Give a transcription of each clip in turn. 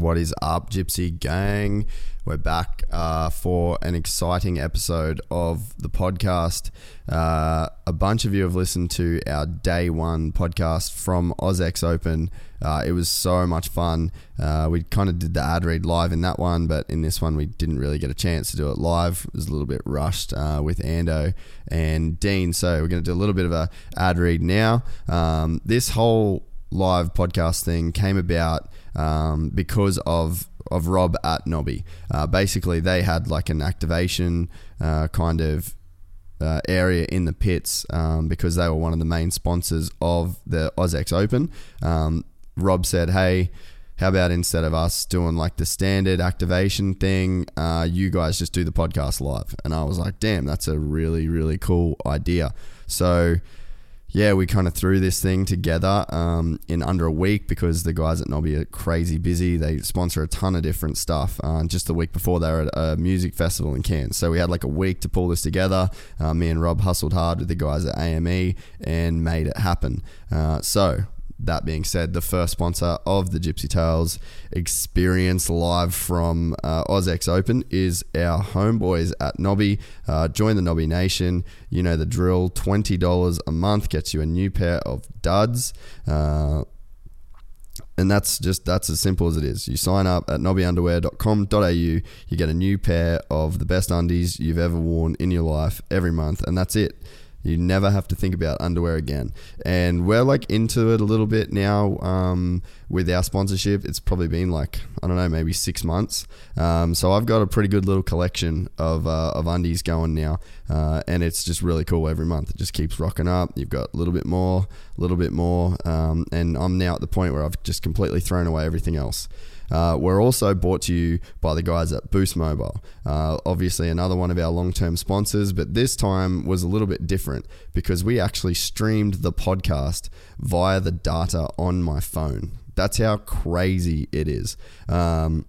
What is up, Gypsy Gang? We're back uh, for an exciting episode of the podcast. Uh, a bunch of you have listened to our day one podcast from AusX Open. Uh, it was so much fun. Uh, we kind of did the ad read live in that one, but in this one, we didn't really get a chance to do it live. It was a little bit rushed uh, with Ando and Dean. So we're going to do a little bit of a ad read now. Um, this whole live podcast thing came about um, because of of Rob at Nobby. Uh, basically, they had like an activation uh, kind of uh, area in the pits um, because they were one of the main sponsors of the AusX Open. Um, Rob said, "Hey." How about instead of us doing like the standard activation thing, uh, you guys just do the podcast live? And I was like, damn, that's a really, really cool idea. So yeah, we kind of threw this thing together um, in under a week because the guys at Nobby are crazy busy. They sponsor a ton of different stuff. Uh, just the week before, they were at a music festival in Cairns. So we had like a week to pull this together. Uh, me and Rob hustled hard with the guys at AME and made it happen. Uh, so that being said, the first sponsor of the Gypsy Tales experience live from uh, AusX Open is our homeboys at Nobby. Uh, join the Nobby Nation. You know the drill. $20 a month gets you a new pair of duds. Uh, and that's just that's as simple as it is. You sign up at nobbyunderwear.com.au, you get a new pair of the best undies you've ever worn in your life every month, and that's it. You never have to think about underwear again. And we're like into it a little bit now um, with our sponsorship. It's probably been like, I don't know, maybe six months. Um, so I've got a pretty good little collection of, uh, of undies going now. Uh, and it's just really cool every month. It just keeps rocking up. You've got a little bit more, a little bit more. Um, and I'm now at the point where I've just completely thrown away everything else. Uh, we're also brought to you by the guys at Boost Mobile. Uh, obviously, another one of our long term sponsors, but this time was a little bit different because we actually streamed the podcast via the data on my phone. That's how crazy it is. Um,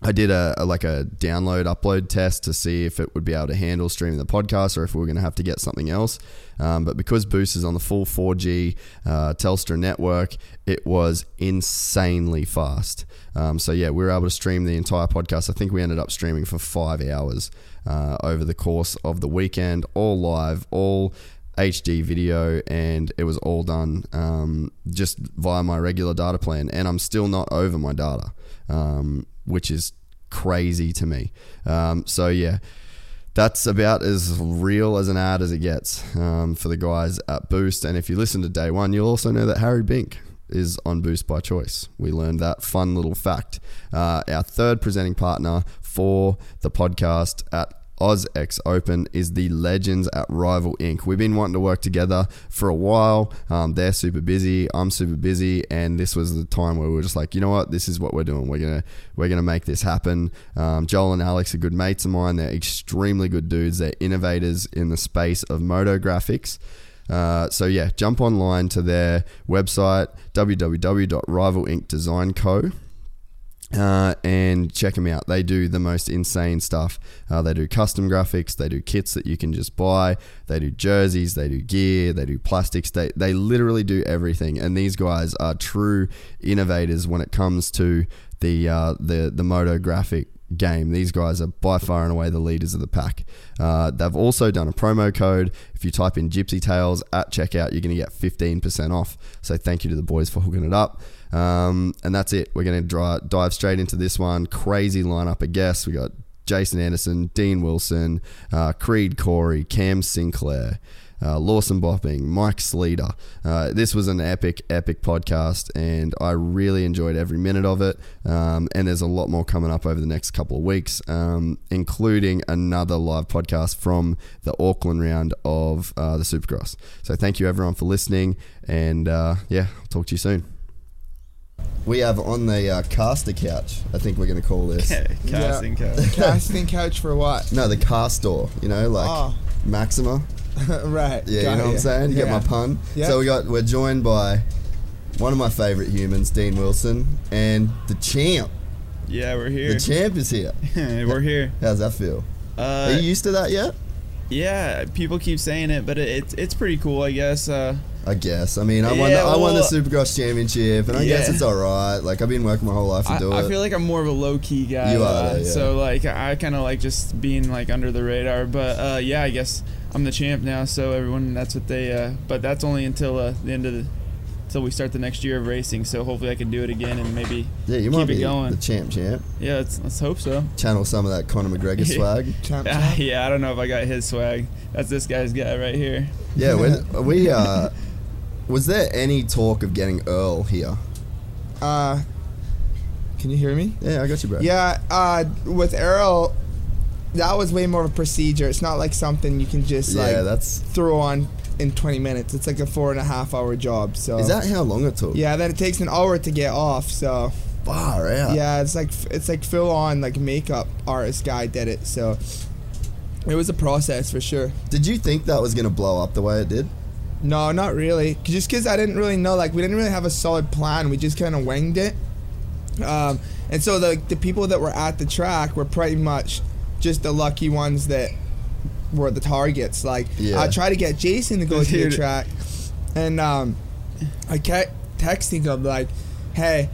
I did a, a, like a download upload test to see if it would be able to handle streaming the podcast or if we were going to have to get something else. Um, but because Boost is on the full 4G uh, Telstra network, it was insanely fast. Um, so yeah, we were able to stream the entire podcast. I think we ended up streaming for five hours uh, over the course of the weekend, all live, all HD video, and it was all done um, just via my regular data plan. And I'm still not over my data. Um, which is crazy to me. Um, so yeah, that's about as real as an ad as it gets um, for the guys at Boost. And if you listen to day one, you'll also know that Harry Bink is on Boost by choice. We learned that fun little fact. Uh, our third presenting partner for the podcast at AusX Open is the legends at Rival Ink. We've been wanting to work together for a while. Um, they're super busy. I'm super busy, and this was the time where we were just like, you know what, this is what we're doing. We're gonna we're gonna make this happen. Um, Joel and Alex are good mates of mine. They're extremely good dudes. They're innovators in the space of moto graphics. Uh, so yeah, jump online to their website www.rivalinkdesignco.com uh, and check them out. They do the most insane stuff. Uh, they do custom graphics. They do kits that you can just buy. They do jerseys. They do gear. They do plastics. They they literally do everything. And these guys are true innovators when it comes to the uh, the the moto graphic game. These guys are by far and away the leaders of the pack. Uh, they've also done a promo code. If you type in Gypsy Tales at checkout, you're going to get 15% off. So thank you to the boys for hooking it up. Um, and that's it. We're going to dive straight into this one. Crazy lineup of guests. We got Jason Anderson, Dean Wilson, uh, Creed Corey, Cam Sinclair. Uh, Lawson Bopping, Mike Sleeter. Uh, this was an epic, epic podcast, and I really enjoyed every minute of it. Um, and there's a lot more coming up over the next couple of weeks, um, including another live podcast from the Auckland round of uh, the Supercross. So thank you everyone for listening, and uh, yeah, I'll talk to you soon. We have on the uh, caster couch. I think we're going to call this. Casting Yeah. couch. Casting couch for what? No, the castor. You know, like Oh. Maxima. right. Yeah, got you know what I'm saying. You get my pun. Yeah. So we got we're joined by one of my favorite humans, Dean Wilson, and the champ. Yeah, we're here. The champ is here. we're here. How's that feel? Are Uh, you used to that yet? yeah, people keep saying it, but it, it's it's pretty cool, I guess. Uh, I guess. I mean, I won. Yeah, I won the well- Supercross championship, and I guess Yeah. it's all right. Like I've been working my whole life to I, do it. I feel like I'm more of a low key guy. You are, uh, yeah. So like I kind of like just being like under the radar. But uh, yeah, I guess I'm the champ now. So everyone, that's what they. Uh, but that's only until uh, the end of the. Until we start the next year of racing, so hopefully I can do it again and maybe yeah, you keep might it be going. the champ, champ. yeah, let's, let's hope so. Channel some of that Conor McGregor swag. Champ, Uh, champ. yeah, I don't know if I got his swag. That's this guy's guy right here. Yeah, when, we. Uh, was there any talk of getting Earl here? Uh, can you hear me? Yeah, I got you, bro. Yeah. Uh, with Earl, that was way more of a procedure. It's not like something you can just yeah. like That's throw on in 20 minutes. It's like a four and a half hour job. So is that how long it took? Yeah. Then it takes an hour to get off. So far out. yeah, it's like it's like full on like makeup artist guy did it. So it was a process for sure. Did you think that was gonna blow up the way it did? No, not really. Just because I didn't really know, like, we didn't really have a solid plan. We just kind of winged it. Um, and so the the people that were at the track were pretty much just the lucky ones that were the targets. Like, Yeah. I tried to get Jason to go to the track, and um, I kept texting him like, "Hey,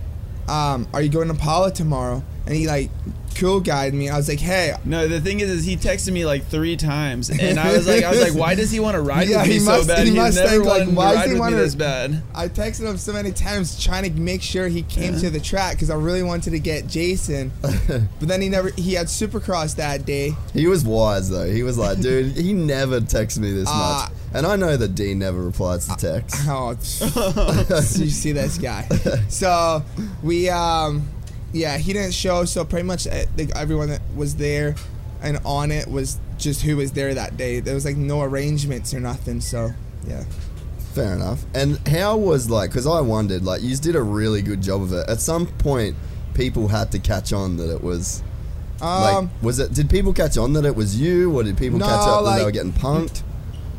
um, are you going to Pala tomorrow?" And he like cool guided me. I was like, "Hey, No, the thing is, is he texted me like three times, and I was like, I was like, why does he want to ride Yeah, with me he so must- bad? he He's must never think, like, wanted why to does ride he with wanna- me this bad. I texted him so many times trying to make sure he came to the track because I really wanted to get Jason. but then he never. He had Supercross that day. He was wise though. He was like, dude, he never texts me this Uh, much. And I know that Dean never replies to texts. Oh, you see this guy. So we, um, yeah, he didn't show. So pretty much like, everyone that was there and on it was just who was there that day. There was like no arrangements or nothing. So yeah. Fair enough. And how was like? Because I wondered, like, you did a really good job of it. At some point, people had to catch on that it was. Like, Um, was it? Did people catch on that it was you, or did people No, catch up that they were getting punked?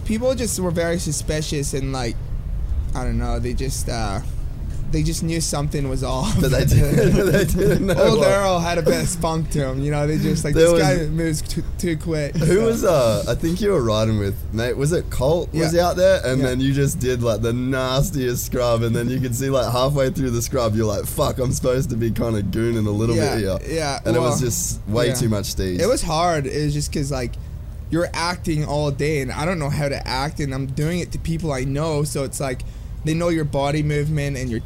people just were very suspicious and like I don't know, they just uh they just knew something was off. But they didn't. they didn't know. Old what- Earl had a bit of spunk to him, you know. They just like There this was- guy moves too, too quick. Who so. was uh? I think you were riding with mate. Was it Colt was Yeah. out there, and Yeah. then you just did like the nastiest scrub, and then you could see like halfway through the scrub, you're like, "Fuck, I'm supposed to be kind of gooning a little yeah, bit here," yeah. and it was just way too much steez. It was hard. It was just because like you're acting all day, and I don't know how to act, and I'm doing it to people I know, so it's like they know your body movement and your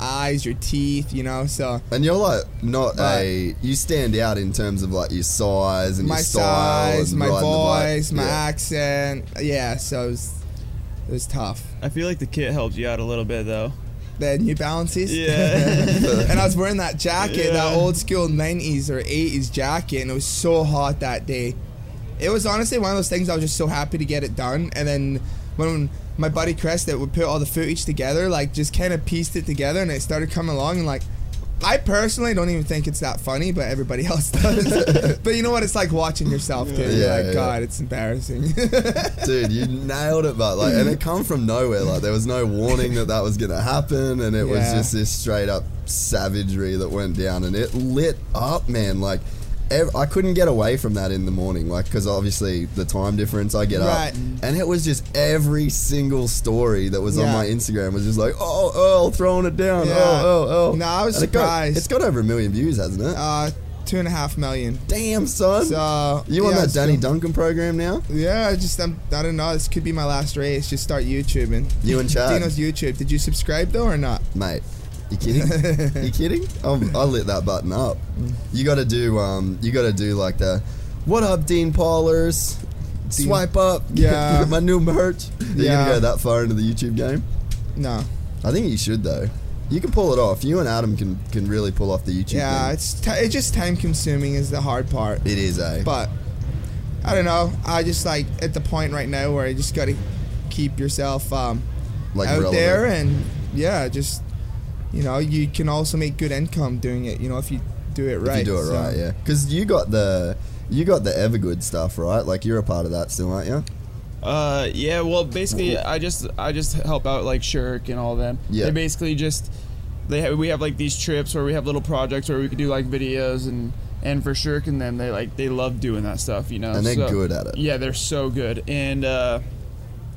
eyes, your teeth, you know. So And you're like not But- a. You stand out in terms of like your size and my your style size, and my riding the bike. voice, my Yeah. accent, yeah. So it was, it was tough. I feel like the kit helped you out a little bit though. The New Balances. Yeah. and I was wearing that jacket, that old school 90s or 80s jacket, and it was so hot that day. It was honestly one of those things I was just so happy to get it done. And then when my buddy Chris that would put all the footage together, like just kind of pieced it together, and it started coming along, and like. I personally don't even think it's that funny, but everybody else does. but you know what? It's like watching yourself too. You're Yeah, like, yeah. God, it's embarrassing. Dude, you nailed it, but like, and it come from nowhere. Like, there was no warning that that was gonna happen, and it was just this straight up savagery that went down, and it lit up, man. Like, I couldn't get away from that in the morning, like, because obviously the time difference. I get Right. up, and it was just every single story that was on my Instagram was just like, oh, Earl throwing it down, Yeah. oh, oh, oh. No, I was And it got- surprised. it's got over a million views, hasn't it? uh, two and a half million. Damn, son. So you on that Danny cool. Duncan program now? Yeah, I just I'm, I don't know. This could be my last race. Just start YouTubing. You and Chad? Dino's YouTube. Did you subscribe though or not? Mate, you kidding? you kidding? I'm, I lit that button up. You got to do, um, you got to do like the, what up, Dean Paulers? Swipe up. Yeah. my new merch. Are you Yeah. gonna go that far into the YouTube game? No. I think you should though. You can pull it off. You and Adam can can really pull off the YouTube. Yeah, thing. it's t- it's just time consuming is the hard part. it is eh? But I don't know. I just like at the point right now where you just got to keep yourself um, like out relevant. there and yeah, just you know, you can also make good income doing it. You know, if you do it right. If you do it So- right, yeah. Because you got the you got the Evergood stuff, right? Like you're a part of that still, aren't you? Uh, yeah. Well, basically, I just I just help out like Shirk and all them. Yeah. They basically just they have, we have like these trips where we have little projects where we could do like videos and and for Shirk and them they like they love doing that stuff, you know. And they're So- good at it. Yeah, they're so good. And uh,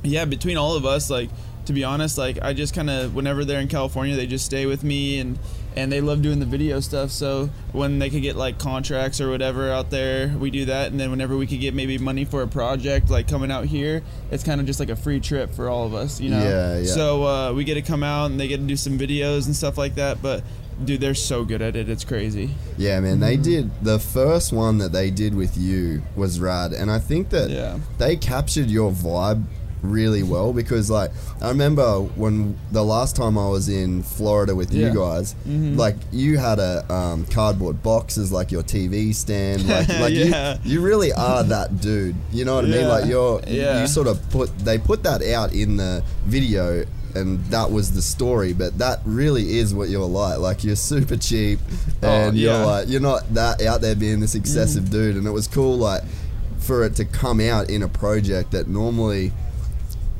yeah, between all of us, like to be honest, like I just kind of whenever they're in California, they just stay with me and and they love doing the video stuff. So when they could get like contracts or whatever out there, we do that. And then whenever we could get maybe money for a project like coming out here, it's kind of just like a free trip for all of us, you know. Yeah, yeah. So uh, we get to come out and they get to do some videos and stuff like that. But dude, they're so good at it. It's crazy. Yeah, man. They Mm-hmm. did the first one that they did with you was rad, and I think that Yeah. they captured your vibe really well because like I remember when the last time I was in Florida with Yeah. you guys, Mhm. like you had a um, cardboard box as like your TV stand, like, like Yeah. you, you really are that dude. You know what I mean? Like you're, Yeah. you sort of put they put that out in the video. And that was the story, but that really is what you're like. Like you're super cheap, Oh, and you're. Mm-hmm. like you're not that out there being this excessive dude. And it was cool, like for it to come out in a project that normally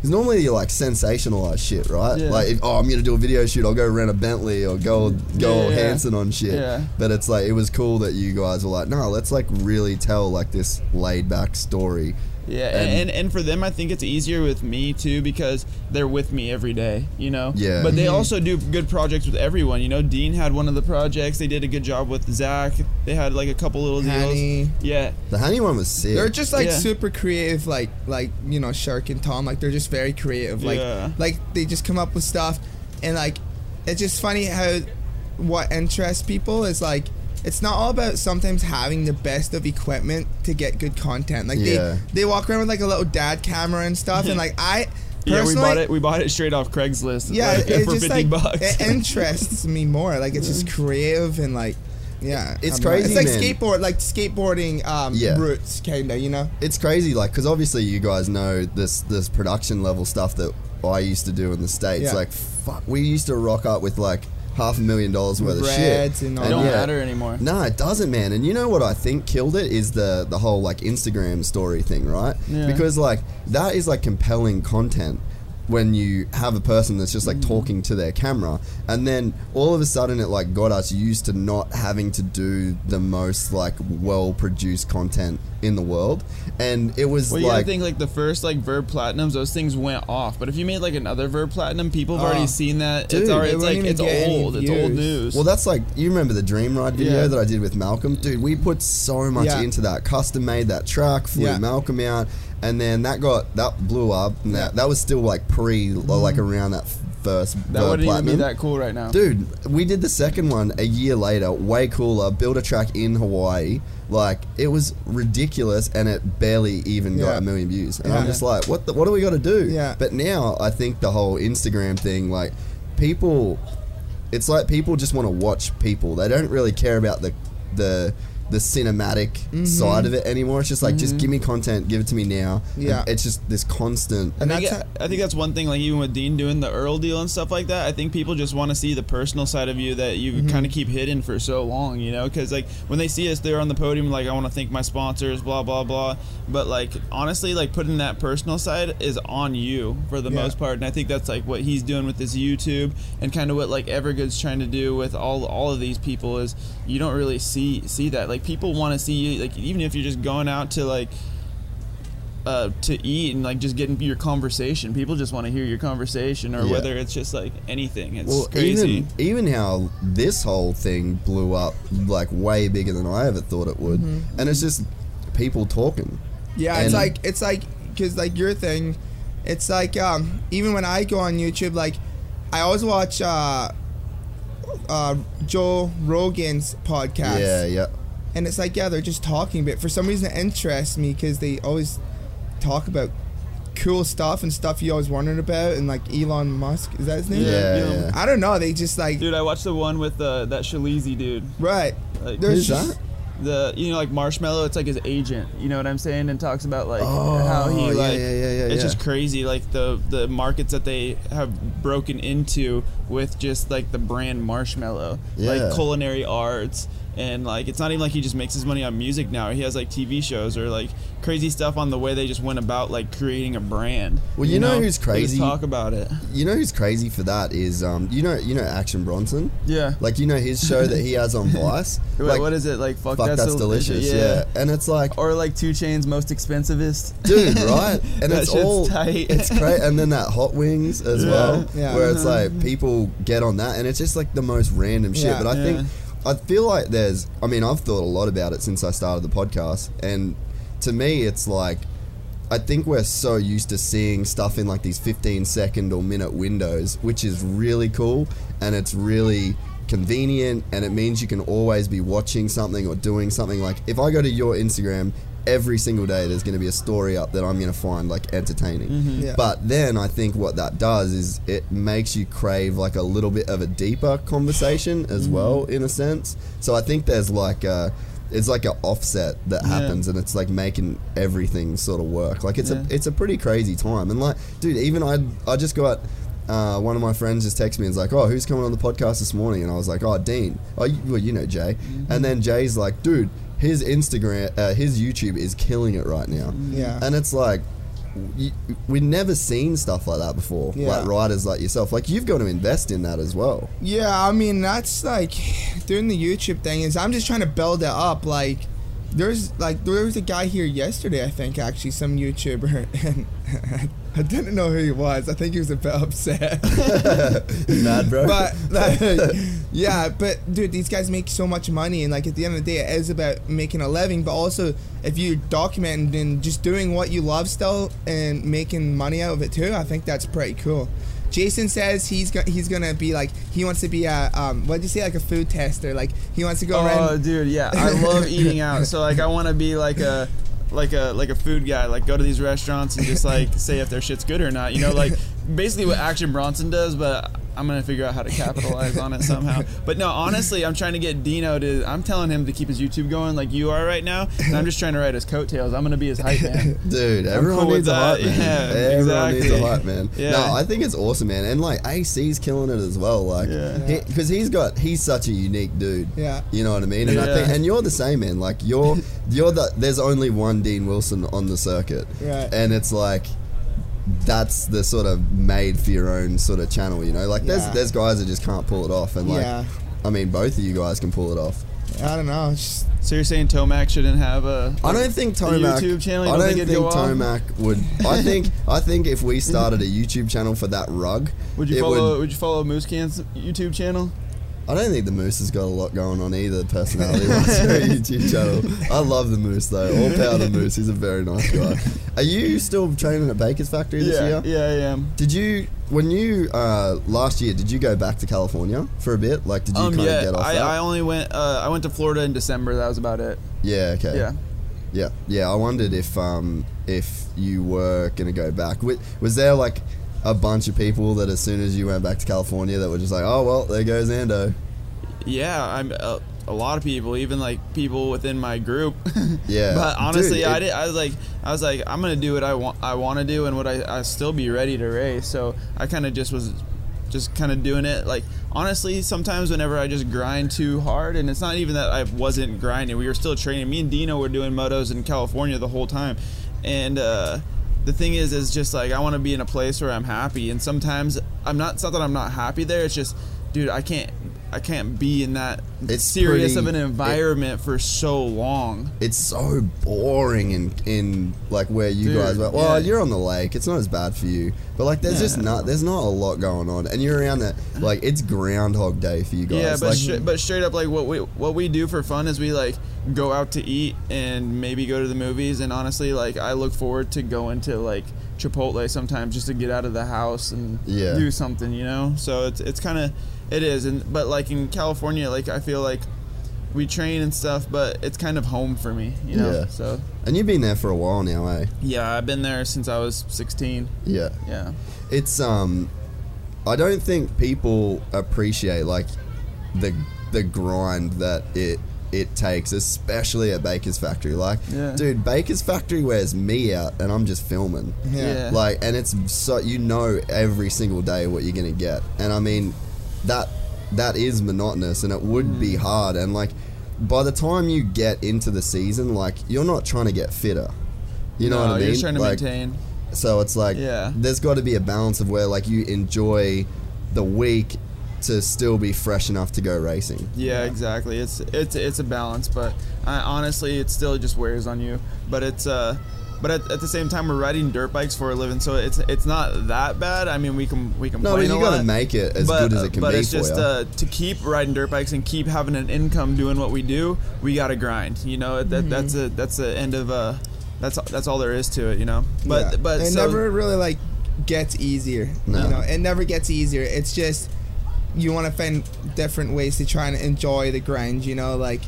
because normally you like sensationalize shit, right? Yeah. Like, if, oh, I'm gonna do a video shoot, I'll go rent a Bentley or go go Yeah. Hanson on shit. Yeah. But it's like it was cool that you guys were like, no, let's like really tell like this laid back story. Yeah, And- and, and and for them, I think it's easier with me too because they're with me every day, you know. Yeah. But they Mhm. also do good projects with everyone. You know, Dean had one of the projects. They did a good job with Zach. They had like a couple little Hanny. deals. Yeah. The honey one was sick. They're just like Yeah. super creative, like like you know Shark and Tom. Like they're just very creative. Like Yeah. like they just come up with stuff, and like it's just funny how what interests people is like it's not all about sometimes having the best of equipment to get good content. Like Yeah. they they walk around with like a little dad camera and stuff, and like I Yeah, we personally. bought it. We bought it straight off Craigslist. Yeah, like, it for just fifty like bucks. it interests me more. Like it's just creative and like, yeah, It's I don't know. crazy, It's like man. skateboard, like skateboarding um, Yeah. roots, kinda. You know. it's crazy, like, because obviously you guys know this this production level stuff that I used to do in the states. Yeah. Like, fuck, we used to rock up with like half a million dollars worth of Reds shit. and all it don't yeah. matter anymore. No, it doesn't, man. And you know what I think killed it is the the whole like Instagram story thing, right? Yeah. Because like that is like compelling content when you have a person that's just like Mm. talking to their camera and then all of a sudden it like got us used to not having to do the most like well produced content in the world and it was Well, like gotta think like the first like Vurb Platinums, those things went off. But if you made like another Vurb Platinum, people have Oh. already seen that. Dude, it's already it's like it's old. It's old news. Well, that's like you remember the Dream Ride video Yeah. that I did with Malcolm, dude. We put so much Yeah. into that, custom made that track, flew. Malcolm out, and then that got that blew up. And that that was still like pre, like around that first Mm-hmm. that wouldn't even be that cool right now. Dude, we did the second one a year later, way cooler. Built a track in Hawaii, like it was ridiculous, and it barely even got Yeah. a million views. And I'm Yeah. just like, what? The, what do we got to do? Yeah. But now I think the whole Instagram thing, like people, it's like people just want to watch people. They don't really care about the the the cinematic Mm-hmm. side of it anymore. It's just like, just give me content, give it to me now. And Yeah. it's just this constant. And And I, that's think, I think that's one thing, like even with Dean doing the Earl deal and stuff like that. I think people just want to see the personal side of you that you Mm-hmm. kind of keep hidden for so long, you know? Because like when they see us there on the podium, like I want to thank my sponsors, blah blah blah. But like honestly, like putting that personal side is on you for the Yeah. most part, and I think that's like what he's doing with his YouTube and kind of what like Evergood's trying to do with all all of these people is you don't really see see that. Like people want to see you, like even if you're just going out to like uh, to eat and like just getting your conversation. People just want to hear your conversation, or Yeah. whether it's just like anything. It's Well, crazy. even even how this whole thing blew up like way bigger than I ever thought it would, Mm-hmm. and it's just people talking. Yeah, it's like it's like because like your thing, it's like um even when I go on YouTube, like I always watch uh uh Joe Rogan's podcast. Yeah, yeah, and it's like yeah they're just talking, but for some reason it interests me because they always talk about cool stuff and stuff you always wondered about, and like Elon Musk is that his name? yeah, Yeah, yeah. I don't know. They just like Dude, I watched the one with uh, that Shalizi dude. right. Like, There's Who's just- that? the you know like Marshmello, it's like his agent. You know what I'm saying? And talks about like Oh, how he yeah, like yeah, yeah, yeah, it's yeah. just crazy like the the markets that they have broken into with just like the brand Marshmello, Yeah. like culinary arts. And like it's not even like he just makes his money on music now. He has like TV shows or like crazy stuff on the way they just went about like creating a brand. Well, you know who's They just crazy? talk about it. You know who's crazy for that is um you know you know Action Bronson. Yeah. Like you know his show that he has on Vice. Wait, like, what is it like? Fuck, Fuck, that's, that's, delicious. Yeah. and it's like, Or like 2 Chainz most expensivest. dude, right? And That it's shit's all tight. it's great. And then that hot wings as Yeah. well, Yeah. where it's like people get on that, and it's just like the most random shit. Yeah. But I Yeah. think I feel like there's. I mean, I've thought a lot about it since I started the podcast, and to me, it's like. I think we're so used to seeing stuff in like these 15 second or minute windows, which is really cool and it's really convenient and it means you can always be watching something or doing something. Like if I go to your Instagram, every single day there's going to be a story up that I'm going to find like entertaining. Yeah. But then I think what that does is it makes you crave like a little bit of a deeper conversation as well, in a sense. So I think there's like a. It's like an offset that Yeah. happens, and it's like making everything sort of work. Like it's Yeah. a it's a pretty crazy time, and like, dude, even I I just got uh, one of my friends just texted me and was like, "Oh, who's coming on the podcast this morning?" And I was like, "Oh, Dean. Oh, you, well, you know Jay." Mm-hmm. And then Jay's like, "Dude, his Instagram, uh, his YouTube is killing it right now." Yeah. And it's like, you, we've never seen stuff like that before. Yeah. Like writers like yourself, like you've got to invest in that as well. Yeah, I mean that's like doing the YouTube thing is I'm just trying to build it up. Like there's like there was a guy here yesterday, I think actually some YouTuber, and I didn't know who he was. I think he was a bit upset. Mad, bro? but like, yeah, but dude, these guys make so much money, and like at the end of the day, it is about making a living. But also, if you document and just doing what you love still and making money out of it too, I think that's pretty cool. Jason says he's go- he's gonna be like he wants to be a um what did you say like a food tester like he wants to go Oh, dude, yeah, I love eating out. So like, I want to be like a like a like a food guy. Like, go to these restaurants and just like say if their shit's good or not. You know, like basically what Action Bronson does, but. I'm gonna figure out how to capitalize on it somehow. But no, honestly, I'm trying to get Dino to. I'm telling him to keep his YouTube going like you are right now, and I'm just trying to ride his coattails. I'm gonna be his hype man. Dude, everyone cool needs a hype man. Yeah, everyone needs a hype man. Yeah. No, I think it's awesome, man. And like AC's killing it as well. Like, Yeah. because he's got he's such a unique dude. Yeah. You know what I mean? And I Yeah. think, and you're the same, man. Like you're you're the. There's only one Dean Wilson on the circuit, Right. and it's like. That's the sort of made for your own sort of channel, you know. Like there's Yeah. there's guys that just can't pull it off, and like, Yeah. I mean, both of you guys can pull it off. I don't know just, So you're saying Tomac shouldn't have a? I don't think Tomac. YouTube channel. You I don't don't think think, it'd? Tomac would. I think. I think if we started a YouTube channel for that rug, Would you follow? Would, Would, you follow Moose Can's YouTube channel? I don't think the Moose has got a lot going on either. Personality wise for a YouTube channel. I love the Moose though. All power to Moose. He's a very nice guy. Are you still training at Baker's Factory this yeah, year? yeah, I am. Did you when you uh, last year? Did you go back to California for a bit? Like, did you Um, kind of get off I, that? I only went. Uh, I went to Florida in December. That was about it. yeah. Okay. Yeah. Yeah, yeah. I wondered if um if you were gonna go back. Was there like a bunch of people that as soon as you went back to California that were just like, oh well, there goes Ando. Yeah, I'm uh, a lot of people, even like people within my group. Yeah, but honestly, Dude, I did. I was like, I was like, I'm gonna do what I want. I want to do, and what I I still be ready to race. So I kind of just was, just kind of doing it. Like honestly, sometimes whenever I just grind too hard, and it's not even that I wasn't grinding. We were still training. Me and Dino were doing motos in California the whole time, and. uh the thing is, is just like I want to be in a place where I'm happy, and sometimes I'm not. It's not that I'm not happy there. It's just, dude, I can't, I can't be in that It's serious of an environment for so long. It's so boring in in like where you Dude, guys were. Well, yeah. you're on the lake. It's not as bad for you, but like there's just not there's not a lot going on, and you're around that like it's Groundhog Day for you guys. Yeah, but like, stra- but straight up, like what we what we do for fun is we like go out to eat and maybe go to the movies. And honestly, like I look forward to going to like Chipotle sometimes just to get out of the house and Yeah. do something, you know. So it's it's kind of it is, and but like in California, like I feel like we train and stuff, but it's kind of home for me, you know. Yeah. So and you've been there for a while now, eh? yeah, I've been there since I was 16. Yeah. Yeah. it's um I don't think people appreciate like the the grind that it it takes, especially at Baker's Factory. Like, Yeah. dude, Baker's Factory wears me out, and I'm just filming. Yeah. Yeah. Like, and it's so you know every single day what you're gonna get, and I mean, that that is monotonous, and it would be Mm. hard. And like, by the time you get into the season, like, you're not trying to get fitter. You know no, what I mean? You're trying to like, maintain. so it's like Yeah. there's got to be a balance of where like you enjoy the week to still be fresh enough to go racing. Yeah, exactly. It's it's it's a balance, but I, honestly, it still just wears on you. But it's uh, but at, at the same time, we're riding dirt bikes for a living, so it's it's not that bad. I mean, we can we can No, but you a got to lot, make it as but, good as it can but be it's for just uh, to keep riding dirt bikes and keep having an income doing what we do. We got to grind. You know, that that's a that's the end of uh, that's that's all there is to it. You know, but Yeah. but it so, never really like gets easier. No. You know, it never gets easier. It's just you want to find different ways to try and enjoy the grind. You know, like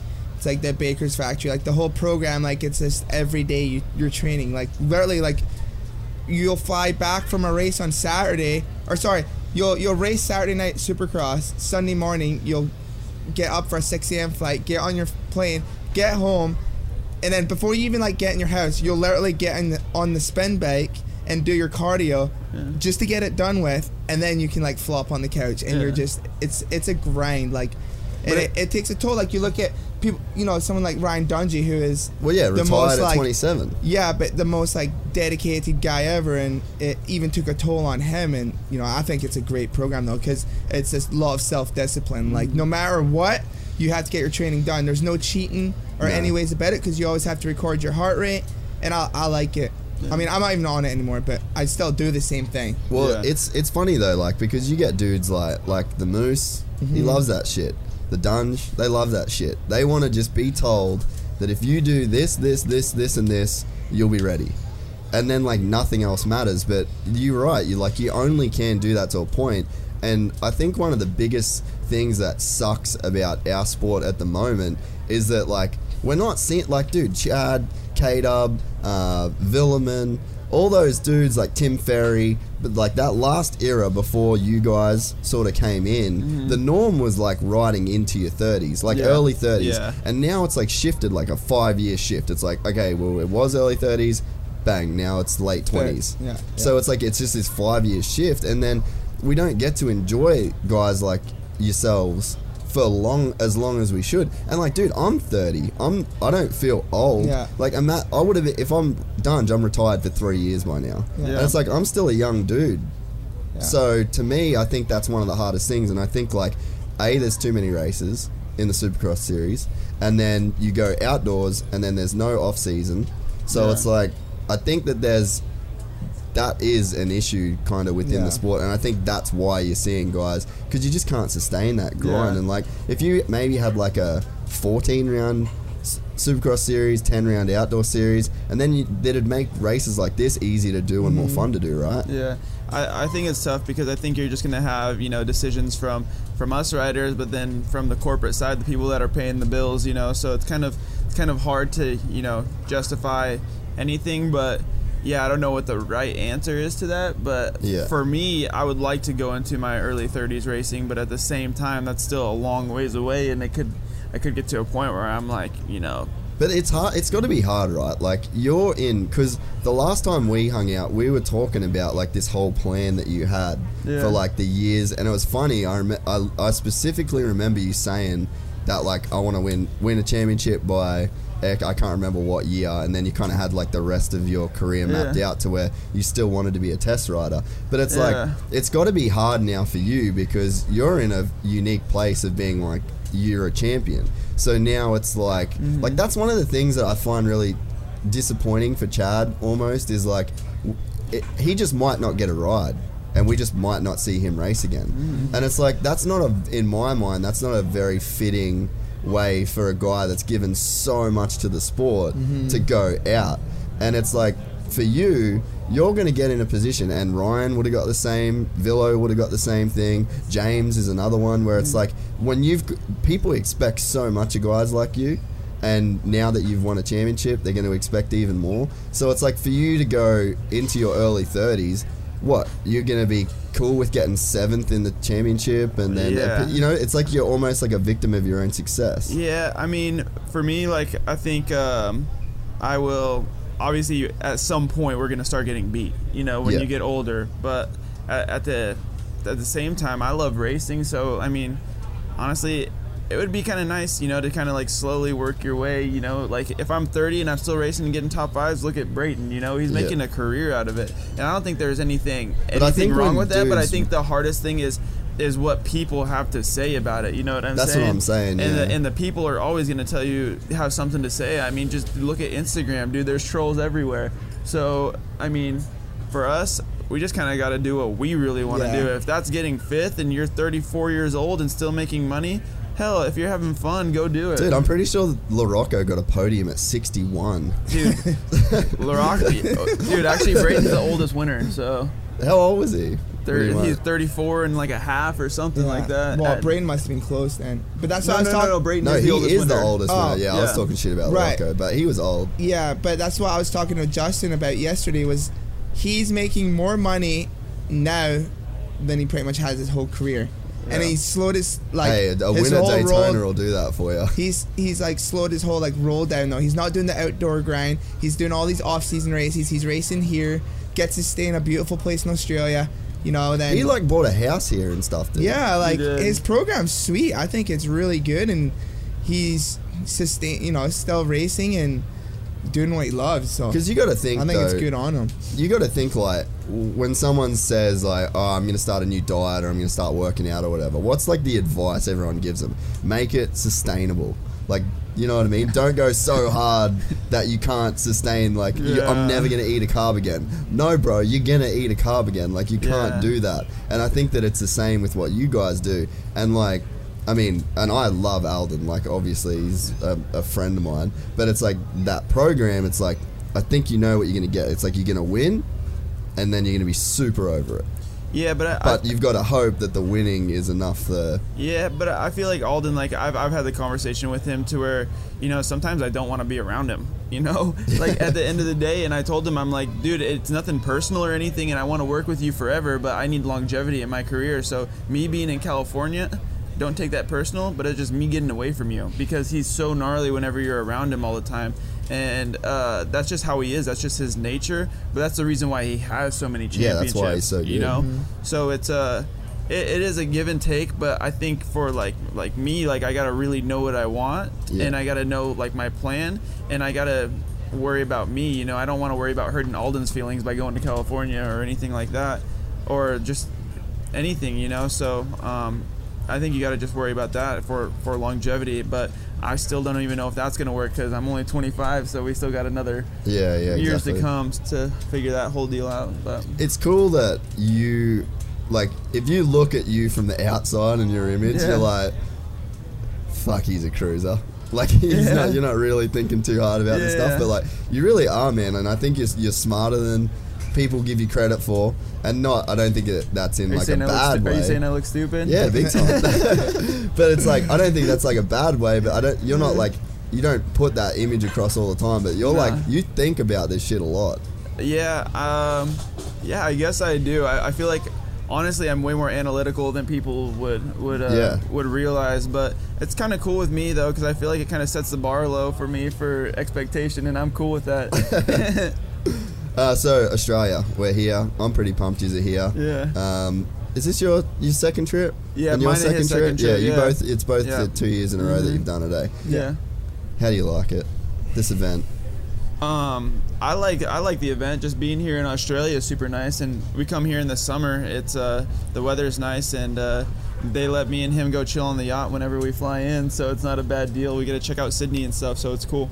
it's like the baker's factory, like the whole program. Like it's just every day you, you're training. Like literally, like you'll fly back from a race on Saturday, or sorry, you'll you'll race Saturday night Supercross. Sunday morning, you'll get up for a 6 a.m. flight, get on your plane, get home, and then before you even like get in your house, you'll literally get in the, on the spin bike and do your cardio just to get it done with, and then you can like flop on the couch and you're just it's it's a grind like. And it, it takes a toll. Like you look at people, you know, someone like Ryan Dungey, who is well, yeah, the retired most, at like- 27. yeah, but the most like dedicated guy ever, and it even took a toll on him. And you know, I think it's a great program though, because it's this law of self discipline. Like no matter what, you have to get your training done. There's no cheating or No. any ways about it, because you always have to record your heart rate, and I, I like it. I mean, I'm not even on it anymore, but I still do the same thing. Well, Yeah. it's it's funny though, like because you get dudes like like the Moose, he Mm-hmm. loves that shit. The Dunge, they love that shit. They want to just be told that if you do this, this, this, this, and this, you'll be ready. And then like nothing else matters. But you're right. You like you only can do that to a point. And I think one of the biggest things that sucks about our sport at the moment is that like we're not seeing like dude Chad, K Dub, uh, Villeman, all those dudes like Tim Ferry, but like that last era before you guys sort of came in, mm-hmm. the norm was like riding into your 30s, like Yeah. early 30s. Yeah. And now it's like shifted like a five year shift. It's like, okay, well, it was early 30s, bang, now it's late 20s. Yeah, So it's like, it's just this five year shift. And then we don't get to enjoy guys like yourselves for long as long as we should. And like, dude, I'm 30. I'm I don't feel old. Yeah. Like I'm that I would have if I'm done. I'm retired for three years by now. Yeah. And it's like I'm still a young dude. Yeah. So to me, I think that's one of the hardest things. And I think like, a there's too many races in the Supercross series, and then you go outdoors, and then there's no off season. So Yeah. it's like I think that there's that is an issue kind of within Yeah. the sport and i think that's why you're seeing guys because you just can't sustain that grind Yeah. and like if you maybe had like a 14 round supercross series 10 round outdoor series and then you, that'd make races like this easy to do and more Mm-hmm. fun to do right Yeah, I, I think it's tough because I think you're just gonna have you know decisions from from us riders, but then from the corporate side, the people that are paying the bills, you know. So it's kind of it's kind of hard to you know justify anything, but yeah, I don't know what the right answer is to that. But Yeah. for me, I would like to go into my early 30s racing, but at the same time, that's still a long ways away, and it could I could get to a point where I'm like you know But it's hard. It's got to be hard, right? Like you're in because the last time we hung out, we were talking about like this whole plan that you had Yeah. for like the years, and it was funny. I, rem- I I specifically remember you saying that like I want to win win a championship by. I can't remember what year, and then you kind of had like the rest of your career mapped Yeah. out to where you still wanted to be a test rider. But it's Yeah. like it's got to be hard now for you because you're in a unique place of being like you're a champion. So now it's like Mm-hmm. like that's one of the things that I find really disappointing for Chad almost is like it, he just might not get a ride and we just might not see him race again. Mm-hmm. And it's like that's not a in my mind that's not a very fitting way for a guy that's given so much to the sport Mm-hmm. to go out. And it's like for you, you're going to get in a position, and Ryan would have got the same. Villo would have got the same thing. James is another one where Mm. it's like when you've people expect so much of guys like you, and now that you've won a championship, they're going to expect even more. So it's like for you to go into your early 30s what you're gonna be cool with getting seventh in the championship, and then Yeah. you know it's like you're almost like a victim of your own success. Yeah, I mean, for me, like I think um, I will. Obviously, at some point, we're gonna start getting beat. You know, when Yeah. you get older. But at, at the at the same time, I love racing. So I mean, honestly, it would be kind of nice, you know, to kind of like slowly work your way. You know, like if I'm 30 and I'm still racing and getting top fives, look at Brayton. You know, he's Yeah. making a career out of it, and I don't think there's anything I anything think wrong with that. But I think the hardest thing is is what people have to say about it. You know what I'm saying? That's what? I'm saying, And yeah. the, and the people are always going to tell you have something to say. I mean, just look at Instagram, dude. There's trolls everywhere. So I mean, for us, we just kind of got to do what we really want to Yeah. do. If that's getting fifth and you're 34 years old and still making money, hell, if you're having fun, go do it, Dude, I'm pretty sure LaRocco got a podium at 61. dude. LaRocco. dude. Actually, Brayton's the oldest winner. So How old was he? thir- When he won? he's 34 and like a half or something like that. Well, At- Brayton must have been close then. But that's No, what I was no, talking. no, Brayton No, is he the oldest is the winner. oldest Oh, winner. Yeah, I was talking shit about Right. LaRocco, but he was old. Yeah, but that's what I was talking to Justin about yesterday. Was he's making more money now than he pretty much has his whole career, and he slowed his like hey, a his winner whole Daytona roll- will do that for you. He's he's like slowed his whole like roll down though. He's not doing the outdoor grind. He's doing all these off season races. He's racing here, gets to stay in a beautiful place in Australia. You know, then He like bought a house here and stuff. Dude. yeah, like did. his program's sweet. I think it's really good, and he's sustain. You know, still racing and doing what he loves. So Because you got to think, I think it's good on him. you got to think like when someone says like, "Oh, I'm going to start a new diet or I'm going to start working out or whatever." What's like the advice everyone gives them? Make it sustainable. Like, you know what I mean? Don't go so hard that you can't sustain. Like, you, I'm never going to eat a carb again. No, bro, you're going to eat a carb again. Like, you can't Yeah. do that. And I think that it's the same with what you guys do. And like. I mean, and I love Aldon. Like, obviously, he's a, a friend of mine. But it's like that program. It's like I think you know what you're gonna get. It's like you're gonna win, and then you're gonna be super over it. Yeah, but I, But you've got to hope that the winning is enough. The Yeah, but I feel like Aldon, like I've, I've had the conversation with him to where, you know, sometimes I don't want to be around him, you know, like at the end of the day. And I told him, I'm like, dude, it's nothing personal or anything, and I want to work with you forever, but I need longevity in my career. So me being in California, don't take that personal, but it's just me getting away from you because he's so gnarly whenever you're around him all the time. And uh, that's just how he is. That's just his nature. But that's the reason why he has so many championships. Yeah, that's why he's so good. You know, so it's uh, it, it is a give and take. But I think for like like me, like I gotta really know what I want, Yeah. and I gotta know like my plan, and I gotta worry about me. You know, I don't want to worry about hurting Aldon's feelings by going to California or anything like that, or just anything. You know, so um, I think you got to just worry about that for for longevity. But I still don't even know if that's gonna work because I'm only 25, so we still got another yeah, yeah, years exactly. to come to figure that whole deal out. But It's cool that you, like, if you look at you from the outside and your image, Yeah. you're like, fuck, he's a cruiser. Like he's Yeah. not, you're not really thinking too hard about this Yeah. stuff, but like you really are, man. And I think you're, you're smarter than people give you credit for, and not. I don't think it, that's in are like a saying I look bad stu- way. are you saying I look stupid? Yeah, big time. but it's like I don't think that's like a bad way. But I don't. You're not like you don't put that image across all the time. But you're Nah. like you think about this shit a lot. Yeah, um, yeah, I guess I do. I, I feel like honestly, I'm way more analytical than people would would uh, Yeah. would realize. But it's kind of cool with me though, because I feel like it kind of sets the bar low for me for expectation, and I'm cool with that. Uh, so Australia, we're here. I'm pretty pumped you're here. yeah. Um, is this your your second trip? Yeah, and your mine and his second Yeah, you yeah. both. It's both Yeah. the two years in a row that Mhm. you've done it. Eh? yeah. How do you like it? This event. Um, I like I like the event. Just being here in Australia is super nice, and we come here in the summer. It's uh, the weather's nice, and uh, they let me and him go chill on the yacht whenever we fly in, so it's not a bad deal. We get to check out Sydney and stuff, so it's cool.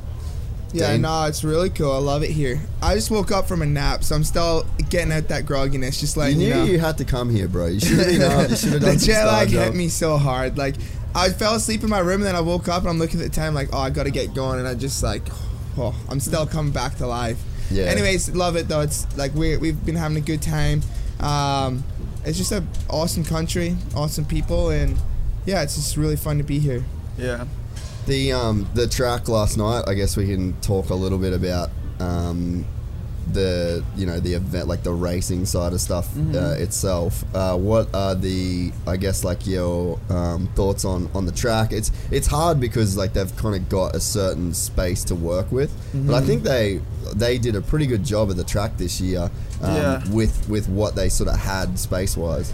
Yeah, Dane? no, it's really cool. I love it here. I just woke up from a nap, so I'm still getting out that grogginess. Just like you knew you, know. you had to come here, bro. You should have been up. You should have the done some jet lag hit me so hard. Like I fell asleep in my room, and then I woke up, and I'm looking at the time, like, oh, I gotta get going, and I just like, oh, I'm still coming back to life. Yeah. Anyways, love it though. It's like we we've been having a good time. Um, it's just a awesome country, awesome people, and yeah, it's just really fun to be here. Yeah. The um the track last night. I guess we can talk a little bit about um the you know the event like the racing side of stuff Mm-hmm. uh, itself. Uh, what are the I guess like your um, thoughts on on the track? It's it's hard because like they've kind of got a certain space to work with, but Mm-hmm. I think they they did a pretty good job of the track this year um, Yeah. with with what they sort of had space wise.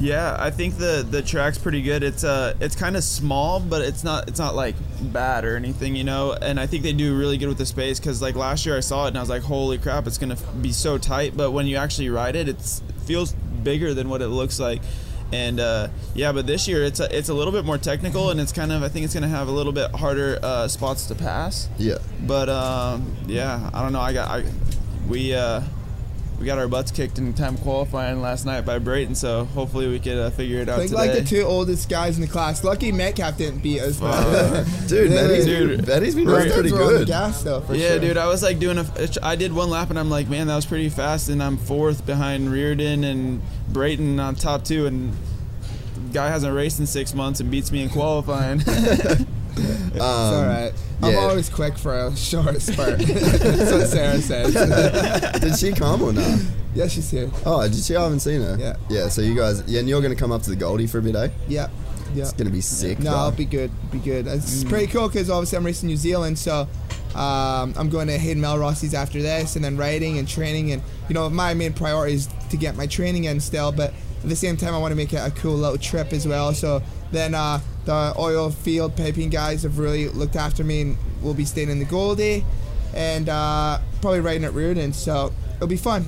Yeah, I think the the track's pretty good. It's uh it's kind of small, but it's not it's not like bad or anything, you know. And I think they do really good with the space because like last year I saw it and I was like, holy crap, it's gonna be so tight. But when you actually ride it, it's, it feels bigger than what it looks like. And uh, yeah, but this year it's a, it's a little bit more technical and it's kind of I think it's gonna have a little bit harder uh, spots to pass. Yeah. But um, yeah, I don't know. I got I we uh, we got our butts kicked in time qualifying last night by Brayton, so hopefully we could uh, figure it out I think today. like the two oldest guys in the class. Lucky Metcalf didn't beat us. but- Dude, Betty's, dude. Betty's been running pretty dudes were on the good. gas though, for yeah, sure. dude, I was like doing a. I did one lap and I'm like, man, that was pretty fast, and I'm fourth behind Reardon and Brayton on top two, and guy hasn't raced in six months and beats me in qualifying. Um, It's all right. I'm yeah. always quick for a short spurt. That's what Sarah says. Did she come or not? yeah, she's here. Oh, did she? I haven't seen her. Yeah. Yeah. So you guys, yeah, and you're gonna come up to the Goldie for a bit, eh? Yeah. Yeah. It's gonna be sick. No, dog. I'll be good. Be good. It's Mm. pretty cool because obviously I'm racing New Zealand, so um, I'm going to Hayden Mellross's after this, and then riding and training, and you know my main priority is to get my training in still, but at the same time I want to make it a cool little trip as well. So then uh, the oil field piping guys have really looked after me, and we'll be staying in the Goldie, and uh, probably riding at Reardon, so it'll be fun.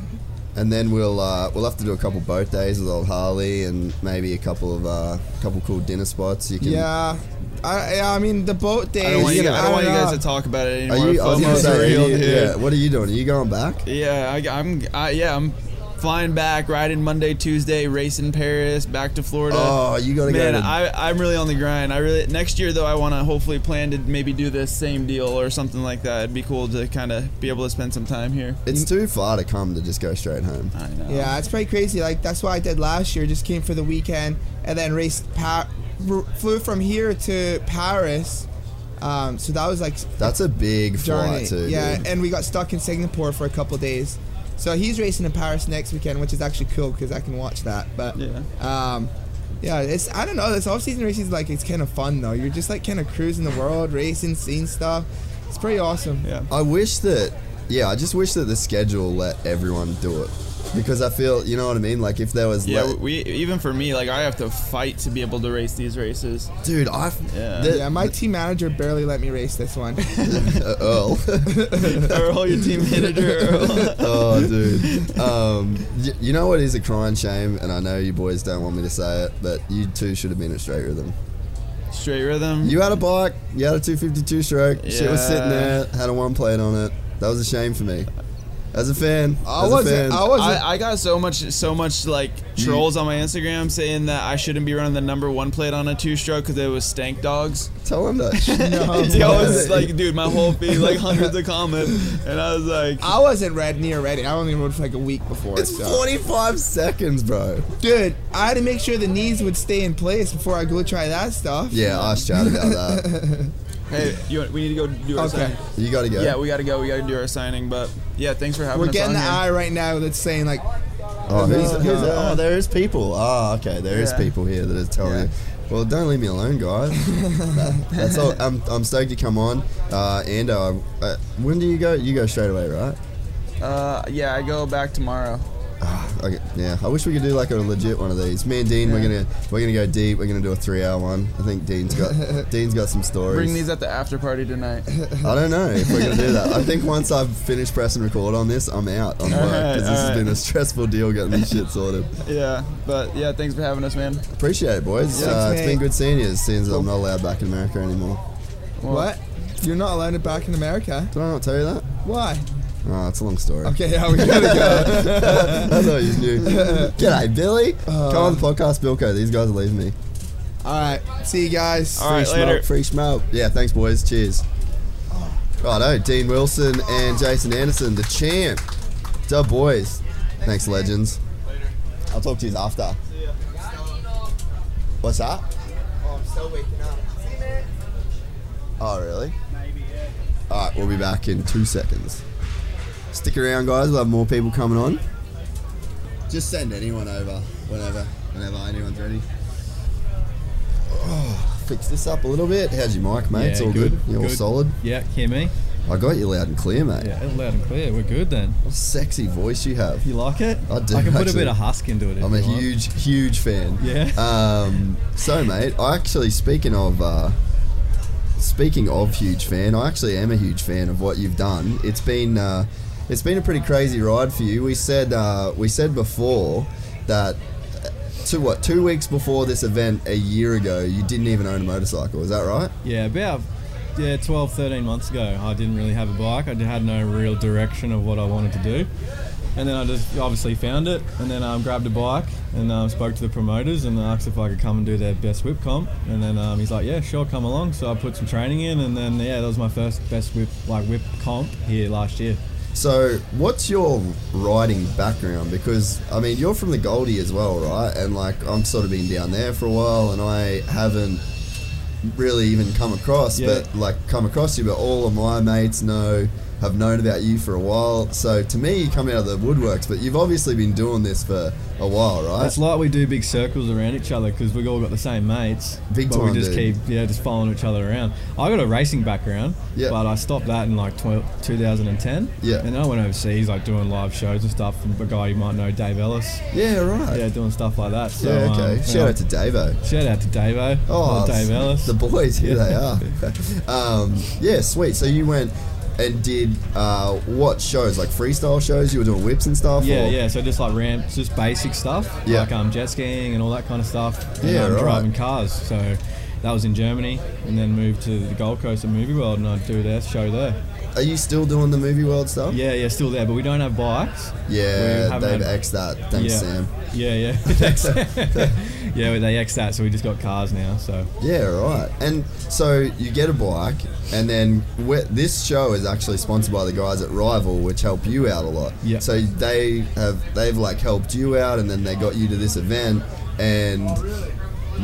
And then we'll uh, we'll have to do a couple boat days with old Harley, and maybe a couple of uh, couple cool dinner spots. You can. Yeah. I, yeah, I mean the boat days. I don't want you, gonna- guys, I don't want you guys to talk about it anymore. Are anymore. you? I was gonna say, are real, you- yeah. What are you doing? Are you going back? Yeah, I, I'm. I, yeah, I'm flying back, riding Monday, Tuesday, racing Paris, back to Florida. Oh, you gotta Man, go. To, I, I'm really on the grind. I really next year though. I want to hopefully plan to maybe do this same deal or something like that. It'd be cool to kind of be able to spend some time here. it's too far to come to just go straight home. I know. Yeah, it's pretty crazy. Like that's what I did last year. Just came for the weekend and then raced. Pa- r- flew from here to Paris. Um, so that was like That's a big journey. flight too. yeah, dude. and we got stuck in Singapore for a couple days. So he's racing in Paris next weekend, which is actually cool because I can watch that. But Yeah. um, yeah, it's I don't know. This off season racing is like it's kind of fun though. You're just like kind of cruising the world, racing, seeing stuff. It's pretty awesome. Yeah. I wish that. Yeah, I just wish that the schedule let everyone do it because I feel you know what I mean. Like if there was, Yeah, let- we even for me, like I have to fight to be able to race these races. dude, I Yeah. the- Yeah, my team manager barely let me race this one. uh, Earl. Earl, your team manager, Earl. oh, dude. Um, y- you know what is a crying shame, and I know you boys don't want me to say it, but you two should have been at straight rhythm. Straight rhythm. You had a bike, you had a 252 stroke, Yeah. shit was sitting there, had a one plate on it. That was a shame for me. As a fan, I as wasn't. fan, I wasn't. I, I got so much, so much like trolls on my Instagram saying that I shouldn't be running the number one plate on a two-stroke because it was stank dogs. tell them that. No, Yo, I was like, dude, my whole feed like hundreds of comments, and I was like, I wasn't red near ready. I only rode for like a week before. It's so. 45 seconds, bro. Dude, I had to make sure the knees would stay in place before I go try that stuff. Yeah, I asked Chad about that. hey, you, we need to go do our Okay. signing. You got to go. Yeah, we got to go. We got to do our signing. But yeah, thanks for having We're us getting on the here. eye right now that's saying like, Oh, who's, Uh, who's uh, oh, there is people. Oh, okay, there is Yeah. people here that are telling Yeah. you. Well, don't leave me alone, guys. That- that's all. I'm, I'm stoked to come on. Uh, Ando, uh, when do you go? You go straight away, right? Uh, yeah, I go back tomorrow. Okay, yeah, I wish we could do like a legit one of these. Me and Dean, we're gonna we're gonna go deep. We're gonna do a three hour one. I think Dean's got Dean's got some stories. Bring these at the after party tonight. I don't know if we're gonna do that. I think once I've finished pressing record on this, I'm out on work Alright, because this has been a stressful deal getting this shit sorted. yeah, but yeah, thanks for having us, man. Appreciate it, boys. Yeah, uh, it's been good seeing you. Since I'm not allowed back in America anymore. Well, what? You're not allowed it back in America. Did I not tell you that? Why? Oh, it's a long story. Okay, yeah, we gotta go. I thought you knew. G'day, Billy. Uh, Come on the podcast, Bilko. These guys are leaving me. All right, see you guys. All right, free later. smoke, free smoke. Yeah, thanks, boys. Cheers. Righto, Dean Wilson and Jason Anderson, the champ. Dub boys. Thanks, legends. Later. I'll talk to you after. What's that? Oh, I'm still waking up. See, man. Oh, really? Maybe, yeah. All right, we'll be back in two seconds. Stick around, guys. We'll have more people coming on. Just send anyone over whenever, whenever anyone's ready. Oh, fix this up a little bit. How's your mic, mate? Yeah, it's all good. good, You're all solid. Yeah, hear me? I got you loud and clear, mate. Yeah, loud and clear. We're good then. What a sexy voice you have. You like it? I do, I can put a bit of husk into it. If I'm a you want. huge, huge fan. Yeah. Um, so, mate, I actually speaking of uh, speaking of huge fan, I actually am a huge fan of what you've done. It's been uh, it's been a pretty crazy ride for you. We said uh, we said before that two what two weeks before this event a year ago, you didn't even own a motorcycle. Is that right? Yeah, about yeah, 12, 13 months ago, I didn't really have a bike. I had no real direction of what I wanted to do. And then I just obviously found it, and then um, grabbed a bike and um, spoke to the promoters and asked if I could come and do their best whip comp. And then um, he's like, "Yeah, sure, come along." So I put some training in, and then yeah, that was my first best whip like whip comp here last year. So, what's your riding background? Because I mean, you're from the Goldie as well, right? And like, I'm sort of been down there for a while, and I haven't really even come across, Yeah. but like come across you. But all of my mates know, have known about you for a while. So to me, you come out of the woodworks, but you've obviously been doing this for a while, right? It's like we do big circles around each other because we've all got the same mates. Big but time, we just dude. keep yeah, just following each other around. I got a racing background, Yeah. but I stopped that in like 12, 2010. Yeah. And then I went overseas, like doing live shows and stuff. From a guy you might know, Dave Ellis. yeah, right. Yeah, doing stuff like that. So, yeah, okay. um, Shout yeah. out to Davo. shout out to Davo. Oh, Dave Ellis. The boys, here they are. Um, yeah, sweet. So you went and did uh, what shows? Like freestyle shows? You were doing whips and stuff? Yeah, or- yeah. So just like ramps, just basic stuff, Yeah. like um, jet skiing and all that kind of stuff. And, Yeah, um, right. driving cars. So that was in Germany, and then moved to the Gold Coast at Movie World, and I'd do their show there. Are you still doing the movie world stuff? Yeah, yeah, still there, but we don't have bikes. Yeah, they've had- X that. Thanks, yeah. Sam. Yeah, yeah. yeah, they X that, so we just got cars now. So Yeah, right. And so you get a bike, and then this show is actually sponsored by the guys at Rival, which help you out a lot. Yeah. So they have they've like helped you out, and then they got you to this event, and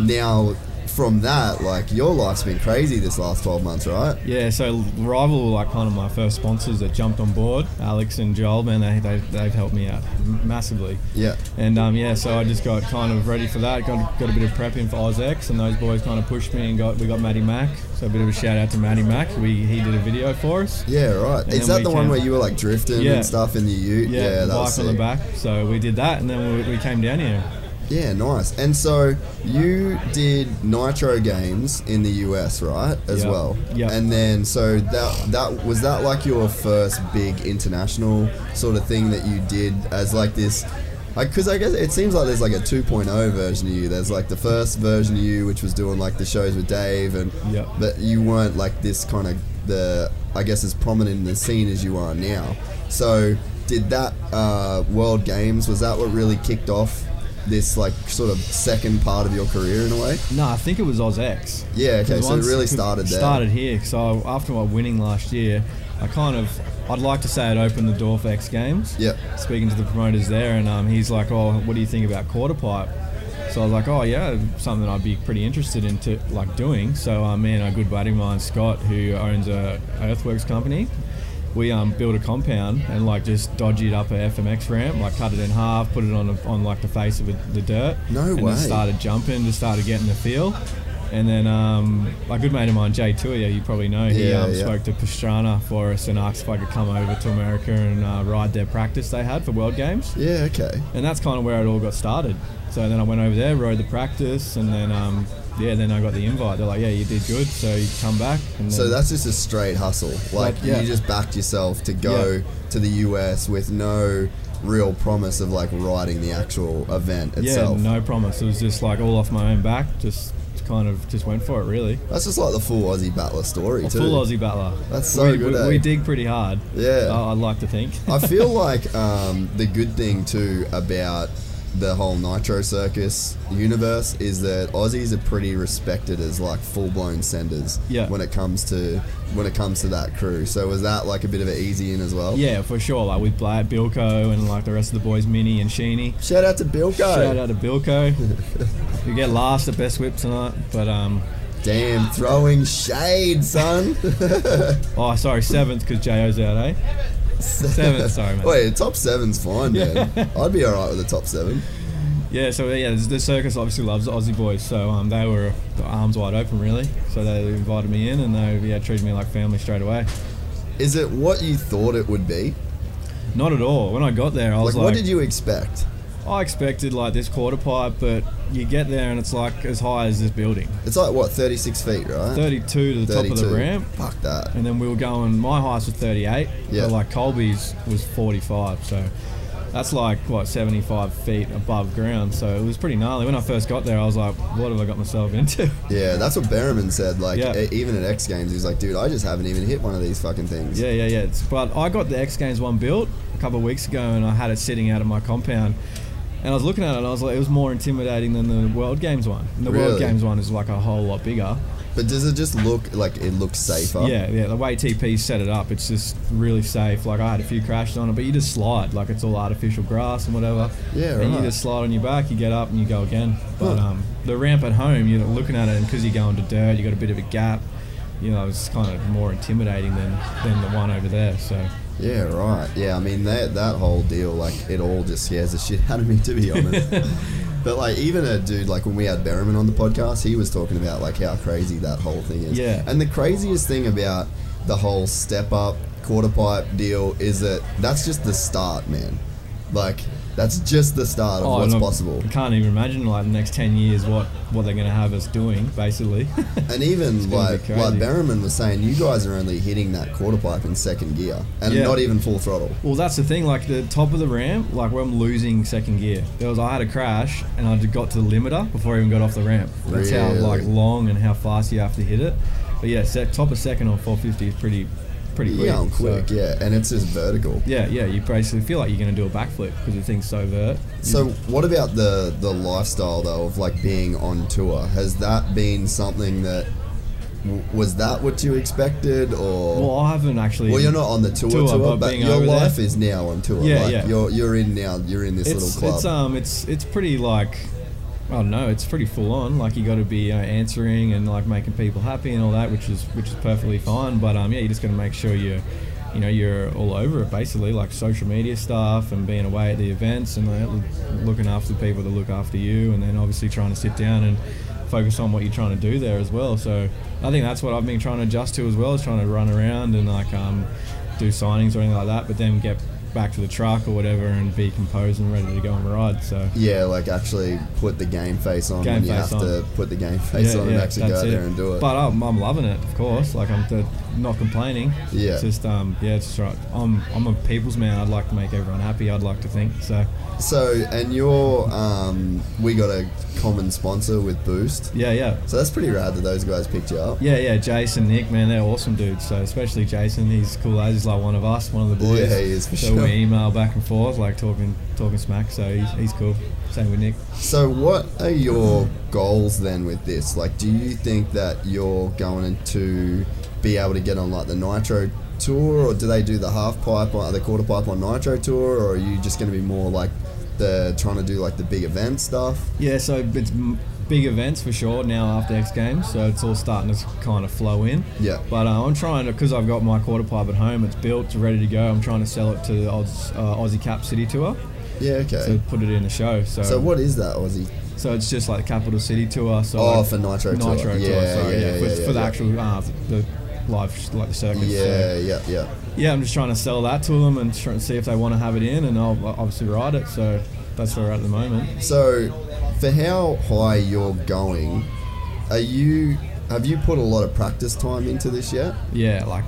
now from that, like your life's been crazy this last twelve months, right? yeah, so Rival were like kind of my first sponsors that jumped on board. Alex and Joel, man, they, they they've helped me out massively. Yeah. And um, yeah, so I just got kind of ready for that. Got, got a bit of prep in for Aus-X, and those boys kind of pushed me and got we got Matty Mack. So a bit of a shout out to Matty Mack. We he did a video for us. Yeah, right. And Is that the one where you were like drifting Yeah. and stuff in the Ute? Yeah, that bike was on the back. So we did that, and then we, we came down here. Yeah, nice. And so you did Nitro Games in the US, right? As Yep. well. Yep. And then so that that was that like your first big international sort of thing that you did as like this like because I guess it seems like there's like a 2.0 version of you. There's like the first version of you, which was doing like the shows with Dave, and Yep. but you weren't like this kind of the I guess as prominent in the scene as you are now. So did that uh, World Games was that what really kicked off this like sort of second part of your career in a way? No, I think it was Aus-X. Yeah, okay, so it really started there. Started here. So after my winning last year, I kind of, I'd like to say it opened the door for X Games. Yep. Speaking to the promoters there, and um, he's like, "Oh, what do you think about quarter pipe?" So I was like, "Oh yeah, something I'd be pretty interested in to, like doing." So um, me and a good buddy of mine, Scott, who owns a Earthworks company, we um, built a compound and like just dodged it up a FMX ramp, like cut it in half, put it on a, on like the face of it, the dirt. No and way. Then started jumping, just started getting the feel. And then um, a good mate of mine, Jay Tuia, you probably know, he Yeah, um, yeah. spoke to Pastrana for us and asked if I could come over to America and uh, ride their practice they had for World Games. Yeah, okay. And that's kind of where it all got started. So then I went over there, rode the practice, and then um, yeah, then I got the invite. They're like, yeah, you did good, so you come back. And So that's just a straight hustle. Like, Like, yeah. you just backed yourself to go Yeah. to the US with no real promise of like riding the actual event itself. yeah, no promise. It was just like all off my own back. Just kind of just went for it, really. That's just like the full Aussie battler story too. full Aussie battler. That's so we, good, We, eh? we dig pretty hard. Yeah. I- I'd like to think. I feel like um, the good thing too about the whole Nitro Circus universe is that Aussies are pretty respected as like full blown senders. Yeah. When it comes to when it comes to that crew, so was that like a bit of an easy in as well? Yeah, for sure. Like with Blad, Bilko, and like the rest of the boys, Minnie and Sheeny. Shout out to Bilko. Shout out to Bilko. you get last at best whip tonight, but um, Damn, throwing shade, son. oh sorry, seventh because JO's out, eh? Seven, sorry, mate. Wait, top seven's fine, man. I'd be alright with the top seven. Yeah, so yeah, the- the circus obviously loves Aussie boys, so um, they were arms wide open, really. So they invited me in, and they yeah treated me like family straight away. Is it what you thought it would be? Not at all. When I got there, I Like, was like, what did you expect? I expected like this quarter pipe, but you get there and it's like as high as this building, It's like what, 36 feet, right? 32 to the top of the ramp. Fuck that. And then we were going. My highest was 38. Yeah. But like Colby's was 45. So that's like what 75 feet above ground. So it was pretty gnarly. When I first got there, I was like, "What have I got myself into?" Yeah, that's what Berriman said. Like, Yeah. even at X Games, he's like, dude, I just haven't even hit one of these fucking things. yeah, yeah, yeah. It's, but I got the X Games one built a couple of weeks ago, and I had it sitting out of my compound. And I was looking at it, and I was like, it was more intimidating than the World Games one. And the World Games one is like a whole lot bigger. But does it just look like it looks safer? Yeah, yeah. The way TP set it up, it's just really safe. Like I had a few crashes on it, but you just slide. Like it's all artificial grass and whatever. Yeah, And right. you just slide on your back, you get up and you go again. But um, the ramp at home, you're looking at it, and because you're going to dirt, you got a bit of a gap. You know, it's kind of more intimidating than than the one over there. So Yeah, right. Yeah, I mean that that whole deal, like it all just scares the shit out of me to be honest. but like even a dude like when we had Berriman on the podcast, he was talking about like how crazy that whole thing is. Yeah. And the craziest thing about the whole step up quarter pipe deal is that that's just the start, man. Like that's just the start of oh, what's Oh, I- possible. I can't even imagine like the next ten years what what they're going to have us doing, basically. And even like like. Berriman was saying, you guys are only hitting that quarter pipe in second gear, and Yeah. not even full throttle. Well, that's the thing. Like the top of the ramp, like where I'm losing second gear. There was I had a crash and I got to the limiter before I even got off the ramp. That's how like long and how fast you have to hit it. But yeah, top of second on 450 is pretty, pretty quick. Yeah, I'm So, quick. yeah, and it's just vertical. yeah, yeah. You basically feel like you're going to do a backflip because the thing's so vert. So, what about the the lifestyle though of like being on tour? Has that been something that was that what you expected, or Well, I haven't actually. well, you're not on the tour Tour, tour, but but, your life is now on tour. Yeah, like, yeah. You're you're in now. You're in this It's little club. it's um it's it's pretty like. Don't know. It's pretty full on. Like you got to be uh, answering and like making people happy and all that, which is which is perfectly fine. But um, yeah, you just got to make sure you, you know, you're all over it basically, like social media stuff and being away at the events and uh, looking after the people that look after you, and then obviously trying to sit down and focus on what you're trying to do there as well. So I think that's what I've been trying to adjust to as well, is trying to run around and like um, do signings or anything like that, but then get back to the truck or whatever and be composed and ready to go on and ride. So yeah, like actually put the game face on Game when you face have to put the game face on and actually go out there and do it. But I'm, I'm loving it, of course. Like I'm the, not complaining. Yeah. It's just um yeah, it's just right. I'm I'm a people's man. I'd like to make everyone happy. I'd like to think so. so, and you're um, we got a common sponsor with Boost. Yeah, yeah. So that's pretty rad that those guys picked you up. Yeah, yeah, Jason, Nick, man, they're awesome dudes. So especially Jason, he's cool as he's like one of us, one of the boys. Yeah, he is for so sure. we email back and forth, like talking talking smack. So he's, he's cool. Same with Nick. So, what are your goals then with this? Like, do you think that you're going to be able to get on like the Nitro tour, or do they do the half pipe or the quarter pipe on Nitro tour, or are you just going to be more like the trying to do like the big event stuff? Yeah, so it's big events for sure now after X Games, so it's all starting to kind of flow in. Yeah. But uh, I'm trying to, because I've got my quarter pipe at home, it's built, it's ready to go. I'm trying to sell it to the Oz, uh, Aussie Cap City Tour Yeah, okay. to put it in the show. So, So, what is that, Aussie? So it's just like Capital City Tour. So Oh, like for Nitro Tour. Nitro Tour. Yeah, sorry, yeah, yeah, for, yeah, for the yeah. actual uh, the live like the circus. Yeah, So, yeah, yeah. yeah, I'm just trying to sell that to them and try and see if they want to have it in, and I'll obviously ride it. So that's where we're at the moment. So, for how high you're going, are you? Have you put a lot of practice time into this yet? Yeah, like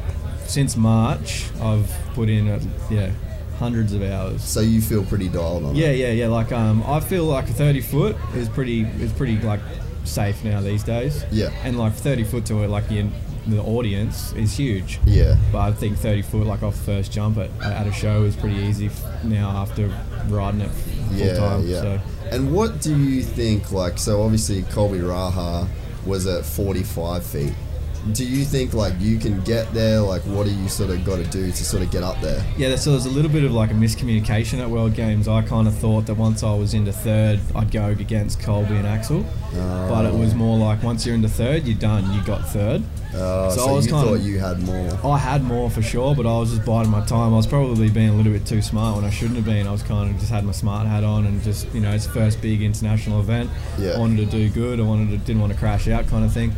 since March, I've put in uh, yeah hundreds of hours. So you feel pretty dialed on Yeah, it. yeah, yeah. Like um, I feel like a 30 foot is pretty is pretty like safe now these days. Yeah. And like 30 foot to it, like you, the audience is huge. Yeah. But I think 30 foot, like off first jump at, at a show, is pretty easy f- now after riding it full Yeah, time. yeah. So And what do you think? Like, so obviously Colby Raha was at 45 feet. do you think like you can get there? Like, what do you sort of got to do to sort of get up there? Yeah, so there's a little bit of like a miscommunication at World Games. I kind of thought that once I was into third, I'd go against Colby and Axell, oh. but it was more like once you're into third, you're done. You got third. Uh, so, So I was you kind thought of- you had more. I had more for sure, but I was just biding my time. I was probably being a little bit too smart when I shouldn't have been. I was kind of just had my smart hat on and just you know it's the first big international event. Yeah. I wanted to do good. I wanted to didn't want to crash out kind of thing.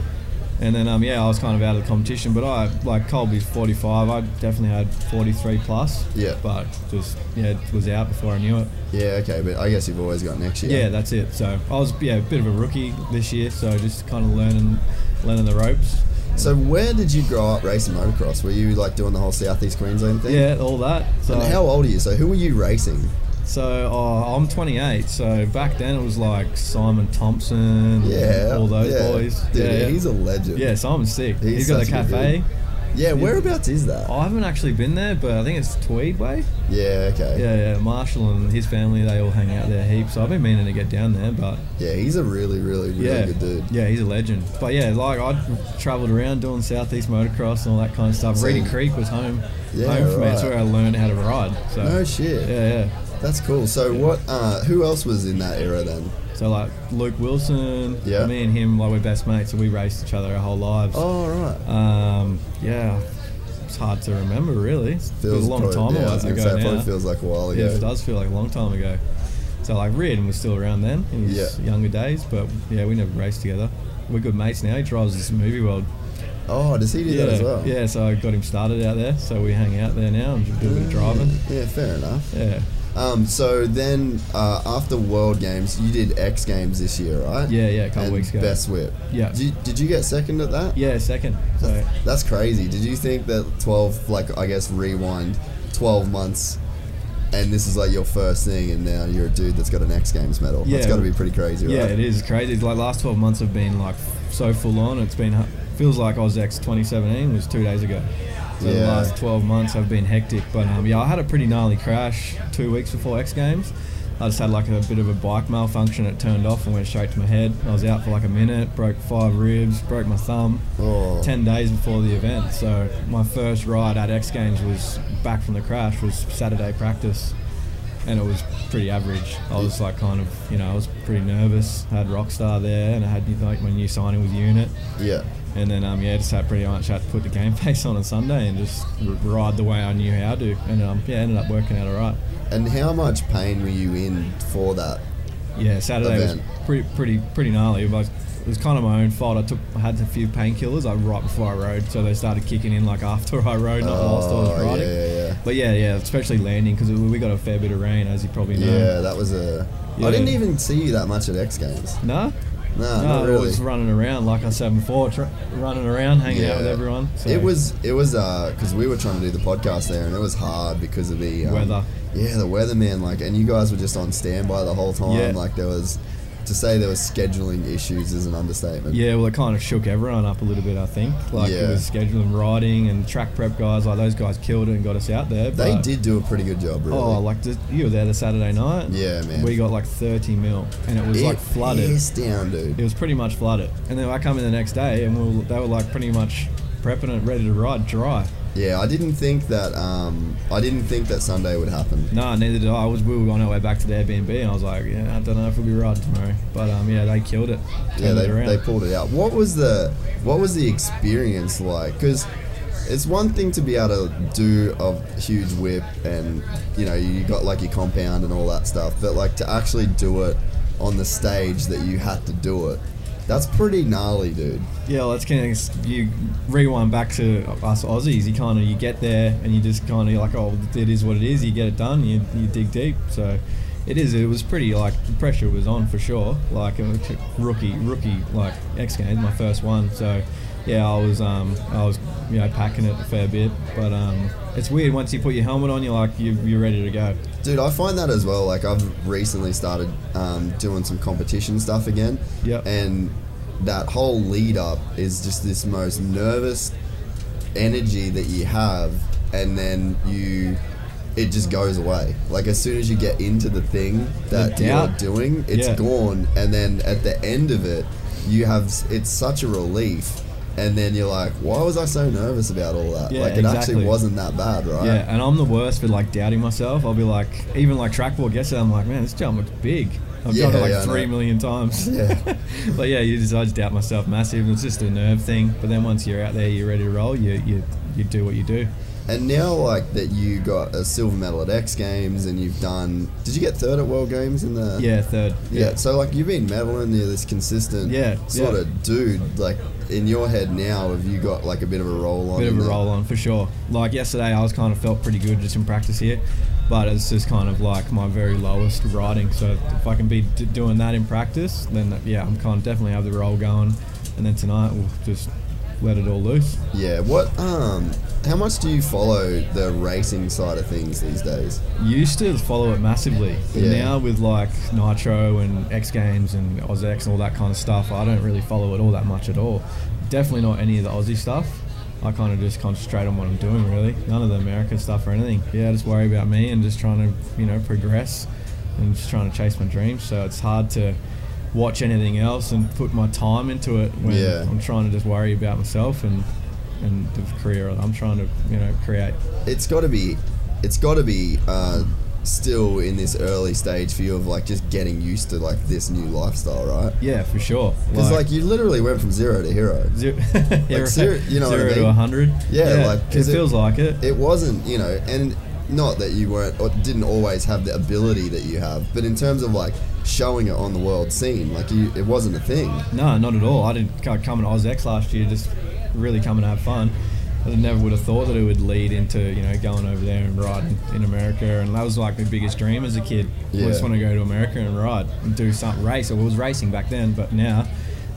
And then um yeah I was kind of out of the competition, but I like Colby's 45. I definitely had 43 plus. Yeah. But just yeah it was out before I knew it. Yeah, okay, but I guess you've always got next year. Yeah, that's it. So I was yeah a bit of a rookie this year, so just kind of learning learning the ropes. So where did you grow up racing motocross? Were you like doing the whole southeast Queensland thing? Yeah, all that. So And how old are you? So who were you racing? So oh, I'm 28. So back then it was like Simon Thompson, Yeah, all those yeah. boys. Dude, yeah, yeah. he's a legend. yeah, Simon's sick. He's he's got a cafe. Yeah, whereabouts is that? I haven't actually been there, but I think it's Tweed Way. Yeah, okay. Yeah, yeah. Marshall and his family, they all hang out there heaps. So I've been meaning to get down there, but Yeah, he's a really, really, really yeah, good dude. yeah, he's a legend. But yeah, like I travelled around doing southeast motocross and all that kind of stuff. So- Reedy Creek was home, Yeah, home for me. That's where I learned how to ride. So No shit. yeah, yeah. That's cool. So what? Uh, who else was in that era then? So like Luke Wilson, Yeah. me and him, like we're best mates, and we raced each other our whole lives. Oh right. Um, yeah, it's hard to remember really. It feels a long probably- time yeah, ago say, it probably feels like a while ago. yeah, it does feel like a long time ago. So like Reardon was still around then in his Yeah. younger days, but yeah, we never raced together. We're good mates now. He drives this movie world. Oh, does he do yeah, that as well? yeah. So I got him started out there. So we hang out there now and do a bit of driving. Yeah, fair enough. Yeah, Um, so then uh, after World Games, you did X Games this year, right? yeah, yeah. A couple and weeks ago. Best whip. Yeah. Did you, did you get second at that? Yeah, second. So That's crazy. Did you think that 12, like, I guess, rewind 12 months and this is like your first thing and now you're a dude that's got an X Games medal? That's Yeah. got to be pretty crazy, right? Yeah, it is crazy. It's like last 12 months have been like so full on. It's been feels like Aus-X 2017 was two days ago. So the last 12 months have been hectic. But um, yeah, I had a pretty gnarly crash two weeks before X Games. I just had like a bit of a bike malfunction. It turned off and went straight to my head. I was out for like a minute, broke five ribs, broke my thumb. Oh. 10 days before the event. So my first ride at X Games was back from the crash was Saturday practice. And it was pretty average. I was like kind of, you know, I was pretty nervous. I had Rockstar there and I had like my new signing with Unit. Yeah. And then, um, yeah, just had pretty much had to put the game face on on Sunday and just r- ride the way I knew how to. And um, yeah, ended up working out alright. And how much pain were you in for that? Yeah, Saturday Event. was pretty, pretty, pretty gnarly. It was, it was kind of my own fault. I took, I had a few painkillers like right before I rode, so they started kicking in like after I rode, not whilst I was Oh, riding. yeah, yeah, yeah. But yeah, yeah, especially landing because we got a fair bit of rain, as you probably know. Yeah, that was a. I Yeah. didn't even see you that much at X Games. No. No, no, not I really. was running around like I said before, tr- running around, hanging out with everyone. So. It was it was because we were trying to do the podcast there, and it was hard because of the um, Weather. Yeah, the weather, man. Like, and you guys were just on standby the whole time. Yeah. Like, there was to say there were scheduling issues is an understatement. Yeah, well, it kind of shook everyone up a little bit. I think, like Yeah. it was scheduling riding and track prep guys. Like those guys killed it and got us out there. they did do a pretty good job, really. Oh, like the, you were there the Saturday night. Yeah, man. We got like 30 mil, and it was it like flooded. down, dude. It was pretty much flooded. And then I come in the next day, and we were, they were like pretty much prepping it, ready to ride, dry. Yeah, I didn't think that. Um, I didn't think that Sunday would happen. No, neither did I. I was we were on our way back to the Airbnb, and I was like, yeah, I don't know if we'll be riding tomorrow. But um, yeah, they killed it. Yeah, they, it they pulled it out. What was the what was the experience like? Because it's one thing to be able to do a huge whip, and you know you got like your compound and all that stuff, but like to actually do it on the stage that you had to do it, that's pretty gnarly, dude. Yeah, well, that's kind of you rewind back to us Aussies. You kind of you get there and you just kind of like, oh, it is what it is. You get it done. You, you dig deep. So it is. It was pretty like the pressure was on for sure. Like rookie, rookie like X Games, my first one. So yeah, I was um I was you know packing it a fair bit. But um it's weird once you put your helmet on, you're like you you're ready to go. Dude, I find that as well. Like I've recently started um, doing some competition stuff again, Yep. and that whole lead up is just this most nervous energy that you have, and then you, it just goes away. Like as soon as you get into the thing that The you're doing, it's Yeah. gone, and then at the end of it, you have it's such a relief and then you're like, why was I so nervous about all that? Yeah, like it actually wasn't that bad, right? Yeah, and I'm the worst for like doubting myself. I'll be like, even like track gets I'm like, man, this jump looks big. I've Yeah, done it like yeah, three million times. Yeah. but yeah, you just I just doubt myself massive. It's just a nerve thing. But then once you're out there, you're ready to roll. You you you do what you do. And now, like that, you got a silver medal at X Games, and you've done. Did you get third at World Games in the? Yeah, third. Yeah. So like you've been medaling, you're this consistent. Yeah, Sort yeah. of dude. Like in your head now, have you got like a bit of a roll on? bit of a roll on for sure. Like yesterday, I was kind of felt pretty good just in practice here, but it's just kind of like my very lowest riding. So if I can be d- doing that in practice, then yeah, I'm kind of definitely have the roll going, and then tonight we'll just let it all loose. Yeah. What? Um. How much do you follow the racing side of things these days? Used to follow it massively, but Yeah. now with like Nitro and X Games and Aus-X and all that kind of stuff, I don't really follow it all that much at all. Definitely not any of the Aussie stuff. I kind of just concentrate on what I'm doing really. None of the American stuff or anything. Yeah, just worry about me and just trying to you know progress and just trying to chase my dreams. So it's hard to watch anything else and put my time into it when Yeah. I'm trying to just worry about myself and and the career I'm trying to you know create. It's got to be. It's got to be. Uh, still in this early stage for you of like just getting used to like this new lifestyle, right? Yeah, for sure. Because like, you literally went from zero to hero. Zero, Like, zero- you know what I zero to a hundred. Yeah, like, it 'cause it- feels like it. It wasn't, you know, and not that you weren't or didn't always have the ability that you have, but in terms of like showing it on the world scene, like you, it wasn't a thing. No, not at all. I didn't co- come to Aus-X last year just really come and have fun. I never would have thought that it would lead into you know going over there and riding in America, and that was like my biggest dream as a kid. I just want to go to America and ride and do some race. I was racing back then, but now,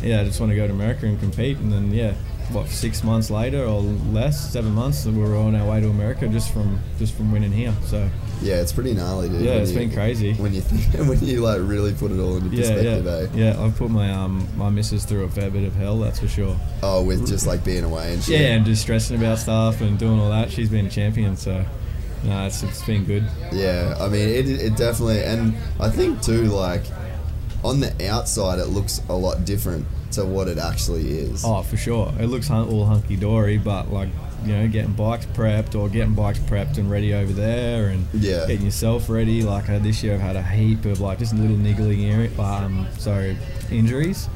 yeah, I just want to go to America and compete. And then yeah, what six months later or less, seven months, that we were on our way to America just from just from winning here. So Yeah, it's pretty gnarly, dude. Yeah, it's you- been crazy. when you think, when you like really put it all into yeah, perspective, yeah, eh? yeah. I've put my um my missus through a fair bit of hell, that's for sure. Oh, with just like being away and shit. Yeah, and just stressing about stuff and doing all that. She's been a champion, so no, it's, it's been good. Yeah, I mean, it, it definitely, and I think too, like, on the outside, it looks a lot different to what it actually is. Oh, for sure. It looks all hunky dory, but like you know, getting bikes prepped or getting bikes prepped and ready over there, and Yeah. getting yourself ready. Like this year, I've had a heap of like just little niggling um, sorry, injuries.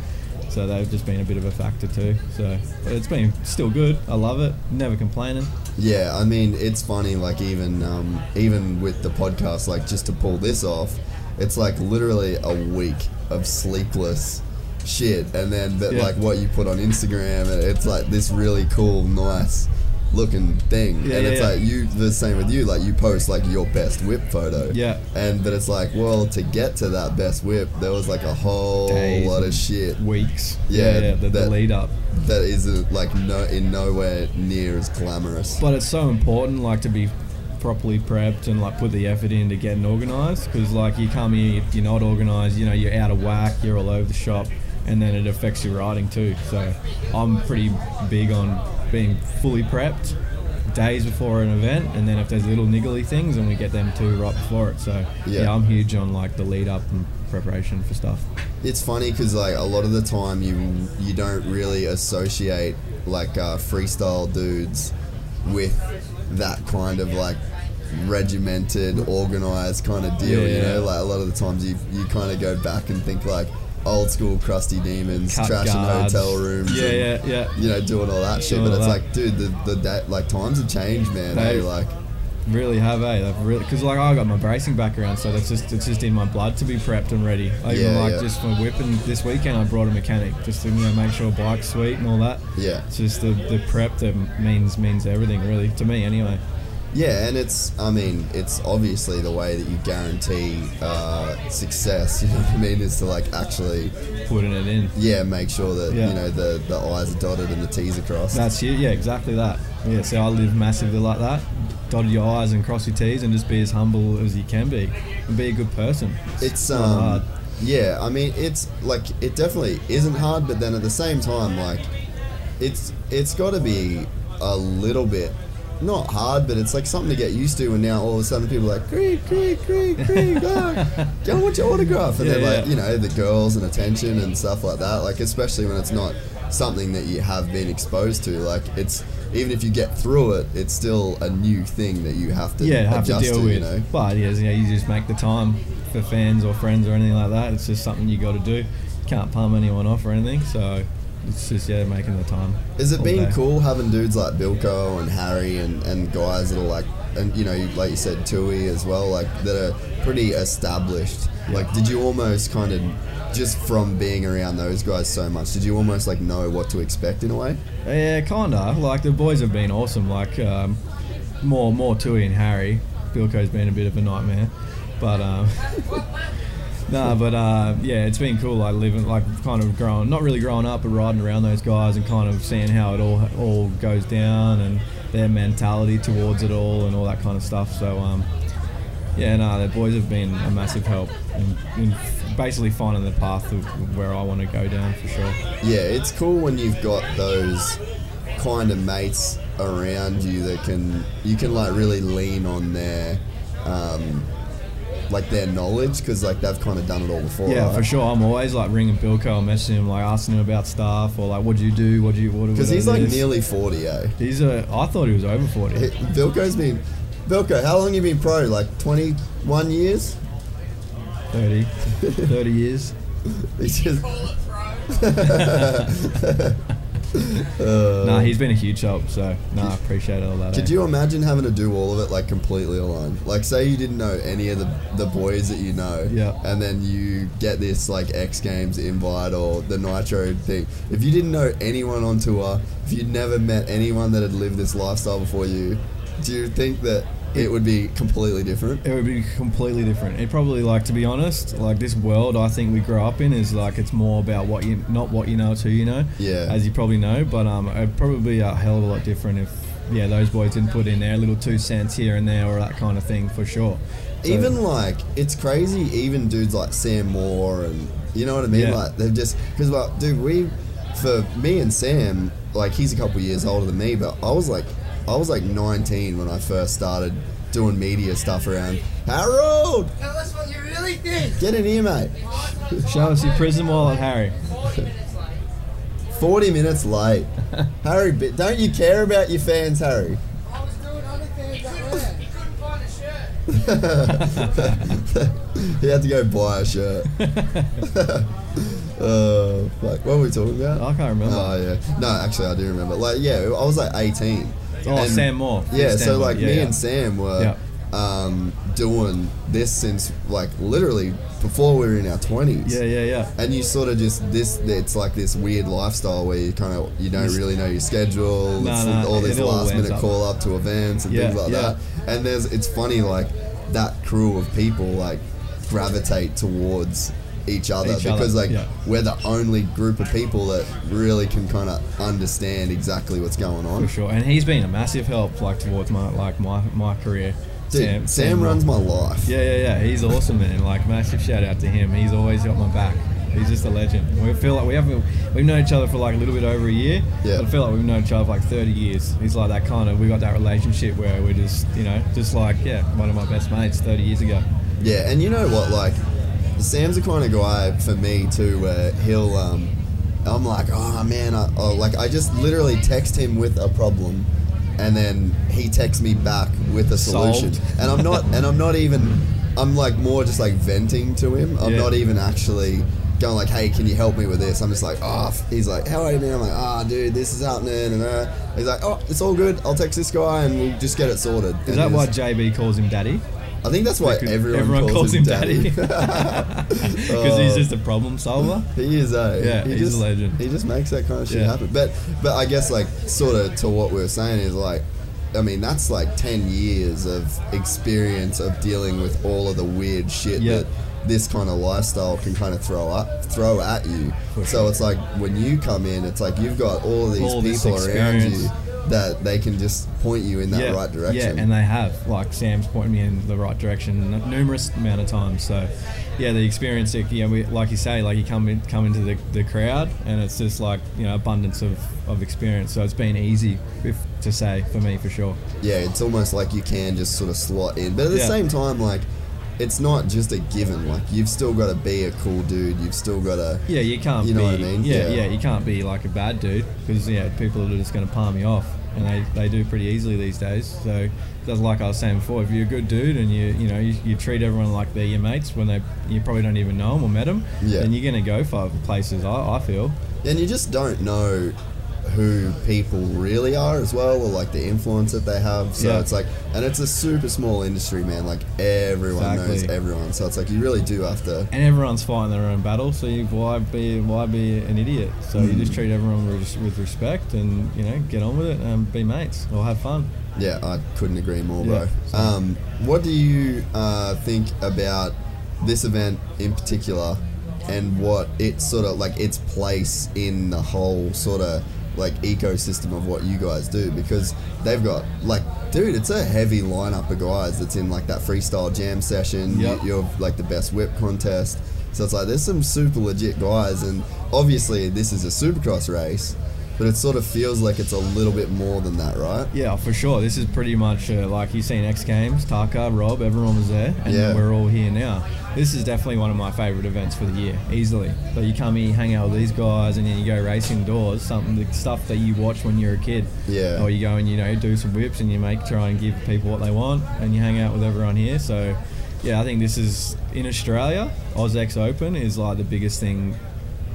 So they've just been a bit of a factor too. So, but it's been still good. I love it. Never complaining. Yeah, I mean, it's funny, like, even um, even with the podcast, like, just to pull this off, it's like literally a week of sleepless shit, and then, Yeah. like, what you put on Instagram, and it's like this really cool, nice looking thing Yeah, and yeah, it's yeah. like you the same with you like you post like your best whip photo Yeah. and but it's like well to get to that best whip there was like a whole Days lot of shit Weeks. Yeah, the, the that- lead up. that isn't like no in nowhere near as glamorous But it's so important, like to be properly prepped and like put the effort in to getting organised. Because like you come here, if you're not organised. You know, you're out of whack. You're all over the shop, and then it affects your riding too. So I'm pretty big on being fully prepped days before an event, and then if there's little niggly things, and we get them too right before it. So Yeah. yeah, I'm huge on like the lead up and preparation for stuff. it's funny because like a lot of the time you you don't really associate like uh, freestyle dudes with that kind of like regimented organized kind of deal you Yeah. know like a lot of the times you you kind of go back and think like old school crusty demons Cut trashing guards. hotel rooms Yeah, and, yeah, yeah. you know doing all that shit Doing but it's that. like dude the the da- like times have changed man They- eh? like Really have, eh? They've really because like I got my bracing background, so that's just it's just in my blood to be prepped and ready. I even Yeah, like yeah. just for whipping this weekend, I brought a mechanic just to you know make sure bike's sweet and all that. yeah It's just the, the prep that means means everything really to me anyway. Yeah, and it's, I mean, it's obviously the way that you guarantee uh, success, you know what I mean, is to like actually, Putting it in. yeah, make sure that, Yeah. you know, the, the I's are dotted and the T's are crossed. That's you, yeah, exactly that. Yeah, so I live massively like that. Dot your I's and cross your T's and just be as humble as you can be and be a good person. it's, not um, hard. yeah, I mean, it's like, it definitely isn't hard, but then at the same time, like, it's, it's got to be a little bit, not hard, but it's like something to get used to. And now all of a sudden people are like, Creek, Creek, Creek, Creek, oh, ah, go want your autograph. And Yeah, they're like, yeah. you know, the girls and attention and stuff like that. Like, especially when it's not something that you have been exposed to. Like it's even if you get through it, it's still a new thing that you have to yeah, have to deal to. with. You know. But yeah, you, know, you just make the time for fans or friends or anything like that. It's just something you got to do. Can't palm anyone off or anything. So it's just yeah, making the time. Is it been day. cool having dudes like Bilko and Harry and, and guys that are like, and you know, like you said, Tui as well, like that are pretty established? Like, did you almost kind of, just from being around those guys so much, did you almost like know what to expect in a way? Yeah, kinda. Like the boys have been awesome. Like um, more more Tui and Harry. Bilko's been a bit of a nightmare, but um, nah. But uh, yeah, it's been cool. Like living, like kind of growing, not really growing up, but riding around those guys and kind of seeing how it all all goes down and their mentality towards it all and all that kind of stuff. So um, yeah, no, the boys have been a massive help in, in basically finding the path of where I want to go down for sure. Yeah, it's cool when you've got those kind of mates around you that can you can like really lean on their um, like their knowledge because like they've kind of done it all before. Yeah, right? for sure. I'm always like ringing Bilko and messaging him, like asking him about stuff or like, what do you do? What do you what? Do. Because he's like is?" nearly forty, eh? He's a. I thought he was over forty. Hey, Bilko's been Bilko. How long you been pro? Like twenty one years. 30, 30 years. He's just nah, he's been a huge help. So nah, I appreciate all that. Could eh? you imagine having to do all of it like completely alone? Like, say you didn't know any of the, the boys that you know, Yeah. and then you get this like X Games invite or the Nitro thing. If you didn't know anyone on tour, if you'd never met anyone that had lived this lifestyle before you, do you think that it would be completely different? It would be completely different. It probably like to be honest, like this world I think we grow up in is like it's more about what you not what you know, who you know. Yeah. As you probably know, but um, it'd probably be a hell of a lot different if yeah those boys didn't put in their little two cents here and there or that kind of thing for sure. So- even like it's crazy even dudes like sam moore and you know what i mean Yeah. like they've just because well dude we for me and sam like he's a couple years older than me but i was like i was like 19 when i first started doing media stuff around harold Tell us what you really think. get in here mate show us your prison wallet, Harry. 40 minutes late harry don't you care about your fans harry I was doing other things. He couldn't find a shirt. he had to go buy a shirt uh, like what were we talking about I can't remember. Oh yeah, no, actually I do remember. Like yeah, I was like 18. Oh, And- Sam Moore. Yeah, Sam so Moore. like Yeah, me yeah. and Sam were Yeah. um, doing this since like literally before we were in our 20s. Yeah, yeah, yeah. And you sort of just this. It's like this weird lifestyle where you kind of you don't really know your schedule. No, all these all last-minute call up to events and things like that. And there's it's funny like that crew of people like gravitate towards each other Each other, because like yeah. we're the only group of people that really can kind of understand exactly what's going on. For sure, and he's been a massive help, like towards my like my, my career. Dude, Sam, runs my life. Yeah, yeah, yeah. He's awesome, man. Like massive shout out to him. He's always got my back. He's just a legend. We feel like we haven't we've known each other for like a little bit over a year. Yeah. But I feel like we've known each other for like 30 years. He's like that kind of we got that relationship where we're just you know just like yeah one of my best mates 30 years ago. Yeah, and you know what? Like, Sam's the kind of guy for me too, where he'll. Um, I'm like, oh man, I, oh, like I just literally text him with a problem, and then he texts me back with a solution. Solved. And I'm not, and I'm not even. I'm like more just like venting to him. I'm Yeah. not even actually going like, hey, can you help me with this? I'm just like, oh. He's like, how are you, man? I'm like, ah, dude, this is happening, and uh, he's like, oh, it's all good. I'll text this guy, and we'll just get it sorted. Is And that why JB calls him daddy? I think that's why Because everyone, calls, him daddy. Because he's just a problem solver. He is a Yeah, he he's a legend. He just makes that kind of shit Yeah. happen. But but I guess like sort of to what we are saying is like, I mean that's like ten years of experience of dealing with all of the weird shit Yeah. that this kind of lifestyle can kind of throw up throw at you. For so it's like when you come in, it's like you've got all of these All people around you. That they can just point you in that yeah, right direction. Yeah, and they have. Like Sam's pointed me in the right direction numerous amount of times. So, yeah, the experience, like, yeah, we, like you say, like you come in, come into the, the crowd, and it's just like you know abundance of, of experience. So it's been easy if, to say for me for sure. yeah, it's almost like you can just sort of slot in. But at the Yeah. same time, like it's not just a given. Like you've still got to be a cool dude. You've still got to. Yeah, you can't You know be. what I mean? Yeah, Yeah. yeah, you can't be like a bad dude because yeah, people are just going to palm you off, and they, they do pretty easily these days. So that's like I was saying before. If you're a good dude and you you know you, you treat everyone like they're your mates when they you probably don't even know them or met them, Yeah. then you're going to go far places. I, I feel. And you just don't know who people really are as well, or like the influence that they have. So Yeah. it's like, and it's a super small industry, man. Like everyone knows everyone. So it's like you really do have to. And everyone's fighting their own battle, so you, why be why be an idiot? So you Mm. just treat everyone with, with respect, and you know get on with it and be mates or have fun. Yeah, I couldn't agree more, Yeah, bro. Um, what do you uh, think about this event in particular, and what its sort of like its place in the whole sort of like ecosystem of what you guys do? Because they've got like, dude, it's a heavy lineup of guys that's in like that freestyle jam session. Yep. You, you're like the best whip contest. So it's like there's some super legit guys, and obviously this is a supercross race, but it sort of feels like it's a little bit more than that, right? Yeah, for sure. This is pretty much uh, like you've seen X Games, Taka, Rob, everyone was there, and Yeah. we're all here now. This is definitely one of my favourite events for the year, easily. So you come here, hang out with these guys, and then you go racing doors, something the stuff that you watch when you're a kid. Yeah. Or you go and you know do some whips, and you make try and give people what they want, and you hang out with everyone here. So. Yeah, I think this is in Australia. Aus-X Open is like the biggest thing,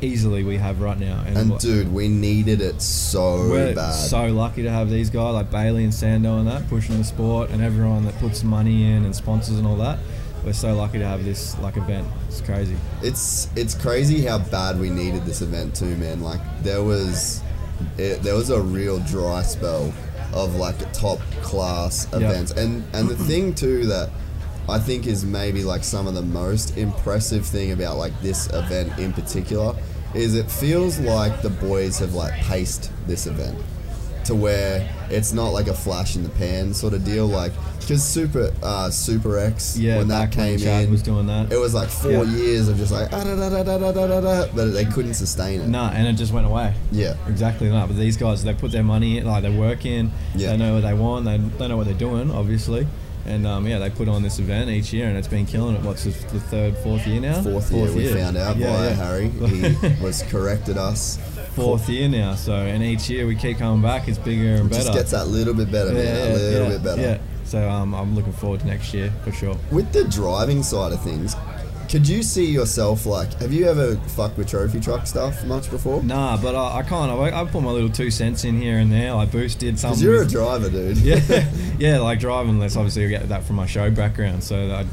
easily we have right now. And what- dude, we needed it so bad. we're bad. so lucky to have these guys like Bailey and Sando and that pushing the sport, and everyone that puts money in and sponsors and all that. We're so lucky to have this like event. It's crazy. it's it's crazy how bad we needed this event too, man. Like there was it, there was a real dry spell of like top class Yep. events, and and the thing too that I think is maybe like some of the most impressive thing about like this event in particular is it feels like the boys have like paced this event to where it's not like a flash in the pan sort of deal. Like because Super uh, Super X yeah, when that came when in, was doing that. It was like four yeah. years of just like ah, da, da, da, da, da, da, da, but they couldn't sustain it. No, nah, and it just went away. Yeah, exactly that. But these guys, they put their money, in, like they work in. Yeah. they know what they want. They, they know what they're doing, obviously. And um, yeah, they put on this event each year, and it's been killing it. What's the third, fourth year now? fourth, year we found out Yeah, via yeah. Harry he was corrected us fourth year now. So, and each year we keep coming back. It's bigger and better. just gets that little bit better man a little bit better Yeah. So um, I'm looking forward to next year for sure. with the driving side of things could you see yourself like have you ever fucked with trophy truck stuff much before Nah, but I, I kind of I, I put my little two cents in here and there. Like Boost did something. because you're a driver dude yeah, yeah, like driving. Let's obviously get that from my show background. So I,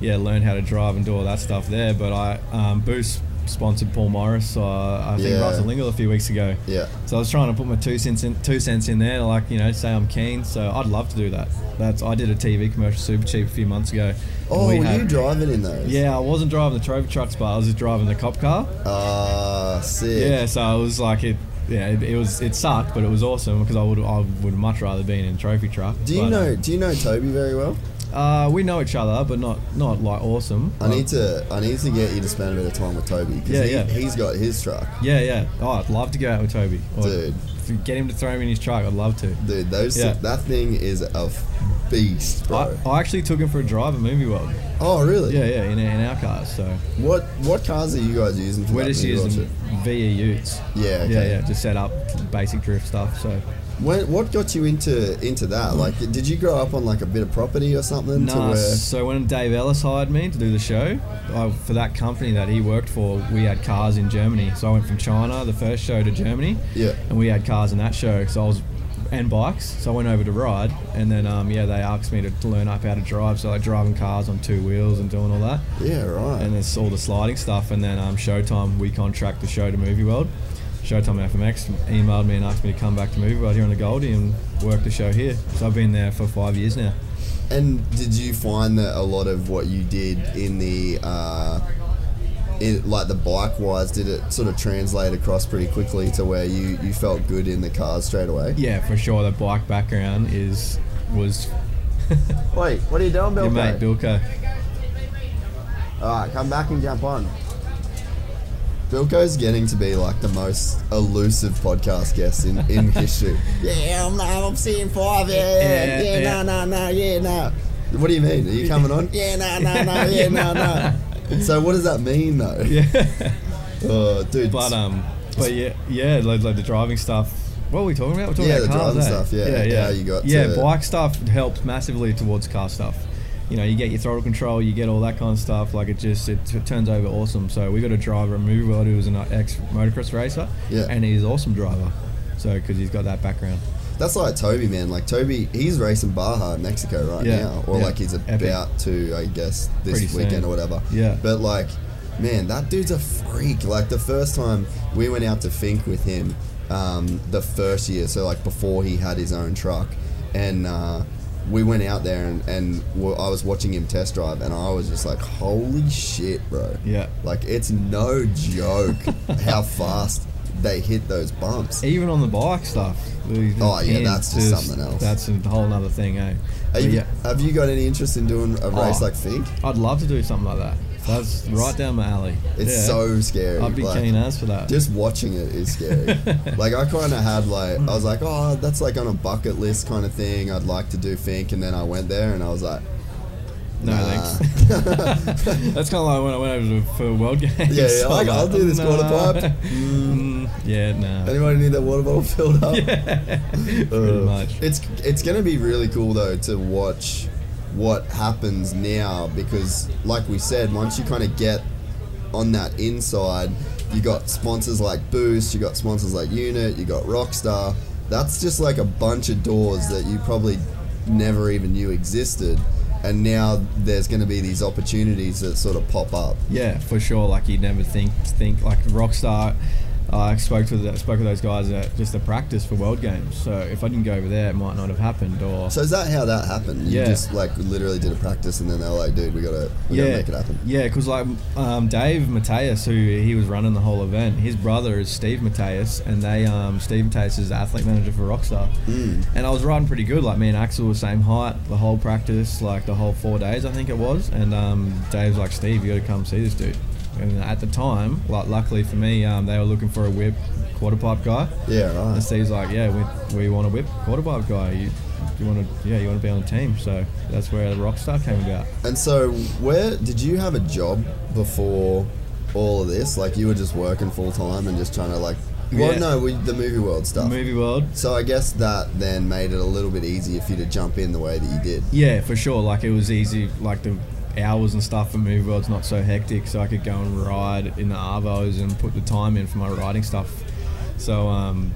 yeah, learned how to drive and do all that stuff there. But I um, Boost sponsored Paul Morris. Uh, I think Yeah. Russell Lingle a few weeks ago. yeah So I was trying to put my two cents in, two cents in there, like you know, say I'm keen. So I'd love to do that. That's I did a TV commercial Supercheap a few months ago. Oh we were had- you driving in those Yeah, I wasn't driving the trophy trucks, but I was just driving the cop car. ah sick Yeah, so it was like it. Yeah, it, it was it sucked, but it was awesome because I would I would much rather been in a trophy truck. do you But, know do you know Toby very well Uh, we know each other, but not not like awesome. I need to I need to get you to spend a bit of time with Toby because Yeah, he, yeah. he's got his truck Yeah, yeah. Oh, I'd love to go out with Toby. Dude. Get him to throw me in his truck, I'd love to. Dude, those Yeah. that thing is a f- beast, bro. I, I actually took him for a drive at Movie World. oh, really? Yeah, yeah, in, in our cars. So What what cars are you guys using for we're just using VE Utes. Yeah, okay. Yeah, yeah. Just set up basic drift stuff. So? When, what got you into into that? Like, did you grow up on like a bit of property or something? No. Where, so when Dave Ellis hired me to do the show, I, for that company that he worked for, we had cars in Germany. So I went from China, the first show, to Germany. Yeah. And we had cars in that show. So I was, and bikes. So I went over to ride, and then um, yeah, they asked me to, to learn up how to drive. So like driving cars on two wheels and doing all that. yeah, right. And there's all the sliding stuff. And then um, Showtime, we contract the show to Movie World. Showtime FMX emailed me and asked me to come back to Movie World here on the Goldie and work the show here. So I've been there for five years now. And did you find that a lot of what you did in the uh, in, like the bike wise, did it sort of translate across pretty quickly to where you, you felt good in the cars straight away? Yeah, for sure. The bike background is was Wait, what are you doing, your mate Bilko. All right, come back and jump on. Bilko's getting to be like the most elusive podcast guest in, in history. yeah, I'm, I'm seeing five. Yeah, yeah, Yeah, yeah, yeah. no, no, no, yeah, no. What do you mean? Are you coming on? Yeah, no, no, no, yeah, no, no. So what does that mean though? Yeah. Oh, dude. But um, but yeah, yeah, like, like the driving stuff. What are we talking about? We're talking Yeah, about the cars, driving eh? stuff, yeah, yeah, how you got yeah. to- bike stuff helps massively towards car stuff. You know, you get your throttle control, you get all that kind of stuff. Like it just it, t- turns over awesome. So we got a driver, a movie world, who was an ex motocross racer, Yeah. and he's an awesome driver. So because he's got that background. That's like Toby, man. Like Toby, he's racing Baja Mexico right Yeah, now, or yeah. like he's Epic. about to, I guess, this Pretty soon. weekend or whatever. Yeah. But like, man, that dude's a freak. Like the first time we went out to Finke with him, um, the first year, so like before he had his own truck, and uh, we went out there and, and I was watching him test drive, and I was just like, holy shit, bro. Yeah. Like it's no joke how fast they hit those bumps. Even on the bike stuff. the- Oh, yeah, that's just something else. That's a whole other thing, eh? Are you, yeah, Have you got any interest in doing a race Oh. like Finke? I'd love to do something like that. That's right down my alley. It's Yeah. so scary. I'd be like, keen as for that. Just watching it is scary. like I kind of had like I was like, oh, that's like on a bucket list kind of thing. I'd like to do Finke, and then I went there and I was like, no nah. thanks. That's kind of like when I went over to- for World Games. Yeah, yeah, like, I'll do this quarter pipe. Mm, yeah, no. Anybody need that water bottle filled up? Pretty Uh, much. It's it's gonna be really cool though to watch what happens now because, like we said, once you kind of get on that inside, you got sponsors like Boost, you got sponsors like Unit, you got Rockstar. That's just like a bunch of doors that you probably never even knew existed, and now there's going to be these opportunities that sort of pop up. Yeah, for sure. Like you'd never think think like Rockstar. I spoke to the, spoke to those guys at just a practice for World Games. So if I didn't go over there, it might not have happened. Or So is that how that happened? You Yeah. just like literally did a practice, and then they're like, "Dude, we gotta, we gotta make it happen." Yeah, because like um, Dave Mateus, who he was running the whole event, his brother is Steve Mateus, and they um, Steve Mateus is the athlete manager for Rockstar. Mm. And I was riding pretty good. Like me and Axell were the same height the whole practice, like the whole four days I think it was. And um, Dave's like, Steve, you got to come see this dude. And at the time, like luckily for me, um, they were looking for a whip quarter pipe guy. Yeah, right. And Steve's like, yeah, we, we want a whip quarter pipe guy. You, you want to, yeah, you want to be on the team. So that's where the Rockstar came about. And so, where did you have a job before all of this? Like, you were just working full time and just trying to like, well, Yeah. no, we, the movie world stuff. Movie world. So I guess that then made it a little bit easier for you to jump in the way that you did. Yeah, for sure. Like it was easy. Like the hours and stuff for movie world's not so hectic, so I could go and ride in the arvos and put the time in for my riding stuff. So um,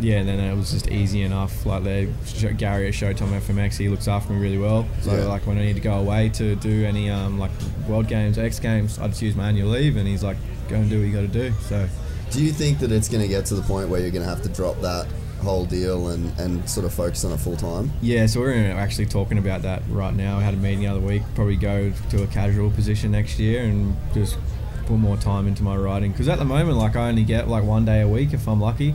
yeah, and then it was just easy enough. Like they, Gary at Showtime FMX, he looks after me really well. So Yeah. like when I need to go away to do any um, like World Games, X Games, I just use my annual leave, and he's like, go and do what you got to do. So Do you think that it's going to get to the point where you're going to have to drop that whole deal and, and sort of focus on it full time? Yeah, so we're actually talking about that right now. We had a meeting the other week. Probably go to a casual position next year and just put more time into my riding. Because at the moment, like I only get like one day a week if I'm lucky.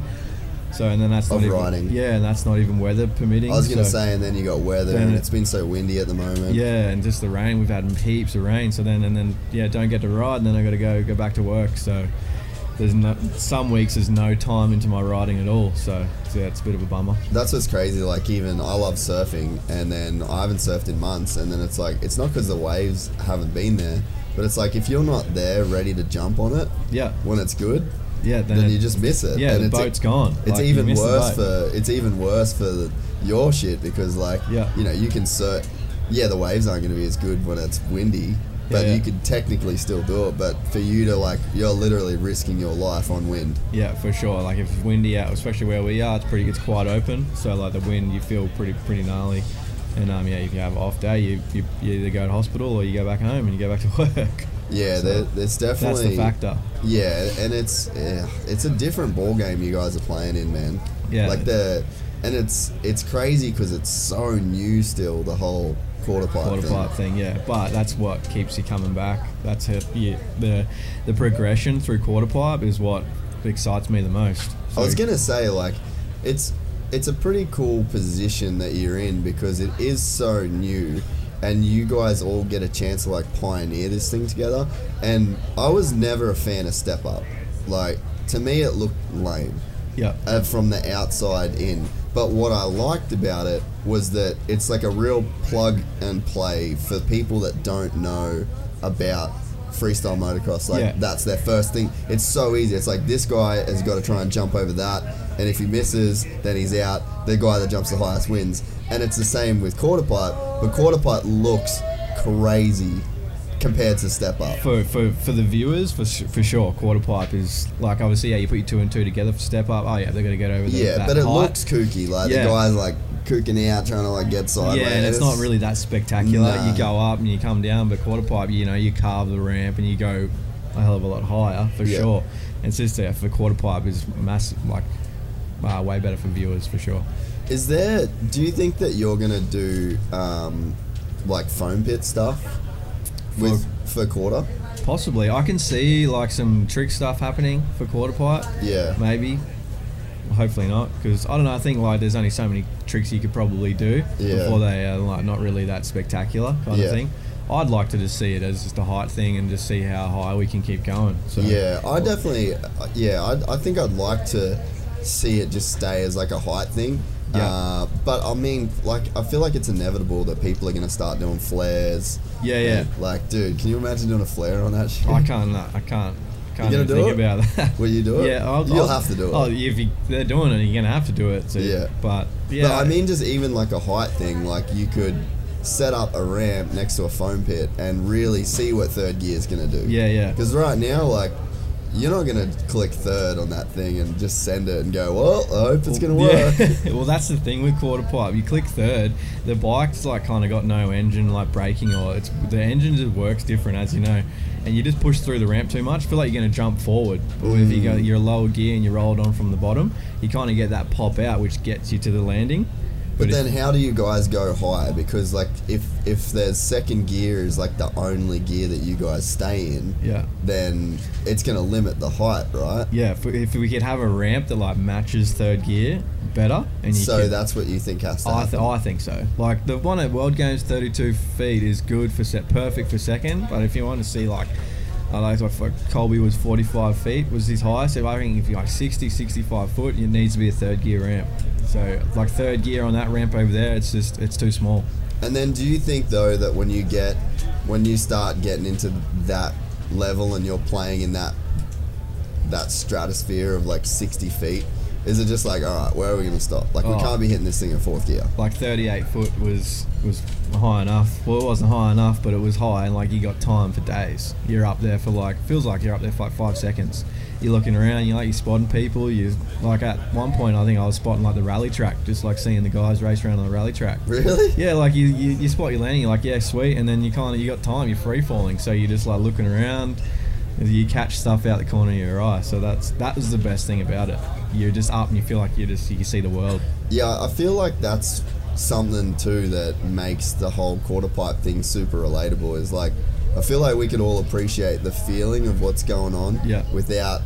So and then that's not even, riding. Yeah, and that's not even weather permitting. I was going to so- say, and then you got weather, Then and it- it's been so windy at the moment. Yeah, and just the rain. We've had heaps of rain. So then and then yeah, don't get to ride, and then I got to go go back to work. So there's no some weeks there's no time into my riding at all. So, so yeah, it's a bit of a bummer. That's what's crazy. Like, even I love surfing, and then I haven't surfed in months, and then it's like, it's not because the waves haven't been there, but it's like if you're not there ready to jump on it Yeah, when it's good, yeah. Then, then it- you just miss it. yeah, and the it's, boat's gone. It's Like, even worse for it's even worse for the, your shit because like Yeah. you know you can surf. Yeah, the waves aren't going to be as good when it's windy, but Yeah, yeah. you could technically still do it. But for you to like, you're literally risking your life on wind. Yeah, for sure. Like if it's windy out, especially where we are, it's pretty. It's quite open, so like the wind, you feel pretty pretty gnarly. And um, yeah, if you have an off day, you, you, you either go to hospital or you go back home and you go back to work. Yeah, So there, there's That's definitely the factor. Yeah, and it's yeah, it's a different ball game you guys are playing in, man. Yeah. like the and it's it's crazy because it's so new still. The whole quarter pipe Quarter thing. pipe thing, yeah. But that's what keeps you coming back. That's. Yeah, the the progression through quarter pipe is what excites me the most. I was gonna say like, it's it's a pretty cool position that you're in because it is so new, and you guys all get a chance to like pioneer this thing together. And I was never a fan of step up. Like to me, it looked lame. Yeah. uh, from the outside in. But what I liked about it was that it's like a real plug and play for people that don't know about freestyle motocross. Like Yeah. that's their first thing. It's so easy. It's like this guy has got to try and jump over that, and if he misses, then he's out. The guy that jumps the highest wins. And it's the same with quarter pipe, but quarter pipe looks crazy compared to step up. For, for, for the viewers, for, for sure, quarter pipe is like obviously, yeah, you put your two and two together for step up. Oh, yeah, they're to get over the, Yeah, that but it height. looks kooky. Like Yeah. the guy's like kooking out, trying to like get sideways. Yeah, and it's not really that spectacular. Nah. You go up and you come down, but quarter pipe, you know, you carve the ramp and you go a hell of a lot higher for Yeah. sure. And it's just yeah, for quarter pipe is massive, like uh, way better for viewers for sure. Is there? Do you think that you're gonna do um, like foam pit stuff with for quarter? Possibly, I can see like some trick stuff happening for quarter pipe. Yeah. maybe. Hopefully not, because I don't know. I think like there's only so many tricks you could probably do Yeah. before they are like not really that spectacular kind Yeah. of thing. I'd like to just see it as just a height thing and just see how high we can keep going. So Yeah, I definitely. Uh, yeah, I, I think I'd like to see it just stay as like a height thing. Yeah. Uh, but I mean, like, I feel like it's inevitable that people are gonna start doing flares. Yeah, yeah. And, like, dude, can you imagine doing a flare on that shit? I can't. uh, I can't. Can't You gonna do think it? about that. Will you do it? Yeah, I'll, You'll I'll- have to do it. Oh, if you, they're doing it, you're gonna have to do it. So, Yeah. But yeah, But I mean, just even like a height thing, like you could set up a ramp next to a foam pit and really see what third gear is gonna do. Yeah, yeah. Because right now, like, you're not gonna click third on that thing and just send it and go, well, I hope it's gonna work. Yeah. well, that's the thing with quarter pipe. You click third, the bike's like kind of got no engine, like braking, or it's the engine just works different, as you know. And you just push through the ramp too much. feel like you're going to jump forward. But if you go, Mm. you're lower gear and you roll it on from the bottom, you kind of get that pop out, which gets you to the landing. But then, how do you guys go higher? Because like, if if there's second gear is like the only gear that you guys stay in, yeah. then it's gonna limit the height, right? Yeah, if, if we could have a ramp that like matches third gear better, and you So could, that's what you think has to I, happen. th- I think so. Like the one at World Games, 32 feet is good for set, perfect for second. But if you want to see like, I like what Colby was 45 feet was his highest. So I think if you're like 60, 65 foot, it needs to be a third gear ramp. So like third gear on that ramp over there, it's just it's too small. And then, do you think though that when you get when you start getting into that level and you're playing in that that stratosphere of like 60 feet, is it just like, all right, where are we going to stop? Like, we Oh. can't be hitting this thing in fourth gear. Like 38 foot was was high enough. Well, it wasn't high enough, but it was high, and like you got time for days. You're up there for like feels like you're up there for like five seconds. You're looking around, you're like you're spotting people. You like at one point, I think I was spotting like the rally track, just like seeing the guys race around on the rally track. Really? Yeah, like you, you, you spot your landing, you're like, yeah, sweet, and then you kind of you got time, you're free falling, so you're just like looking around, and you catch stuff out the corner of your eye. So that's that was the best thing about it. You're just up and you feel like you just you see the world. Yeah, I feel like that's something too that makes the whole quarter pipe thing super relatable. Is like, I feel like we could all appreciate the feeling of what's going on Yeah. without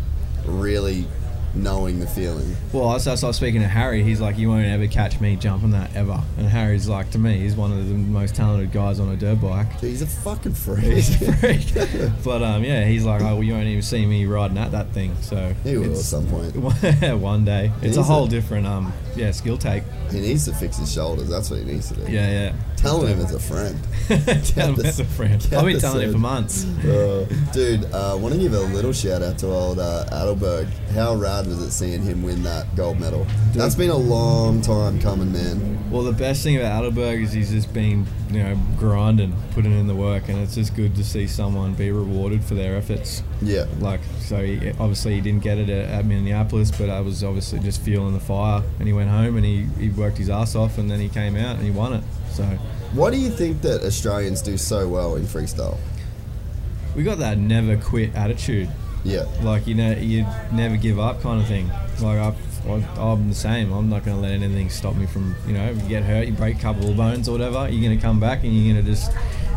really knowing the feeling. Well, I was, I was speaking to Harry. He's like, you won't ever catch me jumping that ever. And Harry's like, to me, he's one of the most talented guys on a dirt bike. He's a fucking freak. He's a freak. but um, yeah, he's like, oh, well, you won't even see me riding at that thing. So He will at some point. one day. It's a whole different um, yeah, skill take. He needs to fix his shoulders. That's what he needs to do. Yeah, yeah. Tell him as a friend. Tell him as a friend. I've been telling him for months. Uh, dude, I uh, want to give a little shout out to old uh, Adelberg. How rad was it seeing him win that gold medal? That's been a long time coming, man. Well, the best thing about Adelberg is he's just been, you know, grinding, putting in the work, and it's just good to see someone be rewarded for their efforts. Yeah. Like, so he, obviously he didn't get it at, at Minneapolis, but I was obviously just fueling the fire, and he went home and he, he worked his ass off, and then he came out and he won it. So Why do you think that Australians do so well in freestyle? we got that never quit attitude. Yeah. Like you know, you never give up kind of thing. Like I, I'm the same. I'm not going to let anything stop me from you know. You get hurt, you break a couple of bones or whatever. You're going to come back and you're going to just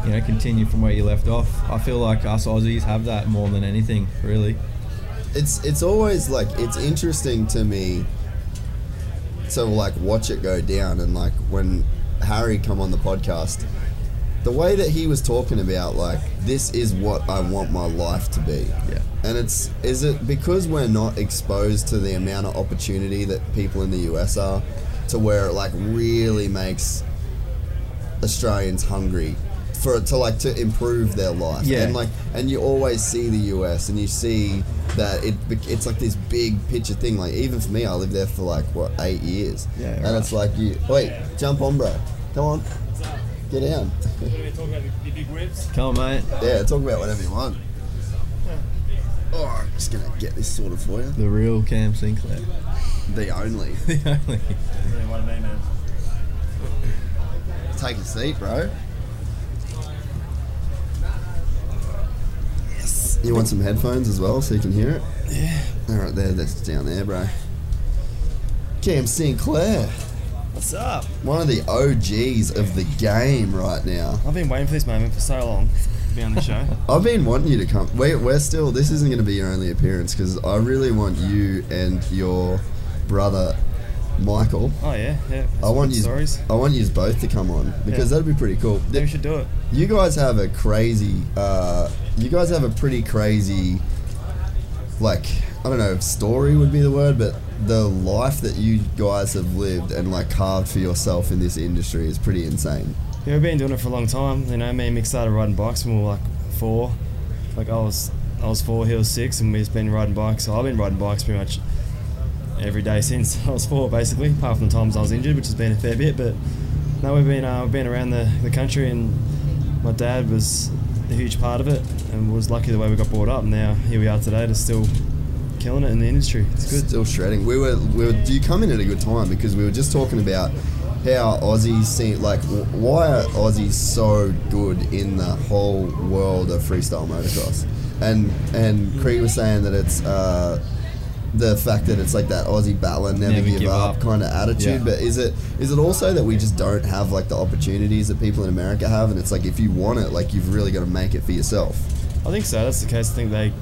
you know continue from where you left off. I feel like us Aussies have that more than anything, really. It's it's always like it's interesting to me to like watch it go down and like when Harry come on the podcast the way that he was talking about like this is what I want my life to be. Yeah. And it's is it because we're not exposed to the amount of opportunity that people in the US are to where it like really makes Australians hungry for to like to improve their life. Yeah. And like and you always see the US and you see that it it's like this big picture thing. Like even for me, I lived there for like what eight years. Yeah, And right. it's like you wait, jump on, bro. Come on, get down. Come on, mate. yeah, talk about whatever you want. Oh, I'm just gonna get this sorted for you. The real Cam Sinclair. The only. The only. Take a seat, bro. Yes. You want some headphones as well so you can hear it? Yeah. All right, there, that's down there, bro. Cam Sinclair, What's up? one of the OGs of the game right now. I've been waiting for this moment for so long to be on the show. I've been wanting you to come. We're, we're still. This isn't going to be your only appearance because I really want you and your brother, Michael. Oh yeah, yeah. I want you. stories. I want you both to come on because Yeah. that'd be pretty cool. Maybe we should do it. You guys have a crazy. Uh, you guys have a pretty crazy. Like I don't know if story would be the word, but the life that you guys have lived and like carved for yourself in this industry is pretty insane. Yeah, we've been doing it for a long time. You know, me and Mick started riding bikes when we were like four. Like I was, I was four, he was six, and we've been riding bikes. So I've been riding bikes pretty much every day since I was four, basically. Apart from the times I was injured, which has been a fair bit. But no, we've been uh, we've been around the, the country, and my dad was a huge part of it, and was lucky the way we got brought up. Now here we are today, to still killing it in the industry. It's good. Still shredding. We were, we were. Do you come in at a good time because we were just talking about how Aussies seem like. Why are Aussies so good in the whole world of freestyle motocross? And and Creed was saying that it's uh, the fact that it's like that Aussie battle and never, Never give, give up, up. kind of attitude. Yeah. But is it is it also that we just don't have like the opportunities that people in America have? And it's like if you want it, like you've really got to make it for yourself. I think so. That's the case. I think they,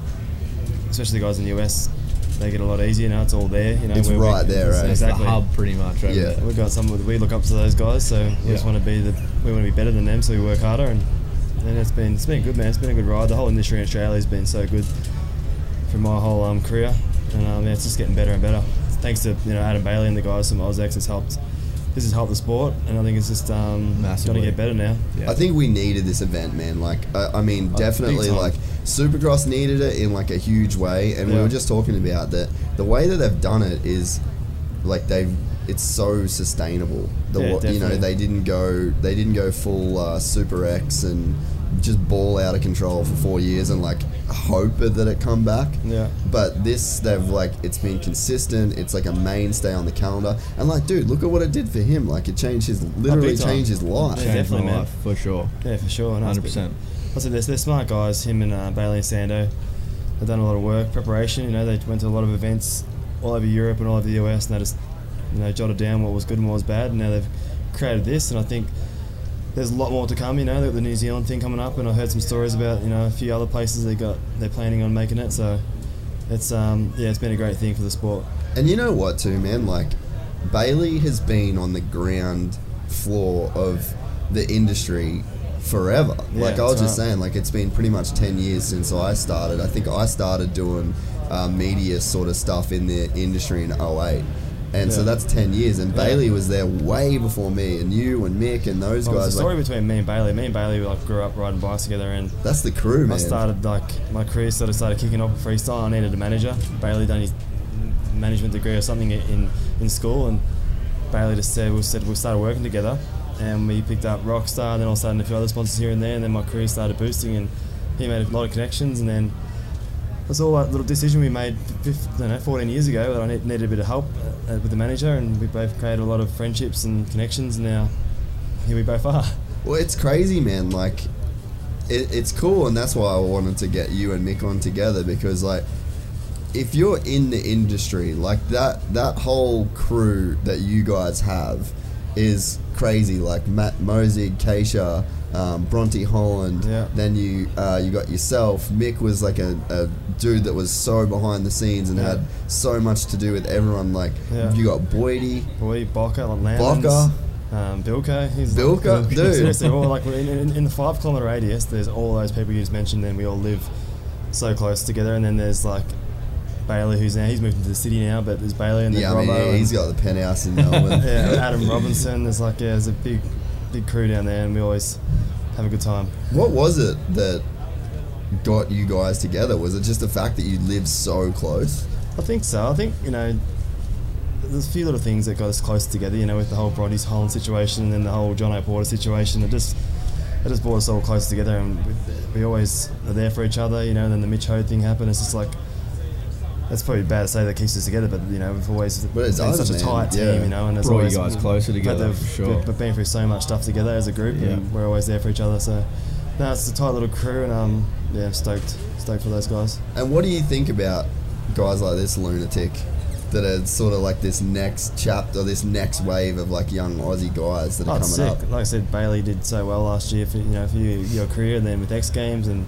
especially the guys in the US, they get a lot easier now. It's all there. You know, It's where we- right there, right? It's Exactly. the hub pretty much over Yeah. there. We've got some that we look up to those guys, so we just want to be the we want to be better than them, so we work harder and. And it's been it's been good, man. It's been a good ride. The whole industry in Australia has been so good for my whole um, career, and um, yeah, it's just getting better and better. Thanks to you know Adam Bailey and the guys from Aus-X, it's helped. This has helped the sport, and I think it's just um, going to get better now. Yeah. I think we needed this event, man. Like, I, I mean, Oh, definitely, big time. like, Supercross needed it in like a huge way, and we were just talking about that. The way that they've done it is, like, they've it's so sustainable. The Yeah, wa- you know definitely. they didn't go they didn't go full uh, Super X and just ball out of control for four years and like hope that it come back. Yeah. But this, they've like, it's been consistent. It's like a mainstay on the calendar. And like, dude, look at what it did for him. Like, it changed his, literally Oh, changed his life. Yeah, Changed definitely, man. life, for sure. Yeah, for sure. Hundred percent. I said they're, they're smart guys. Him and uh, Bailey and Sando. They've done a lot of work, preparation. You know, they went to a lot of events all over Europe and all over the US, and they just you know jotted down what was good and what was bad. And now they've created this, and I think there's a lot more to come. You know, they've got the New Zealand thing coming up, and I heard some stories about you know a few other places they got they're planning on making it. So it's um yeah, it's been a great thing for the sport. And you know what, too, man? Like, Bailey has been on the ground floor of the industry forever. Yeah, like, I was just right. saying, like, it's been pretty much 10 years since I started. I think I started doing uh, media sort of stuff in the industry in 08. And so that's 10 years. And Yeah. Bailey was there way before me, and you and Mick and those Well, guys. a story Like, between me and Bailey. Me and Bailey like grew up riding bikes together, and that's the crew, man. I started like my career sort of started kicking off with freestyle. I needed a manager. Bailey done his management degree or something in in school, and Bailey just said we said we started working together, and we picked up Rockstar. And then all of a sudden a few other sponsors here and there, and then my career started boosting, and he made a lot of connections, and then. That's all that little decision we made, fif- I don't know, 14 years ago. That I need- needed a bit of help uh, with the manager, and we both created a lot of friendships and connections. And now, here we both are. Well, it's crazy, man. Like, it, it's cool, and that's why I wanted to get you and Mick on together because, like, if you're in the industry, like that, that whole crew that you guys have is crazy. Like Matt Mosig, Keisha, um, Bronte Holland. Yeah. Then you, uh, you got yourself. Mick was like a, a dude that was so behind the scenes and Yeah. had so much to do with everyone. Like, Yeah. you got Boydie. Boy, Boca, like Lamans, Boca. um, Bilko. He's Bilko? Dude. Seriously, all like in, in, in the five kilometer radius, there's all those people you just mentioned. Then we all live so close together, and then there's like Bailey, who's now he's moved into the city now, but there's Bailey and there's Yeah, I mean, yeah, he's and- got the penthouse in Melbourne. yeah, Adam Robinson. There's like yeah, there's a big, big crew down there, and we always have a good time. What was it that got you guys together? Was it just the fact that you live so close? I think so. I think you know, there's a few little things that got us close together. You know, with the whole Bronte's Holland situation and then the whole Jono Porter situation. It just it just brought us all close together, and we, we always are there for each other. You know, and then the Mitch Hode thing happened. It's just like. That's probably bad to say that keeps us together, but you know we've always But been such a tight team, Yeah. you know, and it's Brought you always guys closer together, for sure. We've, we've been through so much stuff together as a group, Yeah. and we're always there for each other. So, no, it's a tight little crew, and um, yeah, stoked, stoked for those guys. And what do you think about guys like this lunatic that are sort of like this next chapter, this next wave of like young Aussie guys that are Oh, coming sick. up? Like I said, Bailey did so well last year for you know for you, your career, and then with X Games, and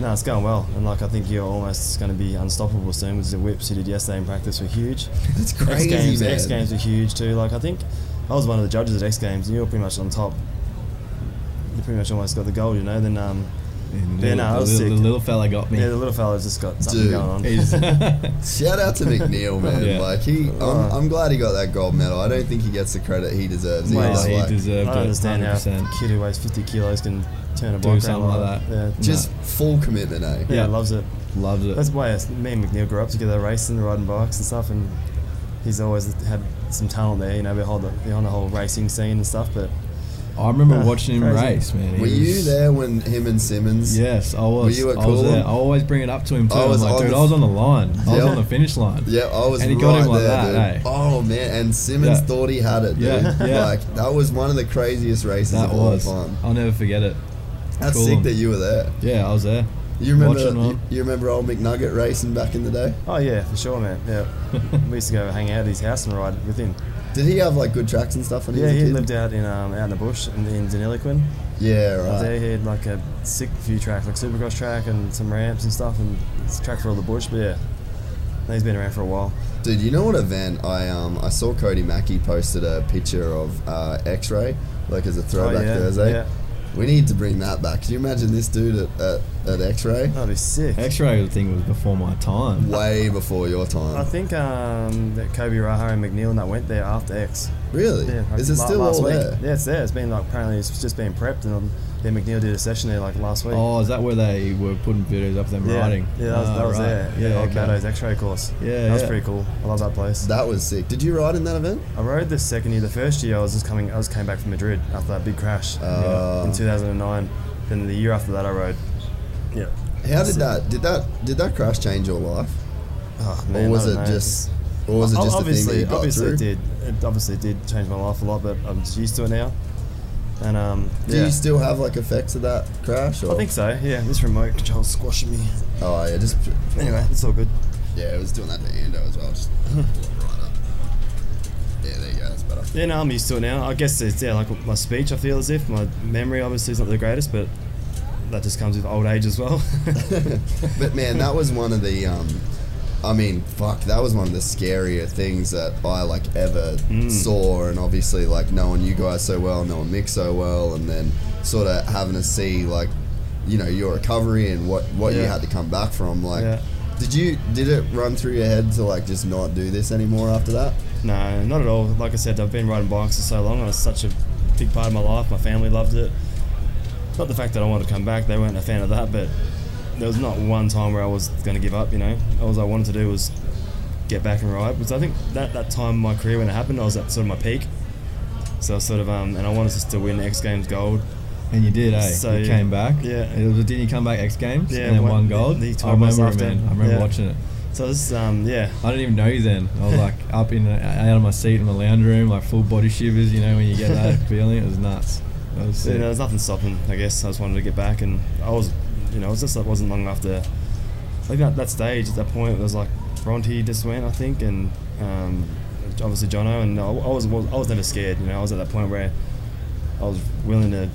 no, it's going well. And like I think you're almost going to be unstoppable soon. With the whips you did yesterday in practice were huge. It's X crazy, Games, man. X Games were huge too. Like I think I was one of the judges at X Games, and you were pretty much on top. You pretty much almost got the gold, you know. Then um, And Yeah, the, no, I the was little, sick. the little fella got me. yeah, the little fella's just got something Dude, going on. He's- Shout out to McNeil, man. Yeah. Like he, I'm, Uh. I'm glad he got that gold medal. I don't think he gets the credit he deserves. Well, he Like, deserved I it. don't understand how 100%. a kid who weighs 50 kilos can turn a Do bike something around like that. Yeah, just full commitment, eh? yeah, Yeah. loves it. Loves it. That's why me and McNeil grew up together, racing, riding bikes and stuff, and he's always had some talent there, you know, behind the, behind the whole racing scene and stuff. But I remember Yeah, watching him crazy. race, man. He Were you there when him and Simmons? Yes, I was. Were you at I was there. I always bring it up to him too. I was I'm like, dude, the I was on the line. I was on the finish line. Yeah, I was And he right got him like there, that, dude. eh? Oh man, and Simmons Yeah. thought he had it, dude. Yeah, yeah. Like that was one of the craziest races That of all was. time. I'll never forget it. That's Cool. sick that you were there. Yeah, I was there. You remember? Watching You, you remember old McNugget racing back in the day? oh yeah, for sure, man. Yeah, we used to go hang out at his house and ride with him. Did he have like good tracks and stuff when he Yeah, was a he kid? lived out in um, out in the bush in, in Deniliquin. yeah, Up there, right. he had like a sick few tracks, like Supercross track and some ramps and stuff, and it's a track for all the bush. But yeah, no, he's been around for a while. Dude, you know what event I um I saw Cody Mackey posted a picture of uh, X-Ray like as a throwback oh, yeah, Thursday. Yeah, We need to bring that back. Can you imagine this dude at, at, at X-Ray? that'd be sick. X-ray thing was before my time. Way before your time. I think um, that Kobe Raha and McNeil and that went there after X. really? Yeah, like Is it la- still last all week. there? Yeah, it's there. It's been like apparently it's just been prepped, and um, then McNeil did a session there like last week. Oh, is that where they were putting videos of them yeah, riding? yeah, that was, Ah, that was right. there. Yeah, Yeah, old okay. Maddo's X-ray course. Yeah, that was yeah. pretty cool. I love that place. That was sick. Did you ride in that event? I rode the second year. The first year I was just coming. I was came back from Madrid after that big crash Uh, in 2009. Then the year after that I rode. Yeah. How did Sick. that? Did that? Did that crash change your life? Oh, man, or was I it don't know. just? Or was it just a thing that obviously, you got obviously through? it did. It obviously did change my life a lot, but I'm just used to it now. And um, Do yeah. you still have like effects of that crash? Or? I think so. Yeah, this remote control's squashing me. Oh yeah, just Anyway, it's all good. yeah, it was doing that to Ando as well. Just right up. Yeah, there you go. That's better. Yeah, no, I'm used to it now. I guess it's yeah, like my speech. I feel as if my memory obviously is not the greatest, but that just comes with old age as well. But man, that was one of the. Um, I mean, fuck, that was one of the scarier things that I like ever Mm. saw, and obviously like knowing you guys so well, knowing Mick so well, and then sort of having to see like, you know, your recovery and what what you had to come back from. Like, Yeah. did you did it run through your head to like just not do this anymore after that? no, not at all. Like I said, I've been riding bikes for so long. It was such a big part of my life. My family loved it. Not the fact that I wanted to come back; they weren't a fan of that. But there was not one time where I was going to give up. You know, all I wanted to do was get back and ride. Because I think that that time in my career when it happened, I was at sort of my peak. So I sort of um, and I wanted just to win X Games gold. And you did, eh? So, you came back. yeah. It was, didn't you come back X Games? Yeah, And then won- gold? the I 12 months remember it, man. I remember Yeah. watching it. So this um, yeah, I didn't even know you then. I was like up in out of my seat in the lounge room, like full body shivers. You know when you get that feeling, it was nuts. Was sick. know, there's nothing stopping. I guess I just wanted to get back, and I was, you know, it was just it wasn't long after, like that, that stage at that point. It was like Bronte just went, I think, and um, obviously Jono, and I, I was I was never scared. You know, I was at that point where I was willing to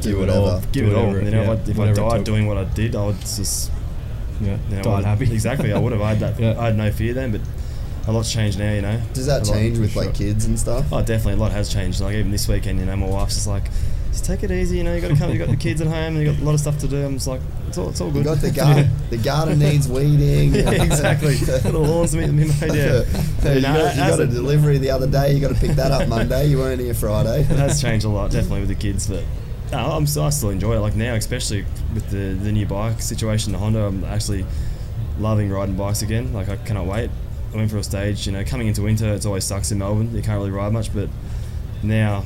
Do it all. give it all. whatever, You know, yeah, if I, if I died doing what I did, I would just yeah, you know, died would- happy. Exactly, I would have. I had that. Yeah. I had no fear then, but a lot's changed now. You know. Does that A change for with like kids and stuff? Oh, definitely. A lot has changed. Like even this weekend, you know, my wife's just like, just take it easy. You know, you got to come. You got the kids at home, and you got a lot of stuff to do. I'm just like, it's all, it's all good. You got the garden. the garden needs weeding. yeah, exactly. the lawns to be made. Yeah, you, No, got, you got a delivery the other day. You got to pick that up Monday. You weren't here Friday. it has changed a lot, definitely with the kids. But no, I'm still, I still enjoy it. Like now, especially with the the new bike situation, the Honda. I'm actually loving riding bikes again. Like I cannot wait. I went for a stage. You know, coming into winter, it always sucks in Melbourne. You can't really ride much, but now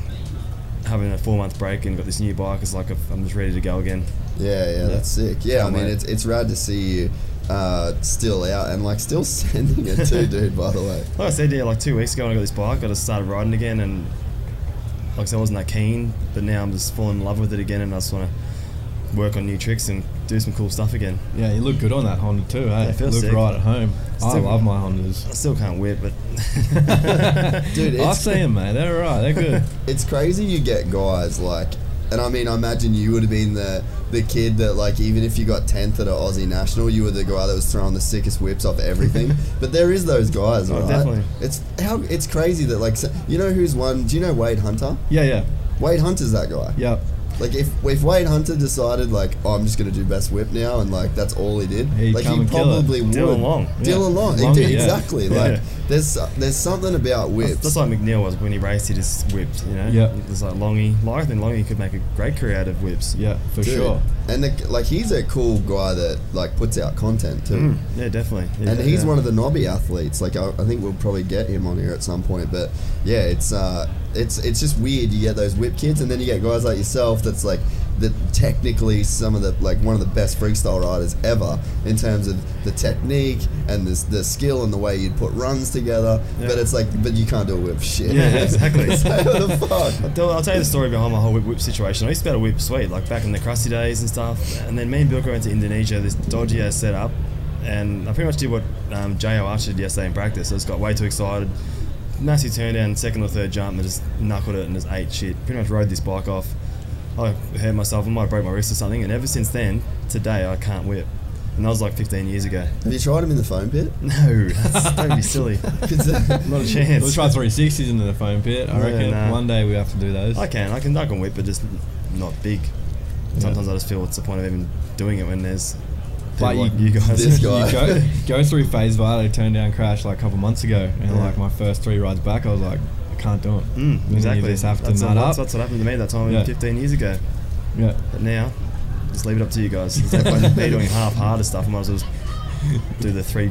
having a four month break and got this new bike is like a, I'm just ready to go again. Yeah, yeah, that's sick. Yeah, I Can't mean, wait. it's it's rad to see you uh, still out and like still sending it too, dude. By the way, Like I said, yeah, like two weeks ago when I got this bike, I just started riding again, and like I said, I wasn't that keen, but now I'm just falling in love with it again, and I just want to work on new tricks and do some cool stuff again. Yeah, you look good on that Honda too. Eh? Hey, it feels look sick. right at home. I Still- love my Hondas. I still can't whip, but Dude, I it's- see them, mate. They're alright. They're good. it's crazy. You get guys like, and I mean, I imagine you would have been the the kid that like even if you got tenth at an Aussie national, you were the guy that was throwing the sickest whips off everything. but there is those guys, Oh, right? definitely. It's how it's crazy that like so- you know who's one. Do you know Wade Hunter? yeah, yeah, Wade Hunter's that guy. yep. Like if if Wade Hunter decided like oh I'm just gonna do best whip now and like that's all he did He'd like come he and kill probably it. would Dylan Long. Dylan Yeah. Long, Longer, Dude, yeah. exactly Yeah. like there's there's something about whips just like McNeil was when he raced, he just whipped, you know? Yeah. It's like Longy. Like, I think Longy could make a great career out of whips. Yeah, for Dude. sure. and the, like he's a cool guy that like puts out content too Mm, yeah, definitely. Yeah, and he's yeah. one of the knobby athletes. Like I, I think we'll probably get him on here at some point. But yeah, it's uh, it's it's just weird. You get those whip kids, and then you get guys like yourself. That's like that technically some of the like one of the best freestyle riders ever in terms of the technique and the, the skill and the way you'd put runs together. Yeah. But it's like, but you can't do a whip shit. Yeah, exactly. like, what the fuck? I'll tell, I'll tell you the story behind my whole whip, whip situation. I used to be able to whip sweet, like back in the crusty days and stuff. And then me and Bilko went to Indonesia, this dodgy ass setup. And I pretty much did what um, Jayo Archer did yesterday in practice. I just got way too excited. Massive turn down, second or third jump, and just knuckled it and just ate shit. Pretty much rode this bike off. I hurt myself, I might have broke my wrist or something. And ever since then, today, I can't whip. And that was like 15 years ago. Have you tried him in the foam pit? No, that's, don't be silly. uh, Not a chance. We'll chance. try 360s into the foam pit. I Yeah, reckon nah. one day we have to do those. I can, I can, I can whip, but just not big. Sometimes I just feel what's the point of even doing it when there's people Like you- guys. You go, go through phase Valley turn down crash like a couple months ago, and Yeah. like my first three rides back, I was like, I can't do it. Mm, exactly. You just have to that's, nut up. that's what happened to me that time Yeah. 15 years ago. yeah. But now, just leave it up to you guys. There's no point in me doing half harder stuff. I might as well just do the three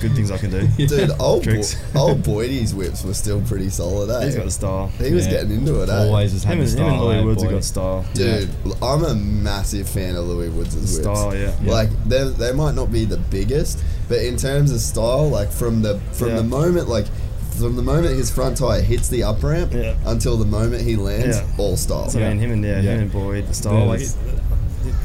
good things I can do. Dude, old Bo- old Boydie's whips were still pretty solid. Eh? He's got the style. He was Yeah. getting into it. Eh? Always just had Him the and, him style. and Louis eh, Woods have got style. Dude, I'm a massive fan of Louis Woods' whips. Style, yeah. Yeah. Like they they might not be the biggest, but in terms of style, like from the from Yeah. the moment like from the moment his front tire hits the up ramp Yeah. until the moment he lands, Yeah. all style. So I mean, him and yeah, Yeah. him and Boyd, the style. Like,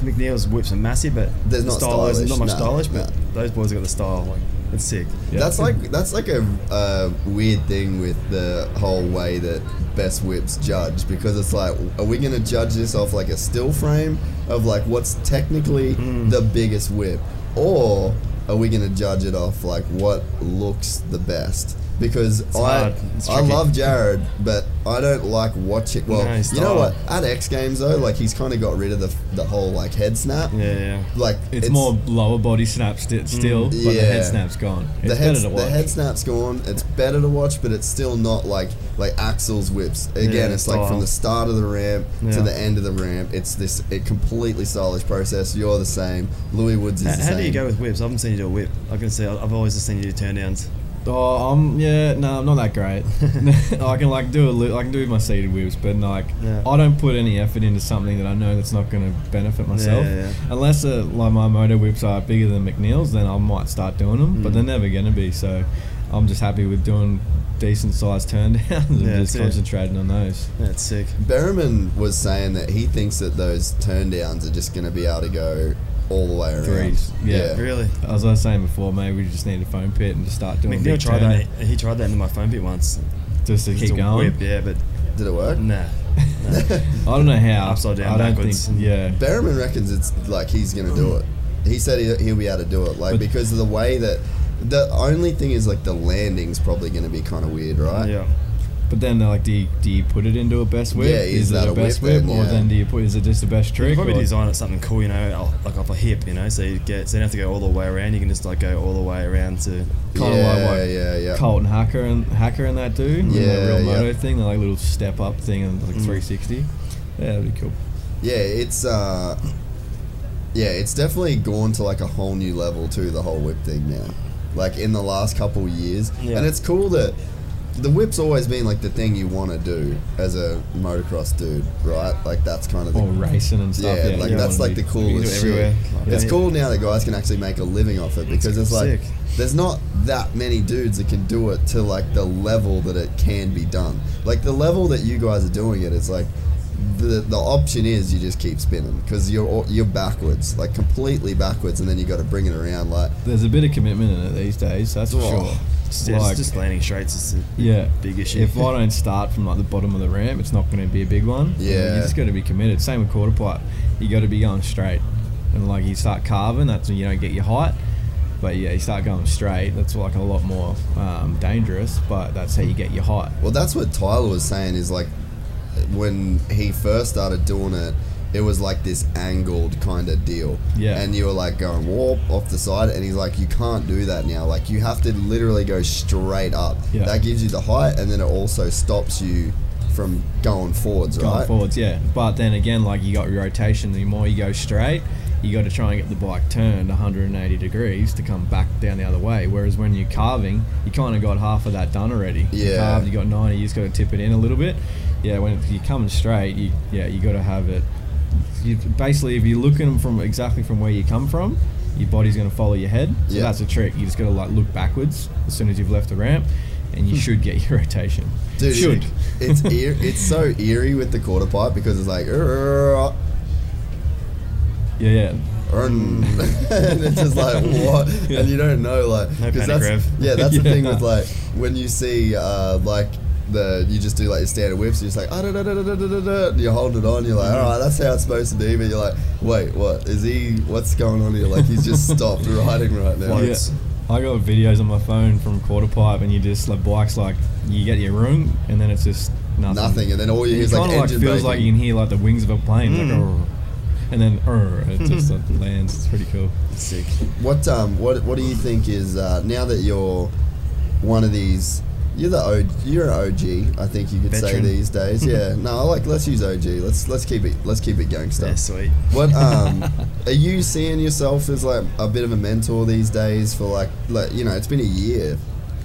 McNeil's whips are massive, but There's the not style is stylish, not much no, stylish. But no. those boys have got the style. Like it's sick. Yeah. That's like that's like a, a weird thing with the whole way that best whips judge because it's like, are we going to judge this off like a still frame of like what's technically Mm. the biggest whip, or are we going to judge it off like what looks the best? Because I. It's I tricky. love Jared, but I don't like watching. Well, No, you know what? At X Games though, like he's kind of got rid of the the whole like head snap. Yeah, yeah. Like It's, more lower body snap sti- still, but the Mm. Head snap's gone. It's the head, better to watch. the head snap's gone. It's better to watch, but it's still not like like Axell's whips. Again, Yeah, it's like from the start of the ramp to the end of the ramp. It's this a completely stylish process. You're the same. Louis Woods is How, the how same. do you go with whips? I haven't seen you do a whip. I can say I've always just seen you do turn downs. Oh, I'm yeah, no, I'm not that great. I can like do a li- I can do my seated whips, but like Yeah. I don't put any effort into something that I know that's not going to benefit myself. yeah, yeah. Unless uh, like my motor whips are bigger than McNeil's, then I might start doing them, but Mm. they're never going to be. So I'm just happy with doing decent sized turn downs and Yeah, just that's it. concentrating on those. That's sick. Berriman was saying that he thinks that those turn downs are just going to be able to go all the way around. Threes, yeah. Really? As I was saying before, maybe we just need a foam pit and just start doing McNeil big tried turn that. He tried that into my phone pit once. just to Just keep a going. Whip, yeah, but Did it work? nah. nah. I don't know how. Upside down, I don't backwards. think. Yeah. Berriman reckons it's like he's going to do it. He said he, he'll be able to do it, like But- because of the way that. The only thing is like the landing's probably going to be kind of weird, right? Yeah. But then, they're like, do you, do you put it into a best whip? Yeah, is it that a a best whip whip, then? or Yeah. then do you put? Is it just a best trick? could probably or- design it something cool, you know, like off a hip, you know, so you get so you don't have to go all the way around. You can just like go all the way around to. Kind yeah, of like what yeah, yeah. Colton Haaker and Haaker and that dude, Yeah, that real yeah. moto thing, the like little step up thing and like Mm. 360. Yeah, that'd be cool. Yeah, it's uh, yeah, it's definitely gone to like a whole new level too. The whole whip thing now, like in the last couple years, Yeah. and it's cool that the whip's always been like the thing you want to do as a motocross dude, right? Like that's kind of the Or racing and stuff. yeah, Yeah, like that's like be- the You can do coolest it shit. Like, It's yeah. cool now that guys can actually make a living off it because it's like sick. there's not that many dudes that can do it to like the level that it can be done. Like the level that you guys are doing it, it's like the the option is you just keep spinning because you're you're backwards, like completely backwards, and then you got to bring it around like There's a bit of commitment in it these days. That's for Oh. sure. Just, yeah, Like- just landing straights is a Yeah. big issue. If I don't start from like the bottom of the ramp, it's not going to be a big one. You know, Yeah. you just got to be committed. Same with quarter pipe. You got to be going straight, and like you start carving, that's when you don't get your height. But yeah, you start going straight. That's like a lot more um, dangerous. But that's how you get your height. Well, that's what Tyler was saying. Is like when he first started doing it, it was like this angled kind of deal. Yeah. And you were like going warp off the side, and he's like, you can't do that now. Like you have to literally go straight up. Yeah. That gives you the height, and then it also stops you from going forwards, right? Going right? forwards, yeah. But then again, like you got your rotation. The more you go straight, you got to try and get the bike turned 180 degrees to come back down the other way. Whereas when you're carving, you kind of got half of that done already. You Yeah. carved, you got 90. You just got to tip it in a little bit. Yeah, when you're coming straight, you yeah, you got to have it. You, basically, if you're looking from exactly from where you come from, your body's going to follow your head. So Yeah. that's a trick. You just got to like look backwards as soon as you've left the ramp, and you should get your rotation. Dude, should. it's eer- it's so eerie with the quarter pipe because it's like. "Urgh, Yeah, yeah. and it's just like what, and you don't know like No panic, that's Rev. yeah that's the thing with like when you see uh, like the you just do like your standard whips you're just like ah, da, da, da, da, da, da, da, and you hold it on you're like all right that's how it's supposed to be but you're like wait what is he what's going on here like he's just stopped riding right now Floats. Yeah. I got videos on my phone from quarter pipe, and you just like bikes like you get your room, and then it's just nothing. nothing and then all you hear is like kind of like engine feels like you can hear like the wings of a plane, Mm. like, "Arr," and then "Arr," it just like, lands. It's pretty cool. Sick. What um what what do you think is uh, now that you're one of these you're the OG, you're an OG I think you could say these days yeah no I like let's use OG let's let's keep it let's keep it gangster Yeah, sweet. what um are you seeing yourself as like a bit of a mentor these days for like like you know it's been a year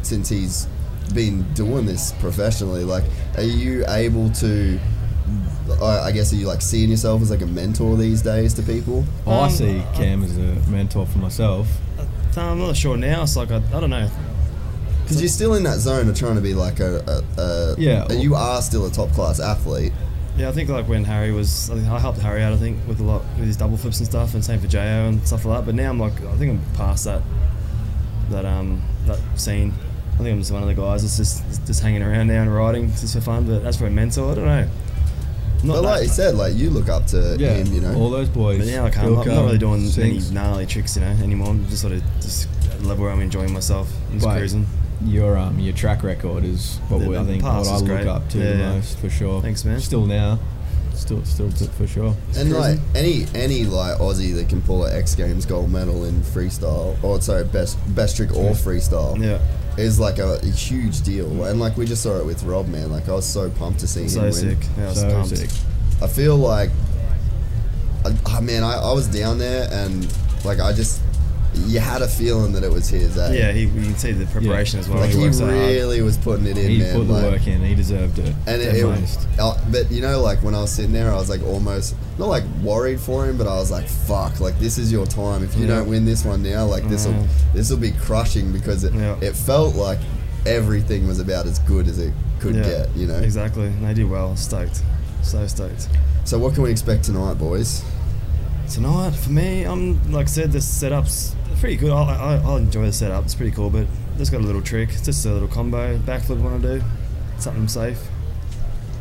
since he's been doing this professionally like are you able to I I guess are you like seeing yourself as like a mentor these days to people I Um, see Cam as a mentor for myself. Uh, I'm not sure now. It's like I, I don't know. Because you're still in that zone of trying to be like a, a, a Yeah, and you are still a top class athlete. Yeah, I think like when Harry was, I, think I helped Harry out. I think with a lot with his double flips and stuff, and same for Jo and stuff like that. But now I'm like, I think I'm past that, that um that scene. I think I'm just one of the guys that's just just hanging around now and riding just for fun. But as for a mentor, I don't know. I'm But like you said, like you look up to Yeah, him, you know. all those boys. but now I can't. I'm not really doing Sinks. any gnarly tricks, you know, anymore. I'm just sort of just at a level where I'm enjoying myself, and just But cruising. Your um your track record is what The- we, I think what I is look great. up to the most for sure. Thanks, man. Still now, still still for sure. and like any any like Aussie that can pull an X Games gold medal in freestyle, or sorry, best best trick or freestyle, Yeah, is like a, a huge deal. And like we just saw it with Rob, man. Like I was so pumped to see him so win. sick. Yeah, I was so pumped. sick. I feel like, I, I man, I, I was down there and like I just, you had a feeling that it was his. Eh? Yeah, he, you can see the preparation as well. like he works so hard. really was putting it in, He man. put the work in. He deserved it. And it, the it most. uh, but you know, like when I was sitting there, I was like almost not like worried for him, but I was like, "Fuck! Like this is your time. If you Yeah. don't win this one now, like this will Mm. this will be crushing because it Yeah. it felt like everything was about as good as it could Yeah, get. You know. Exactly. And they did well. Stoked. So stoked. So what can we expect tonight, boys? Tonight, for me, I'm like I said, the setup's pretty good. I, I, I'll enjoy the setup. It's pretty cool, but just got a little trick. It's just a little combo backflip I want to do. Something safe.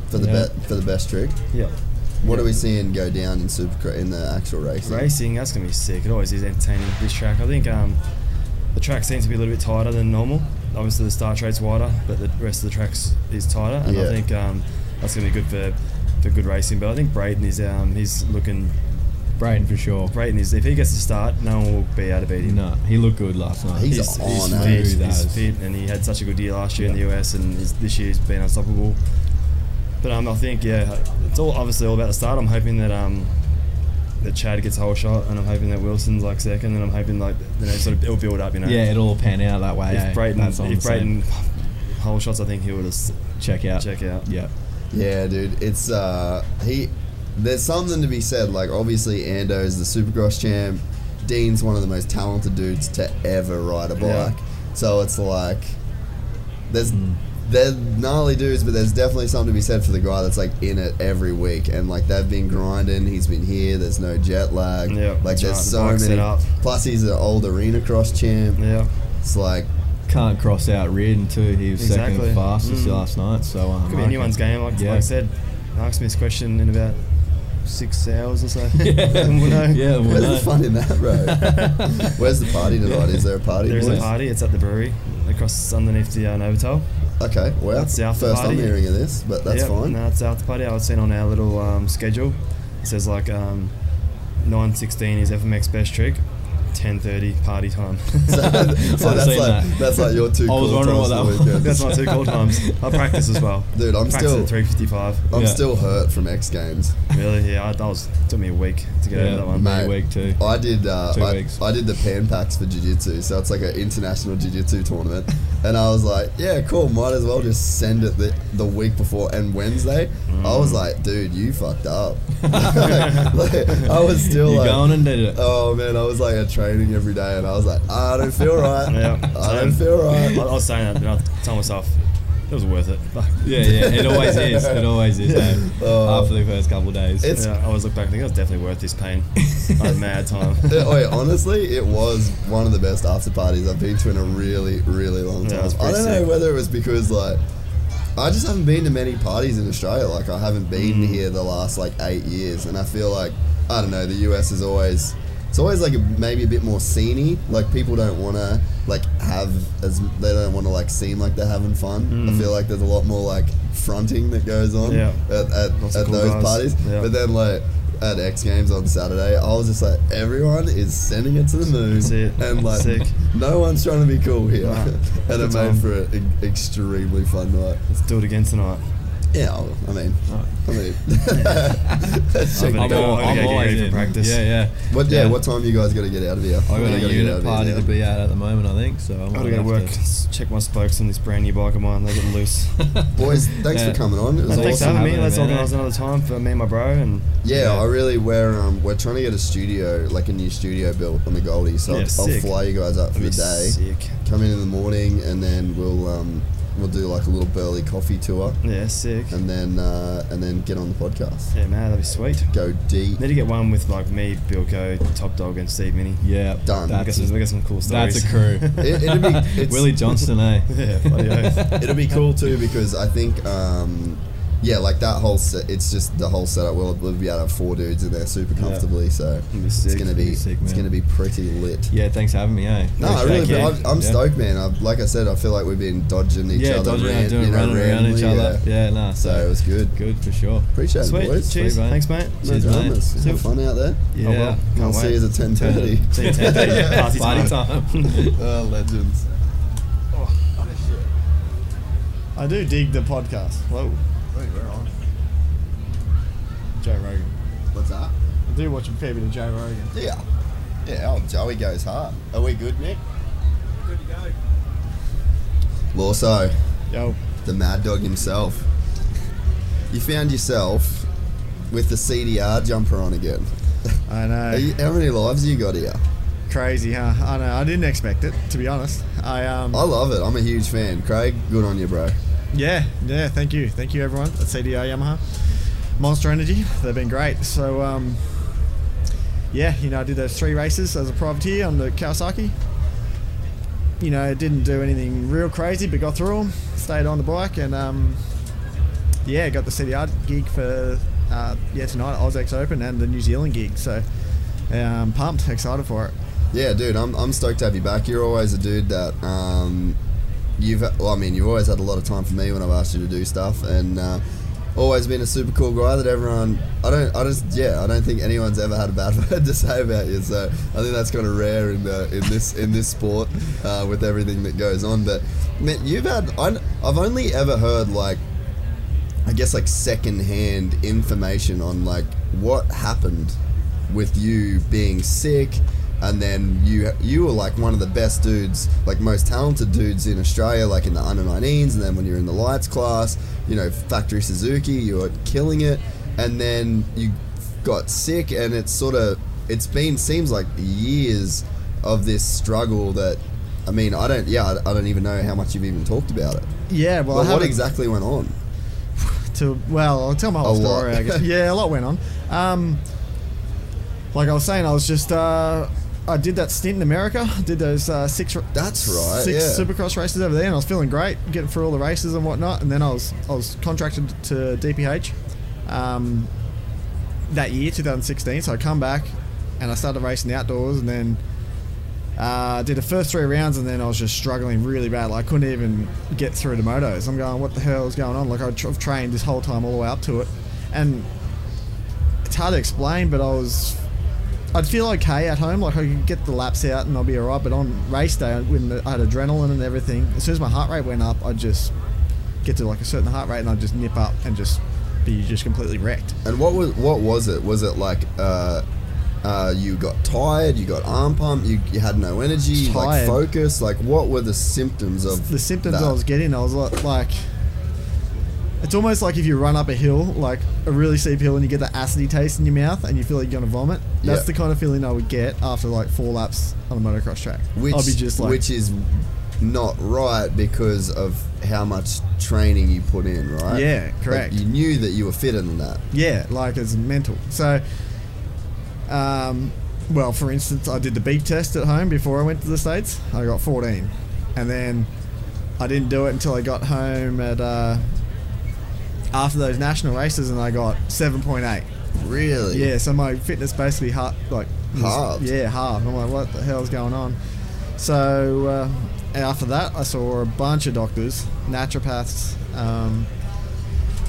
For the Yeah. be- for the best trick, Yeah. what Yeah. are we seeing go down in super in the actual racing? Racing, that's gonna be sick. It always is entertaining. This track, I think, um, the track seems to be a little bit tighter than normal. obviously the start straight's wider, but the rest of the tracks is tighter, and Yeah. I think um, that's going to be good for for good racing. But I think Brayton is um, he's looking. Brayton for sure. Brayton is if he gets to start, no one will be able to beat him. No, he looked good last night. He's he's, on, he's eh? fit, He he's fit, and he had such a good year last year in the US, and he's, this year he's been unstoppable. But um, I think yeah, it's all obviously all about the start. I'm hoping that um, that Chad gets a whole shot, and I'm hoping that Wilson's like second, and I'm hoping like you know sort of it'll build up. You know, yeah, it'll all pan out that way. eh? if Brayton That's if. Brayton whole shots, I think he would have check out. check out. Yeah. Yeah, dude. It's uh he there's something to be said, like obviously Ando is the supercross champ. Dean's one of the most talented dudes to ever ride a bike. Yeah. So it's like there's they're gnarly dudes, but there's definitely something to be said for the guy that's like in it every week and like they've been grinding, he's been here, there's no jet lag. Yeah, like there's right, so bike's many up. plus he's an old arena cross champ. Yeah, It's like Can't cross out Reardon too. He was Exactly. second fastest Mm. last night. So um, could be anyone's game. Like, Yeah. like I said, ask me this question in about six hours or so. Yeah. and we'll know. Yeah, we'll where's know. the fun in that, bro? where's the party tonight? Is there a party? There is a party. It's at the brewery across underneath the uh, Novotel. Okay, well, That's the after first I'm hearing of this, but that's Yep, fine. No, it's after party. I was seen on our little um, schedule. It says like um, 9.16 is FMX best trick. 10.30 party time. So, so I've that's like that. that's like your two. I was call wondering times what that was. That's my two call times. I practice as well. Dude, I'm practice still at 3.55. I'm Yeah. still hurt from X Games. Really? Yeah, I, that was took me a week to get Yeah, over that one. mate. Mate, week too. I did. Uh, Two I, weeks. I did the Pan Pacs for jiu-jitsu, so it's like an international jiu-jitsu tournament, and I was like, yeah, cool. Might as well just send it the, the week before and Wednesday. I was Mm. like, dude, you fucked up. Like, I was still You like, going and did it. oh man, I was like at training every day, and I was like, I don't feel right. Yeah, I don't feel right. I was saying that, but I told myself was worth it. Yeah, yeah. It always is. It always is. eh? Oh. After the first couple of days. It's- yeah, I always look back and think it was definitely worth this pain. I had a mad time. Uh, Wait, honestly, it was one of the best after parties I've been to in a really, really long time. it was I don't know whether it was because like I just haven't been to many parties in Australia. Like I haven't been Mm. here the last like eight years, and I feel like I don't know. The US is always it's always like a, maybe a bit more sceney. Like people don't want to like have as they don't want to like seem like they're having fun. I feel like there's a lot more like fronting that goes on Mm. Yeah. at, at, at cool those guys. parties. Yeah. But then like at X Games on Saturday, I was just like, everyone is sending it to the moon, That's it. and like Sick. no one's trying to be cool here, Nah. and it Good made time. for an extremely fun night. Let's do it again tonight. Yeah, I'll- I mean, I mean, let's I'm it I'm, gonna all, go- I'm I'm always ready in. practice. Yeah, yeah. What? Yeah, Yeah. what time you guys got to get out of here? I When got a gotta get out unit of here party to be at at the moment, I think. So I'm got gonna go work, to- check my spokes on this brand new bike of mine. They're getting loose. Boys, thanks Yeah. for coming on. It was Thanks for awesome. having me. having Let's me, organise another time for me and my bro. And Yeah, I really we're um we're trying to get a studio like a new studio built on the Goldie, so Yeah, I'll, I'll fly you guys up for the day. sick. Come in in the morning, and then we'll um we'll do like a little burly coffee tour, Yeah, sick. and then uh, and then get on the podcast. Yeah, man, that'd be sweet. Go deep. Need to get one with like me, Bilko, Top Dog, and Steve Mini. Yeah, Done. We got some, we a, got some cool stories. that's a crew. It, it'd be it's, Willie Johnston, eh? yeah, bloody oath. It'll be cool too because I think um yeah like that whole set. It's just the whole setup. We'll, we'll be out of four dudes in there super comfortably, so be it's gonna be, Be sick, it's gonna be pretty lit. Yeah, thanks for having me, eh? No, I Thank really, you. I'm, I'm Yeah. stoked, man. I've, like I said, I feel like we've been dodging each Yeah, other, dodging ran- around, doing you know, running around each other. yeah. Yeah, nah. So it was good. Good for sure. Appreciate Sweet. it, boys. Cheers. Sweet, mate. Thanks, mate. No Cheers, mate. dramas. Have Yep. fun out there. Yeah. Oh, well. I'll Can't see wait. you at ten thirty. See you at 10:30. Party Party time. time. oh, legends. I do dig the podcast. Whoa, Wait, we're on. Joe Rogan. What's that? I do watch a fair bit of Joe Rogan. Yeah. Yeah, oh, Joey goes hard. Are we good, Nick? Good to go. Lawso, Yo, the mad dog himself. You found yourself with the CDR jumper on again. I know. You, how many lives you got here? Crazy, huh? I know. I didn't expect it, to be honest. I um. I love it. I'm a huge fan. Craig, good on you, bro. Yeah, yeah. Thank you, thank you, everyone at CDR Yamaha, Monster Energy. They've been great. So um. Yeah, you know, I did those three races as a privateer on the Kawasaki. You know, didn't do anything real crazy, but got through them. Stayed on the bike and um. Yeah, got the CDR gig for uh, yeah tonight at Aus-X Open and the New Zealand gig. So um, pumped, excited for it. Yeah, dude, I'm, I'm stoked to have you back. You're always a dude that um, you've well, I mean, you've always had a lot of time for me when I've asked you to do stuff, and uh, always been a super cool guy that everyone. I don't. I just yeah. I don't think anyone's ever had a bad word to say about you. So I think that's kind of rare in the in this in this sport uh, with everything that goes on. But man, you've had. I, I've only ever heard like. I guess like secondhand information on like what happened with you being sick and then you you were like one of the best dudes like most talented dudes in Australia like in the under 19s and then when you're in the lights class you know factory Suzuki you were killing it and then you got sick and it's sort of it's been seems like years of this struggle that I mean I don't yeah I, don't even know how much you've even talked about it Yeah, well, I what exactly went on to well, I'll tell my whole A lot. story. I guess. Yeah, a lot went on. Um, like I was saying, I was just uh, I did that stint in America. Did those uh, six That's right, six yeah. Supercross races over there, and I was feeling great, getting through all the races and whatnot. And then I was I was contracted to DPH um, that year, 2016. So I come back and I started racing outdoors, and then. Uh, did the first three rounds and then I was just struggling really bad. Like I couldn't even get through the motos. I'm going, what the hell is going on? Like I've tr- I've trained this whole time all the way up to it, and it's hard to explain. But I was, I'd feel okay at home. Like I could get the laps out and I'll be alright. But on race day, when I had adrenaline and everything, as soon as my heart rate went up, I'd just get to like a certain heart rate and I'd just nip up and just be just completely wrecked. And what was what was it? Was it like uh, uh, you got tired, you got arm pump, you, you had no energy, like focus? Like what were the symptoms of the symptoms that? I was getting, I was li- like, it's almost like if you run up a hill, like a really steep hill, and you get that acidy taste in your mouth, and you feel like you're gonna vomit. That's Yeah. the kind of feeling I would get after like four laps on a motocross track. which I'll be just like, which is not right because of how much training you put in, right? Yeah, Like, correct. you knew that you were fitter than that. yeah, like it's mental. So, um, well, for instance, I did the beep test at home before I went to the states. I got 14, and then I didn't do it until I got home at uh, after those national races, and I got 7.8. Really? Yeah, so my fitness basically half like Halved? Yeah, half. I'm like, what the hell's going on? So uh, after that, I saw a bunch of doctors, naturopaths, um,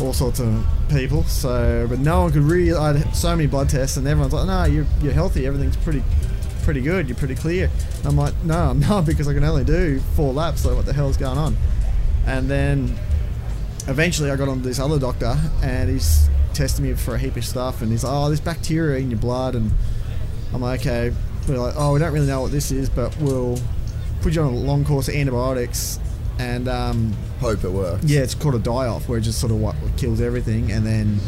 all sorts of people. So, but no one could really. I had so many blood tests, and everyone's like, "No, you're you're healthy. Everything's pretty." Pretty good. You're pretty clear. And I'm like, no, I'm not because I can only do four laps. Like, what the hell's going on? And then eventually I got on to this other doctor and he's testing me for a heap of stuff and he's like, oh, there's bacteria in your blood and I'm like, okay. We're like, oh, we don't really know what this is, but we'll put you on a long course of antibiotics and um, Hope it works. yeah, it's called a die-off where it just sort of what kills everything and then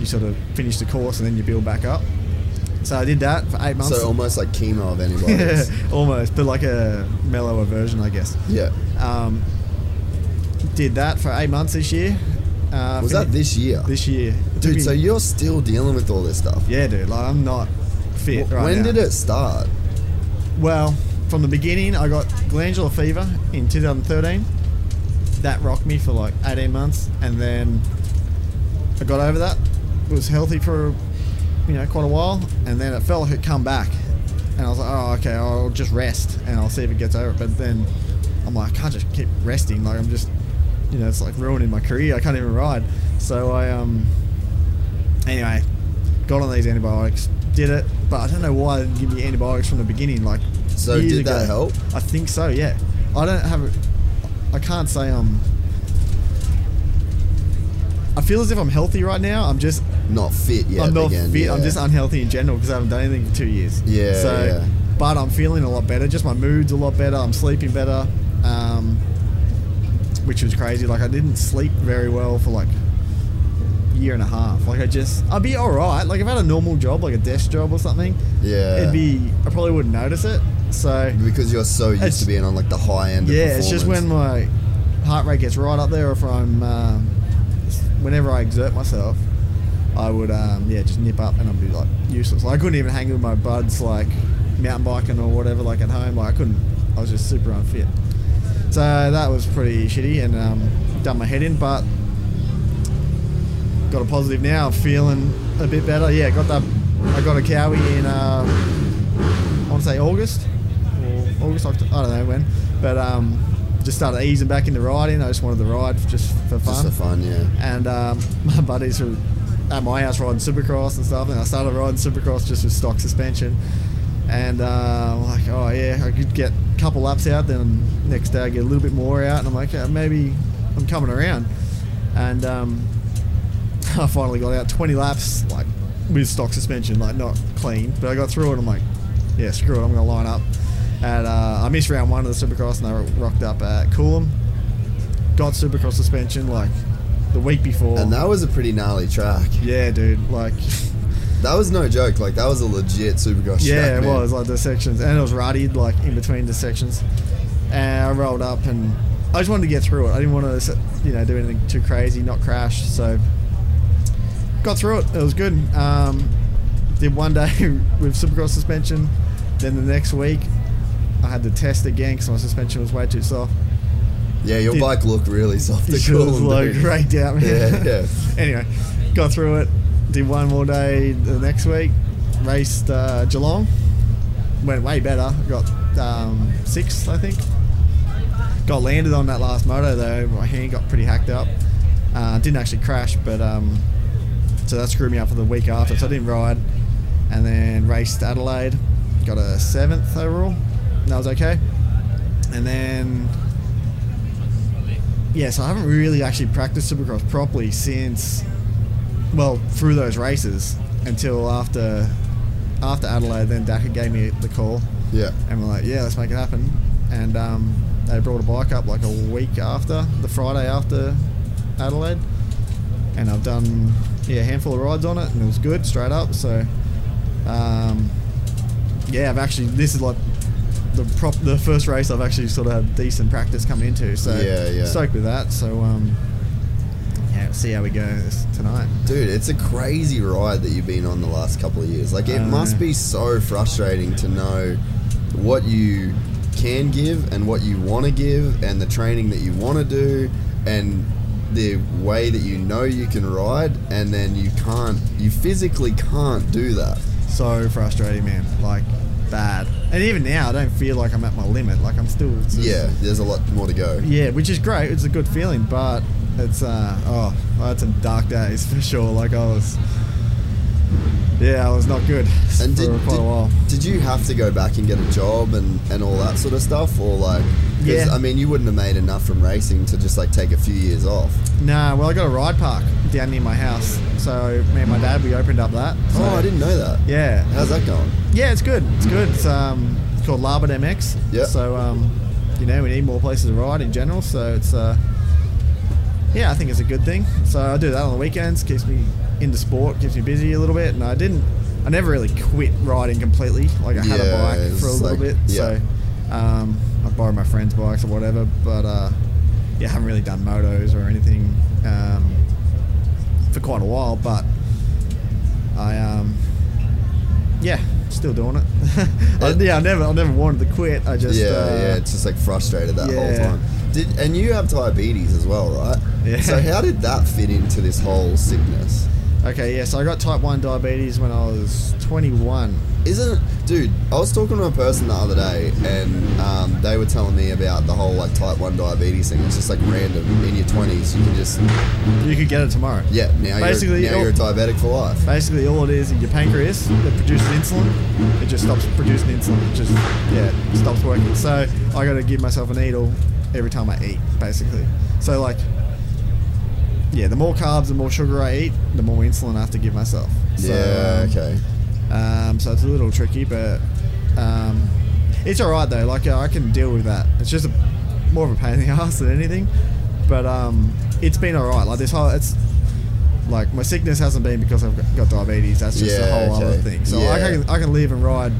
you sort of finish the course and then you build back up. So I did that for eight months. So almost like chemo of antibiotics. almost, but like a mellower version, I guess. yeah. Um, did that for eight months this year. Uh, Was that this year? This year, Dude, so you're still dealing with all this stuff. yeah, dude. Like I'm not fit right when now. did it start? Well, from the beginning, I got glandular fever in 2013. That rocked me for like 18 months, and then I got over that. Was healthy for you know quite a while, and then it felt like it come back, and I was like, oh okay, I'll just rest and I'll see if it gets over it. But then I'm like, I can't just keep resting. Like I'm just you know it's like ruining my career. I can't even ride. So I um anyway got on these antibiotics, did it, but I don't know why they didn't give me antibiotics from the beginning. Like, So did that help? I think so. Yeah, I don't have. I can't say I'm. I feel as if I'm healthy right now. I'm just. Not fit yet. I'm not again, fit. I'm just unhealthy in general because I haven't done anything for two years. Yeah, So, yeah. but I'm feeling a lot better. Just my mood's a lot better. I'm sleeping better. Um, which was crazy. Like I didn't sleep very well for like a year and a half. Like I just, I'd be all right. Like if I had a normal job, like a desk job or something, Yeah. it'd be. I probably wouldn't notice it. So because you're so used to being on like the high end. yeah, it's just when my heart rate gets right up there, or if I'm, um, whenever I exert myself, I would, um, yeah, just nip up and I'd be like useless. Like I couldn't even hang with my buds, like mountain biking or whatever, like at home. Like I couldn't. I was just super unfit. So that was pretty shitty, and um, done my head in, but got a positive now. Feeling a bit better. Yeah, got that. I got a cowie in. Uh, I want to say August or August, October, I don't know when, but um, just started easing back into riding. I just wanted to ride just for fun. Just for fun, yeah. And um, my buddies were at my house riding supercross and stuff, and I started riding supercross just with stock suspension. And uh, like, oh yeah, I could get a couple laps out, then next day I get a little bit more out, and I'm like, yeah, maybe I'm coming around. And um, I finally got out 20 laps, like with stock suspension, like not clean, but I got through it. I'm like, yeah, screw it, I'm gonna line up. And uh, I missed round one of the Supercross, and I rocked up at Coolum. Got Supercross suspension like the week before. And that was a pretty gnarly track. yeah, dude, like That was no joke. Like that was a legit Supercross yeah, track. it man. was like the sections, and it was ruddied like in between the sections. And I rolled up, and I just wanted to get through it. I didn't want to, you know, do anything too crazy, not crash. So got through it. It was good. Um, did one day with Supercross suspension. Then the next week, I had to test again because my suspension was way too soft. Yeah, your Did- bike looked really soft It was like raked out, man. Yeah, yeah. anyway, got through it. Did one more day the next week. Raced uh, Geelong. Went way better. Got um, sixth, I think. Got landed on that last moto though. My hand got pretty hacked up. Uh, didn't actually crash, but um, so that screwed me up for the week after. So I didn't ride, and then raced Adelaide. Got a seventh overall. That was okay. And then yeah, so I haven't really actually practiced Supercross properly since, well, through those races until after after Adelaide. Then Daka gave me the call, Yeah. and we're like, yeah, let's make it happen. And um, they brought a bike up like a week after, the Friday after Adelaide, and I've done yeah a handful of rides on it, and it was good straight up. So um, yeah, I've actually this is like the prop the first race I've actually sort of had decent practice coming into. So Yeah, yeah. stoked with that. So um, see how we go tonight. Dude, it's a crazy ride that you've been on the last couple of years. Like, it I must be so frustrating to know what you can give and what you want to give, and the training that you want to do, and the way that you know you can ride, and then you can't, you physically can't do that. So frustrating, man. Like bad. And even now, I don't feel like I'm at my limit. Like I'm still just- Yeah, there's a lot more to go. Yeah, which is great. It's a good feeling, but it's uh oh, oh it's some dark days for sure. Like I was, yeah, I was not good And for did, quite did, a while. did you have to go back and get a job and, and all that sort of stuff? Or like, Yeah. I mean, you wouldn't have made enough from racing to just like take a few years off. Nah, well I got a ride park down near my house, so me and my dad we opened up that. So, oh, I didn't know that. Yeah, How's that going? yeah, it's good. It's good. It's um it's called Larbert MX. Yeah. So um, you know we need more places to ride in general. So it's uh yeah, I think it's a good thing. So I do that on the weekends. Keeps me into sport. Keeps me busy a little bit. And I didn't. I never really quit riding completely. Like I had a bike for a little like- bit. yeah. So um, I borrowed my friends' bikes or whatever. But uh, yeah, I haven't really done motos or anything um, for quite a while. But I um, yeah, still doing it. I, yeah, I never, I never wanted to quit. I just yeah, uh, yeah, it's just like frustrated that whole time. Did and you have diabetes as well, right? Yeah. So how did that fit into this whole sickness? Okay, yeah. So I got type one diabetes when I was 21. Isn't it, dude? I was talking to a person the other day, and um, they were telling me about the whole like type one diabetes thing. It's just like random in your twenties. You can just You could get it tomorrow. yeah. Now Basically, you're, now you're a diabetic for life. Basically, all it is is your pancreas that produces insulin. It just stops producing insulin. It just yeah stops working. So I got to give myself a needle every time I eat, basically. So like yeah, the more carbs, the more sugar I eat, the more insulin I have to give myself. So, yeah. okay. Um, so it's a little tricky, but um, it's all right though. Like uh, I can deal with that. It's just a, more of a pain in the ass than anything. But um, it's been all right. Like this whole, it's like my sickness hasn't been because I've got- diabetes. That's just a Yeah, whole other thing. So I can I can live and ride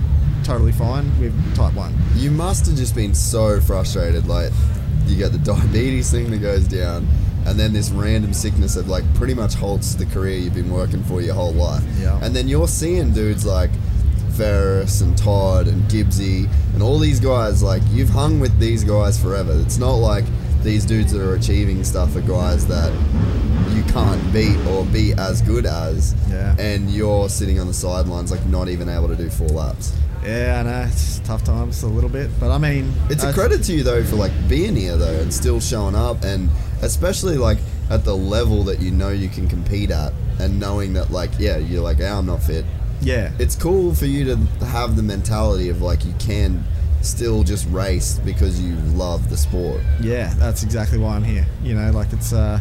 totally fine with type one. You must have just been so frustrated. Like, you get the diabetes thing that goes down, and then this random sickness that like pretty much halts the career you've been working for your whole life. Yeah. And then you're seeing dudes like Ferris and Todd and Gibbsy and all these guys. Like, you've hung with these guys forever. It's not like these dudes that are achieving stuff are guys that can't beat or be as good as, Yeah. and you're sitting on the sidelines, like not even able to do four laps. Yeah, I know it's tough times a little bit, but I mean, It's a that's- credit to you though for like being here though and still showing up and especially like at the level that you know you can compete at and knowing that like yeah you're like yeah, I'm not fit. Yeah, It's cool for you to have the mentality of like you can still just race because you love the sport. yeah, that's exactly why I'm here. You know, like it's uh,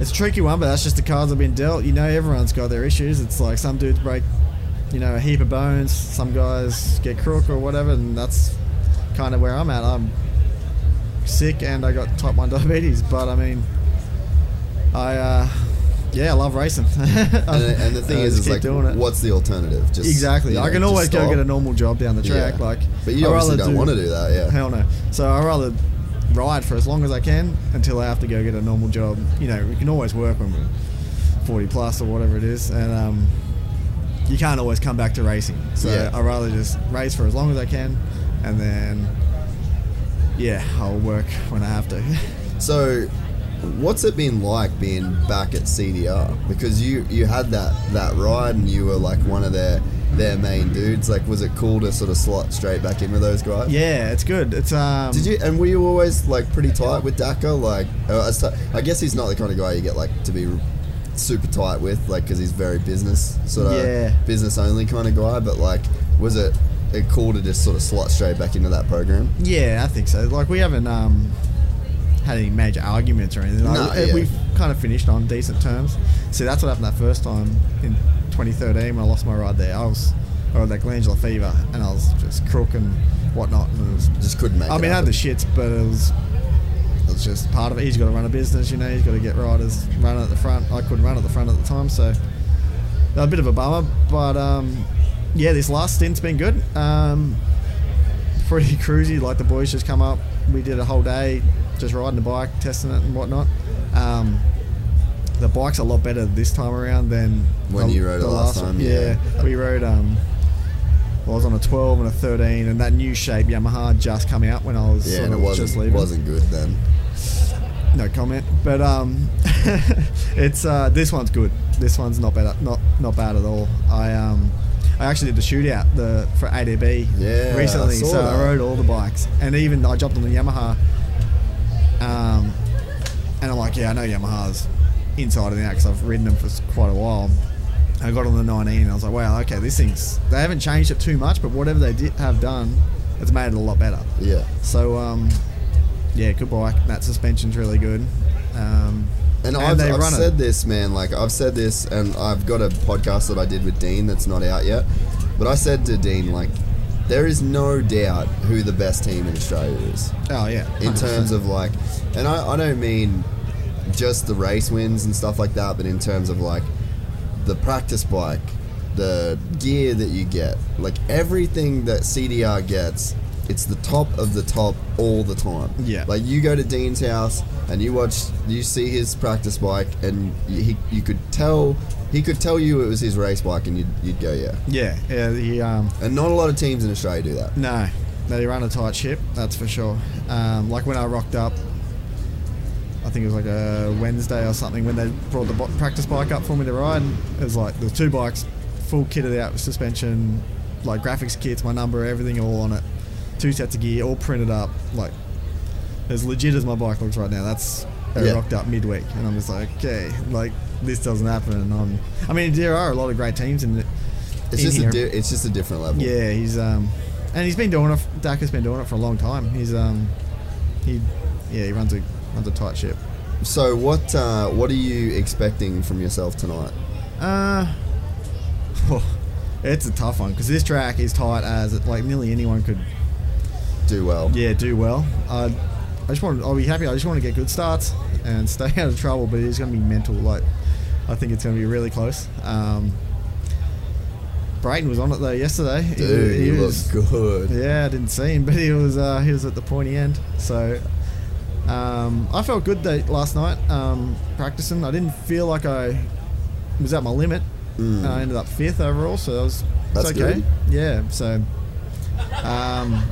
it's a tricky one, but that's just the cards I've been dealt. You know, everyone's got their issues. It's like some dudes break, you know, a heap of bones. Some guys get crook or whatever, and that's kind of where I'm at. I'm sick and I got type one diabetes, but I mean, I uh, yeah, I love racing. And, and the thing I is, is like, doing it. what's the alternative? Just Exactly. you I can always go stop? get a normal job down the track. Yeah. Like, But you I'd obviously don't want to do that, yeah. Hell no. So I rather ride for as long as I can until I have to go get a normal job. You know, we can always work when we're 40 plus or whatever it is, and um, you can't always come back to racing. So Yeah. I rather just race for as long as I can, and then yeah, I'll work when I have to. So, what's it been like being back at CDR? Because you you had that that ride and you were like one of their their main dudes. Like, was it cool to sort of slot straight back in with those guys? yeah, it's good. It's um. Did you and were you always like pretty tight with Daka? Like, uh, I guess he's not the kind of guy you get like to be super tight with, like because he's very business sort of Yeah. business only kind of guy. But like, was it? It cool to just sort of slot straight back into that program. Yeah, I think so. Like we haven't um, had any major arguments or anything. Like, No, uh, yeah. We've kind of finished on decent terms. See, that's what happened that first time in 2013 when I lost my ride there. I was, or that glandular fever, and I was just crook and whatnot. And it was, Just couldn't make. I mean, I had the shits, but it was, it was just part of it. He's got to run a business, you know. He's got to get riders running at the front. I couldn't run at the front at the time, so a bit of a bummer. But um, yeah, this last stint's been good. Um, pretty cruisy. Like the boys just come up. We did a whole day just riding the bike, testing it and whatnot. Um, the bike's a lot better this time around than When the- you rode it the last one. time, yeah. we rode. Um, well, I was on a 12 and a 13, and that new shape Yamaha just come out when I was Yeah, and it wasn't just leaving. wasn't good then. No comment. But um, it's uh, this one's good. This one's not bad. Not not bad at all. I um, I actually did the shootout the for ADB Yeah, recently, saw so that. I rode all the bikes, and even I jumped on the Yamaha. Um, and I'm like, yeah, I know Yamahas inside and out because I've ridden them for quite a while. I got on the 19 and I was like, wow, okay, this thing's they haven't changed it too much, but whatever they did have done, it's made it a lot better. Yeah. So um, yeah, good bike. That suspension's really good. Um, And, And I've, I've run it. said this, man. Like I've said this, and I've got a podcast that I did with Dean that's not out yet. But I said to Dean, like, there is no doubt who the best team in Australia is oh yeah, in 100%. terms of like, and I, I don't mean just the race wins and stuff like that, but in terms of like the practice bike, the gear that you get, like everything that CDR gets, it's the top of the top all the time. Yeah. Like you go to Dean's house and you watch, you see his practice bike, and you, he, you could tell, he could tell you it was his race bike, and you'd, you'd go, yeah. yeah, yeah. He um, And not a lot of teams in Australia do that. no, they run a tight ship. That's for sure. Um, like when I rocked up, I think it was like a Wednesday or something when they brought the practice bike up for me to ride. It was like the two bikes, full kitted out with suspension, like graphics kits, my number, everything all on it. Two sets of gear, all printed up, like as legit as my bike looks right now. That's Yeah. rocked up midweek, and I'm just like, okay, like this doesn't happen. And I'm, I mean, there are a lot of great teams in it. It's just here. a di- it's just a different level. Yeah, he's um, and he's been doing it. Daka's been doing it for a long time. He's um, he, yeah, he runs a runs a tight ship. So what uh, what are you expecting from yourself tonight? Uh, it's a tough one because this track is tight as it, like nearly anyone could, Do well. yeah, do well. I, I just want, I'll be happy. I just want to get good starts and stay out of trouble. But it's going to be mental. Like, I think it's going to be really close. Um, Brayton was on it though yesterday. He- Dude, he, was- good. Yeah, I didn't see him, but he was uh, he was at the pointy end. So um, I felt good though last night um, practicing. I didn't feel like I was at my limit. Mm. I ended up fifth overall, so that was That's okay. good. Yeah, so um,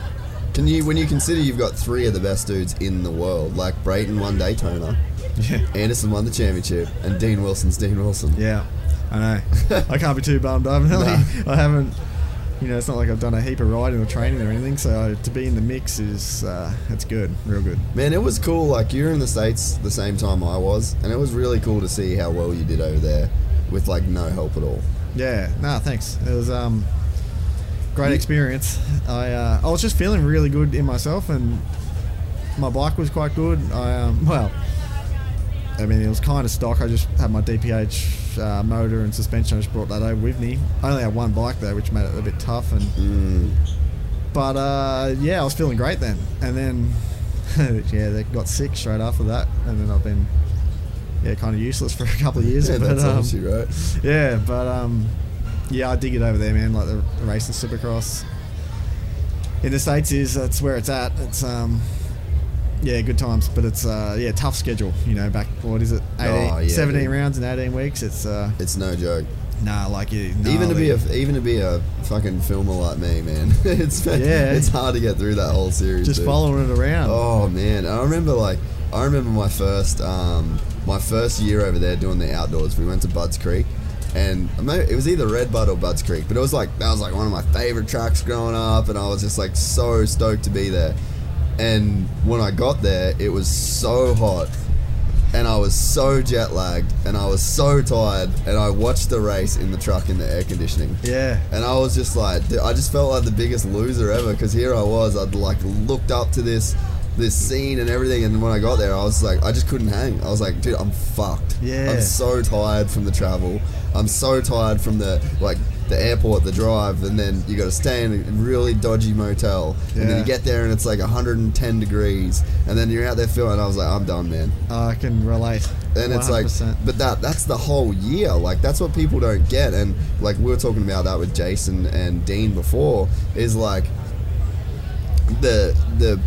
Can you when you consider you've got three of the best dudes in the world, like Brayton won Daytona, Yeah. Anderson won the championship, and Dean Wilson's Dean Wilson. Yeah, I know. I can't be too bummed. I haven't, Nah. I haven't, you know, it's not like I've done a heap of riding or training or anything. So to be in the mix is, uh, it's good, real good. Man, it was cool. Like you were in the states the same time I was, and it was really cool to see how well you did over there with like no help at all. Yeah, nah, thanks. It was um, great experience. I uh, I was just feeling really good in myself, and my bike was quite good. I um, well, I mean, it was kind of stock. I just had my DPH uh, motor and suspension. I just brought that over with me. I only had one bike though, which made it a bit tough. And Mm. but uh, yeah, I was feeling great then. And then yeah, they got sick straight after that, and then I've been yeah kind of useless for a couple of years. Yeah, but, that's um, obviously right. yeah, but um, yeah, I dig it over there, man. Like the, the racing supercross in the states is that's where it's at. It's um, yeah, good times, but it's uh, yeah, tough schedule. You know, back what is it, 18, Oh, yeah, 17 dude. rounds in 18 weeks. It's uh, It's no joke. nah, like you even to be a even to be a fucking filmer like me, man. it's Yeah. it's hard to get through that whole series. just dude. following it around. Oh man, I remember like I remember my first um, my first year over there doing the outdoors. We went to Budds Creek, and it was either Red Bud or Budds Creek, but it was like that was like one of my favorite tracks growing up, and I was just like so stoked to be there. And when I got there, it was so hot. And I was so jet lagged, and I was so tired, and I watched the race in the truck in the air conditioning. Yeah, And I was just like, I just felt like the biggest loser ever because here I was, I'd like looked up to this this scene and everything, and when I got there, I was like, I just couldn't hang. I was like, dude, I'm fucked. Yeah. I'm so tired from the travel. I'm so tired from the like the airport, the drive, and then you got to stay in a really dodgy motel, and then you get there and it's like 110 degrees, and then you're out there filming. I was like, I'm done, man. Oh, I can relate. And it's like, but that that's the whole year. Like that's what people don't get. And like we were talking about that with Jason and Dean before, is like the the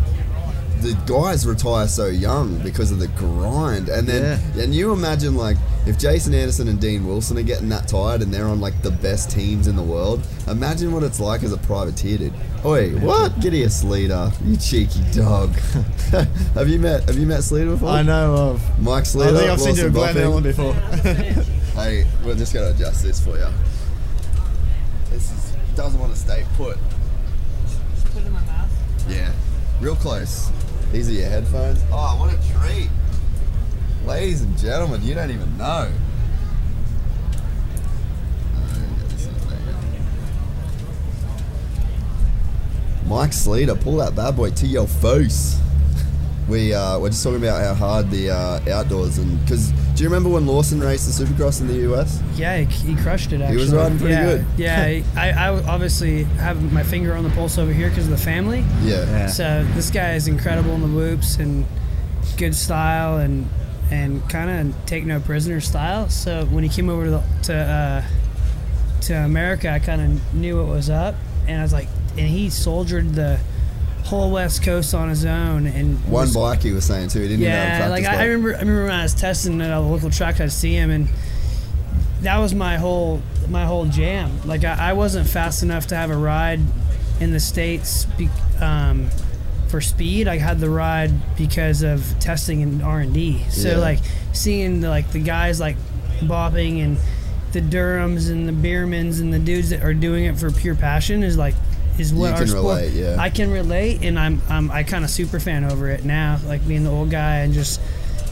the guys retire so young because of the grind. And then and you imagine like if Jason Anderson and Dean Wilson are getting that tired and they're on like the best teams in the world, imagine what it's like as a privateer, dude. Oi, what? Get here, Sleeter, you cheeky dog. have you met Have you met Sleeter before? I know of. Mike Sleeter. I think I've seen you at Glen Bopping. Ellen before. Hey, we're just gonna adjust this for you. This is, doesn't want to stay put. Put it in my mouth. Yeah, real close. These are your headphones. Oh, what a treat! Ladies and gentlemen, you don't even know. Mike Sleeter, pull that bad boy to your face. We uh, we're just talking about how hard the uh, outdoors and because do you remember when Lawson raced the Supercross in the US? Yeah, he, he crushed it. He was riding pretty yeah, good. yeah, I, I obviously have my finger on the pulse over here because of the family. Yeah. So this guy is incredible in the whoops and good style and and kind of take no prisoner style. So when he came over to the, to uh, to America, I kind of knew what was up, and I was like, and he soldiered the whole West Coast on his own and One was- bike he was saying too. He didn't yeah, like I, I remember. I remember when I was testing at a local track, I'd see him, and that was my whole my whole jam. Like I, I wasn't fast enough to have a ride in the states be, um, for speed. I had the ride because of testing and R and D. So Yeah. like seeing the, like the guys like bopping and the Durhams and the Biermans and the dudes that are doing it for pure passion is like is what You our sport. relate, yeah. I can relate, and I'm I'm I kind of super fan over it now, like being the old guy and just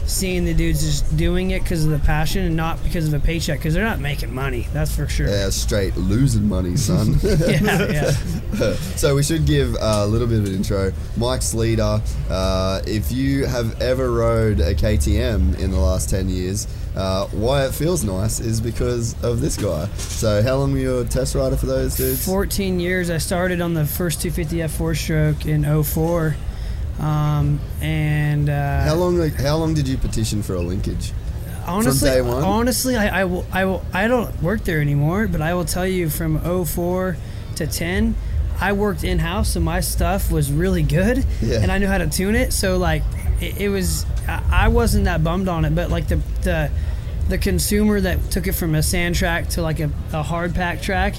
seeing the dudes just doing it because of the passion and not because of a paycheck because they're not making money. That's for sure. Yeah, straight losing money, son. Yeah, yeah. so we should give a little bit of an intro. Mike Sleeter. uh, if you have ever rode a KTM in the last 10 years, uh, why it feels nice is because of this guy. So how long were you a test rider for those dudes? 14 years. I started on the first 250 F4 stroke in 04. Um, and uh, How long? Like, how long did you petition for a linkage? honestly, day one? honestly, I, I will, I will, I don't work there anymore, but I will tell you from 04 to 10, I worked in house, so my stuff was really good, Yeah. and I knew how to tune it. So like, it, it was, I, I wasn't that bummed on it, but like the the the consumer that took it from a sand track to like a, a hard pack track.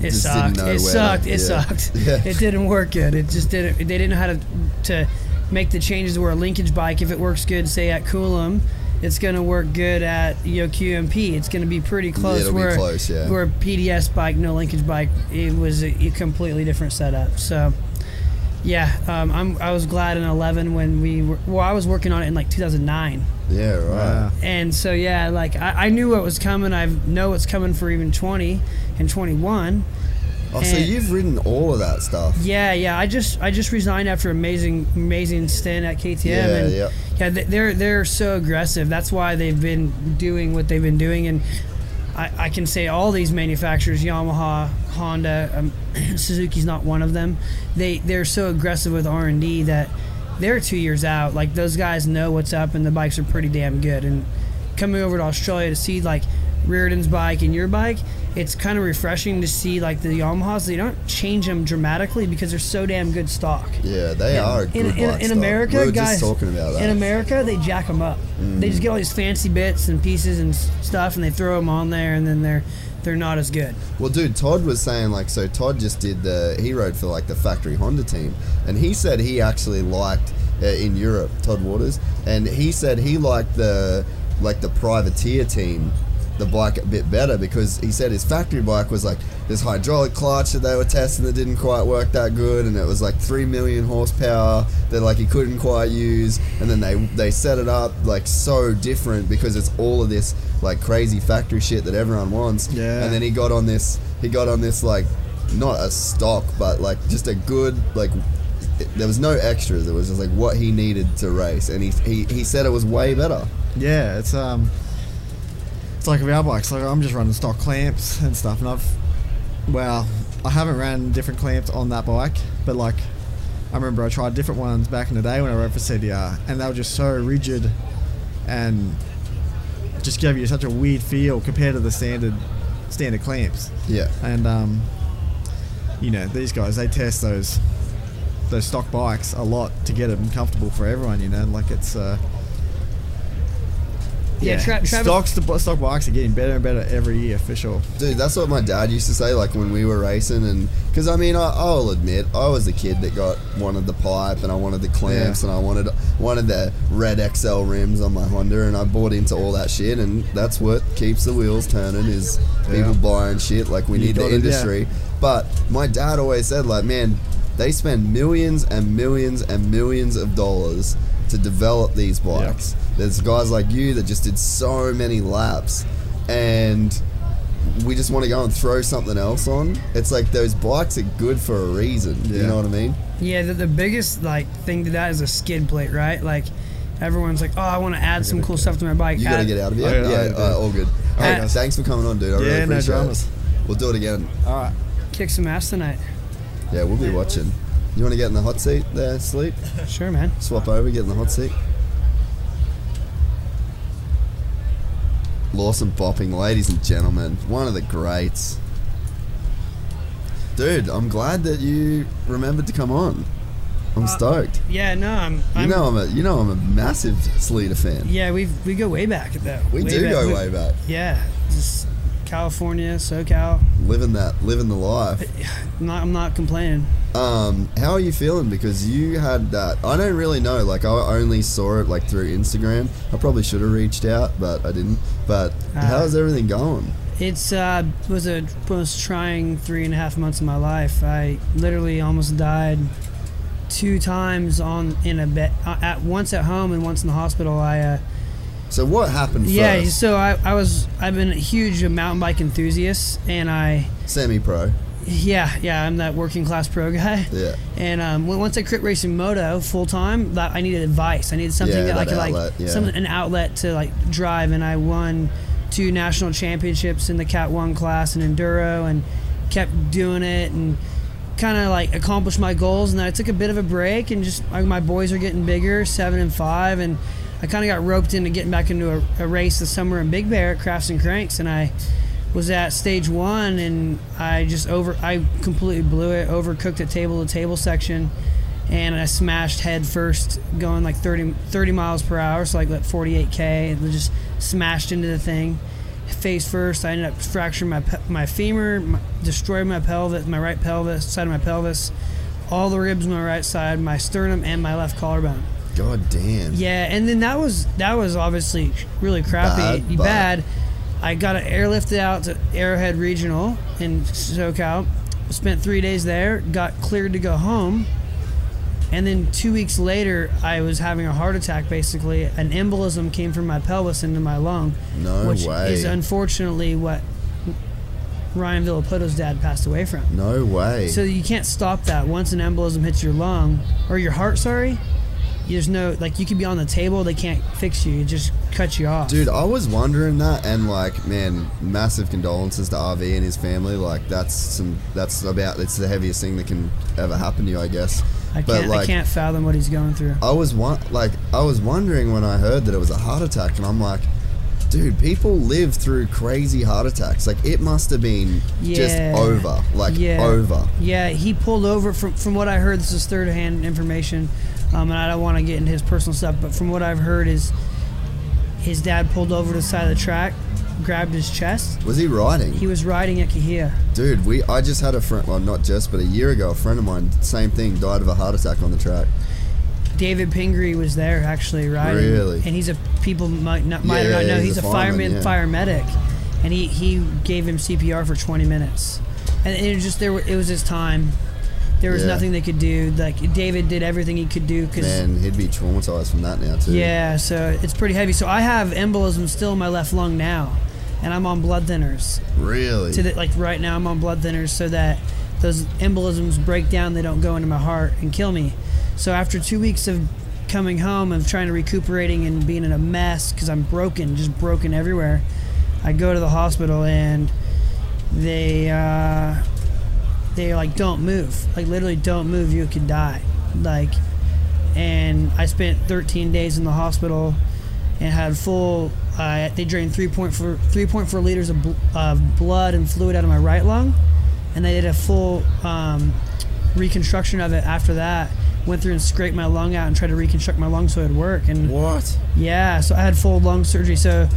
It Just didn't sucked. It sucked. It yeah. sucked. It didn't work good. It just didn't. They didn't know how to to make the changes where a linkage bike, if it works good, say at Coolum, it's going to work good at you know QMP. It's going to be pretty close. it'll be where, close, yeah. Where PDS bike, no linkage bike, it was a, a completely different setup. So. Yeah, um, I'm, I was glad in 11 when we were, well, I was working on it in like 2009. Yeah, right. Yeah. And so, yeah, like I, I knew what was coming. I know what's coming for even 20 and 21. Oh, so you've ridden all of that stuff. Yeah, yeah. I just I just resigned after amazing amazing stint at KTM. Yeah, and yeah. yeah, they- they're they're so aggressive. That's why they've been doing what they've been doing, and I, I can say all these manufacturers, Yamaha, Honda, um, Suzuki's not one of them. They they're so aggressive with R and D that they're two years out. Like those guys know what's up, and the bikes are pretty damn good. And coming over to Australia to see like Reardon's bike and your bike, it's kind of refreshing to see like the Yamahas. They don't change them dramatically because they're so damn good stock. Yeah, they are good In, in, in. America, we guys, talking about that. in America, they jack them up. They just get all these fancy bits and pieces and stuff, and they throw them on there, and then they're they're not as good. Well, dude, Todd was saying like, so Todd just did the he rode for like the factory Honda team, and he said he actually liked uh, in Europe Todd Waters, and he said he liked the like the privateer team, the bike a bit better because he said his factory bike was like this hydraulic clutch that they were testing that didn't quite work that good, and it was like three million horsepower that like he couldn't quite use, and then they they set it up like so different because it's all of this like crazy factory shit that everyone wants, Yeah. and then he got on this he got on this like not a stock but like just a good like there was no extras. It was just like what he needed to race and he he, he said it was way better. Yeah, it's um, it's like with our bikes. Like I'm just running stock clamps and stuff, and I've, well, I haven't ran different clamps on that bike, but like, I remember I tried different ones back in the day when I rode for CDR, and they were just so rigid, and just gave you such a weird feel compared to the standard, standard clamps. yeah And um, you know, these guys they test those those stock bikes a lot to get them comfortable for everyone. You know, like it's uh, Yeah, Tra- Travis- stocks the stock bikes are getting better and better every year for sure. dude that's what my dad used to say like when we were racing and because i mean I, i'll admit i was the kid that got wanted the pipe and i wanted the clamps Yeah. and i wanted wanted the red xl rims on my honda and i bought into all that shit and that's what keeps the wheels turning is people buying shit like we You need the got it, yeah. industry but my dad always said like man they spend millions and millions and millions of dollars to develop these bikes there's guys like you that just did so many laps and we just want to go and throw something else on. It's like those bikes are good for a reason. You know what I mean? Yeah, the, the biggest like thing to that is a skid plate, right? Like everyone's like, oh, I want to add some cool stuff to my bike. You got to get out of here. I- I- yeah, I- alright, all good. All right, Uh, thanks for coming on, dude. I really Yeah, no appreciate dramas. it. We'll do it again. All right. kick some ass tonight. Yeah, we'll be watching. You want to get in the hot seat there, sleep? Sure, man. Swap over, get in the hot seat. Lawson Bopping, ladies and gentlemen, one of the greats. Dude, I'm glad that you remembered to come on. I'm uh, stoked. Yeah, no, I'm. You I'm know I'm a you know I'm a massive Sleeter fan. yeah, we we go way back though. We Way do back. go We- way back. Yeah, just California, SoCal. Living that living the life. I'm not, I'm not complaining. Um, how are you feeling? Because you had that. I don't really know. Like I only saw it like through Instagram. I probably should have reached out, but I didn't. But Ah. how's everything going? It's uh was a most trying three and a half months of my life. I literally almost died two times on in a bed uh, at once at home and once in the hospital. I uh, So what happened yeah. first? So I, I was I've been a huge mountain bike enthusiast and I Semi-pro. yeah yeah I'm that working class pro guy. Yeah. And um, once I quit racing moto full time, that I needed advice. I needed something Yeah, that I could outlet, like yeah. some an outlet to like drive. And I won two national championships in the Cat One class and enduro, and kept doing it and kind of like accomplished my goals. And then I took a bit of a break, and just like, my boys are getting bigger, seven and five, and I kind of got roped into getting back into a, a race this summer in Big Bear at Crafts and Cranks, and I was at stage one and I just over I completely blew it overcooked a table to table section and I smashed head first going like 30, 30 miles per hour so like what 48k and just smashed into the thing. Face first I ended up fracturing my my femur my, destroyed my pelvis my right pelvis side of my pelvis all the ribs on my right side my sternum and my left collarbone God damn. Yeah, and then that was that was obviously really crappy, Bad, bad. I got airlifted out to Arrowhead Regional in SoCal. Spent three days there. Got cleared to go home, and then two weeks later, I was having a heart attack. Basically, an embolism came from my pelvis into my lung, No which way. is unfortunately what Ryan Villopoto dad passed away from. no way. So you can't stop that. Once an embolism hits your lung or your heart, sorry, there's no like you could be on the table, they can't fix you. It just cuts you off. Dude, I was wondering that, and like, man, massive condolences to RV and his family. Like, that's some, that's about, it's the heaviest thing that can ever happen to you, I guess. I can't like, I can't fathom what he's going through. I was one, like, I was wondering when I heard that it was a heart attack, and I'm like, dude, people live through crazy heart attacks. Like, it must have been just over, like yeah. over. Yeah, he pulled over from from what I heard. This is third hand information, um, and I don't want to get into his personal stuff. But from what I've heard, is his dad pulled over to the side of the track, grabbed his chest. Was he riding? He was riding at Cahuilla. Dude, we, I just had a friend, well, not just, but a year ago, a friend of mine, same thing, died of a heart attack on the track. David Pingree was there actually riding. Really? And he's a people might not might Yeah, not know he's he's, a a, fireman, yeah. fire medic, and he he gave him CPR for 20 minutes, and it was just there. It was his time. There was Yeah. nothing they could do. Like David did everything he could do because Man, he'd be traumatized from that now, too. yeah, so it's pretty heavy. So I have embolism still in my left lung now, and I'm on blood thinners. Really? To the, like right now, I'm on blood thinners so that those embolisms break down. They don't go into my heart and kill me. So after two weeks of coming home of trying to recuperating and being in a mess because I'm broken, just broken everywhere, I go to the hospital and they uh, they like don't move, like literally don't move. You could die, like. And I spent 13 days in the hospital and had full. Uh, they drained 3.4 3.4 liters of, bl- of blood and fluid out of my right lung, and they did a full um, reconstruction of it after that. Went through and scraped my lung out and tried to reconstruct my lung so it'd work. And What? yeah, so I had full lung surgery. So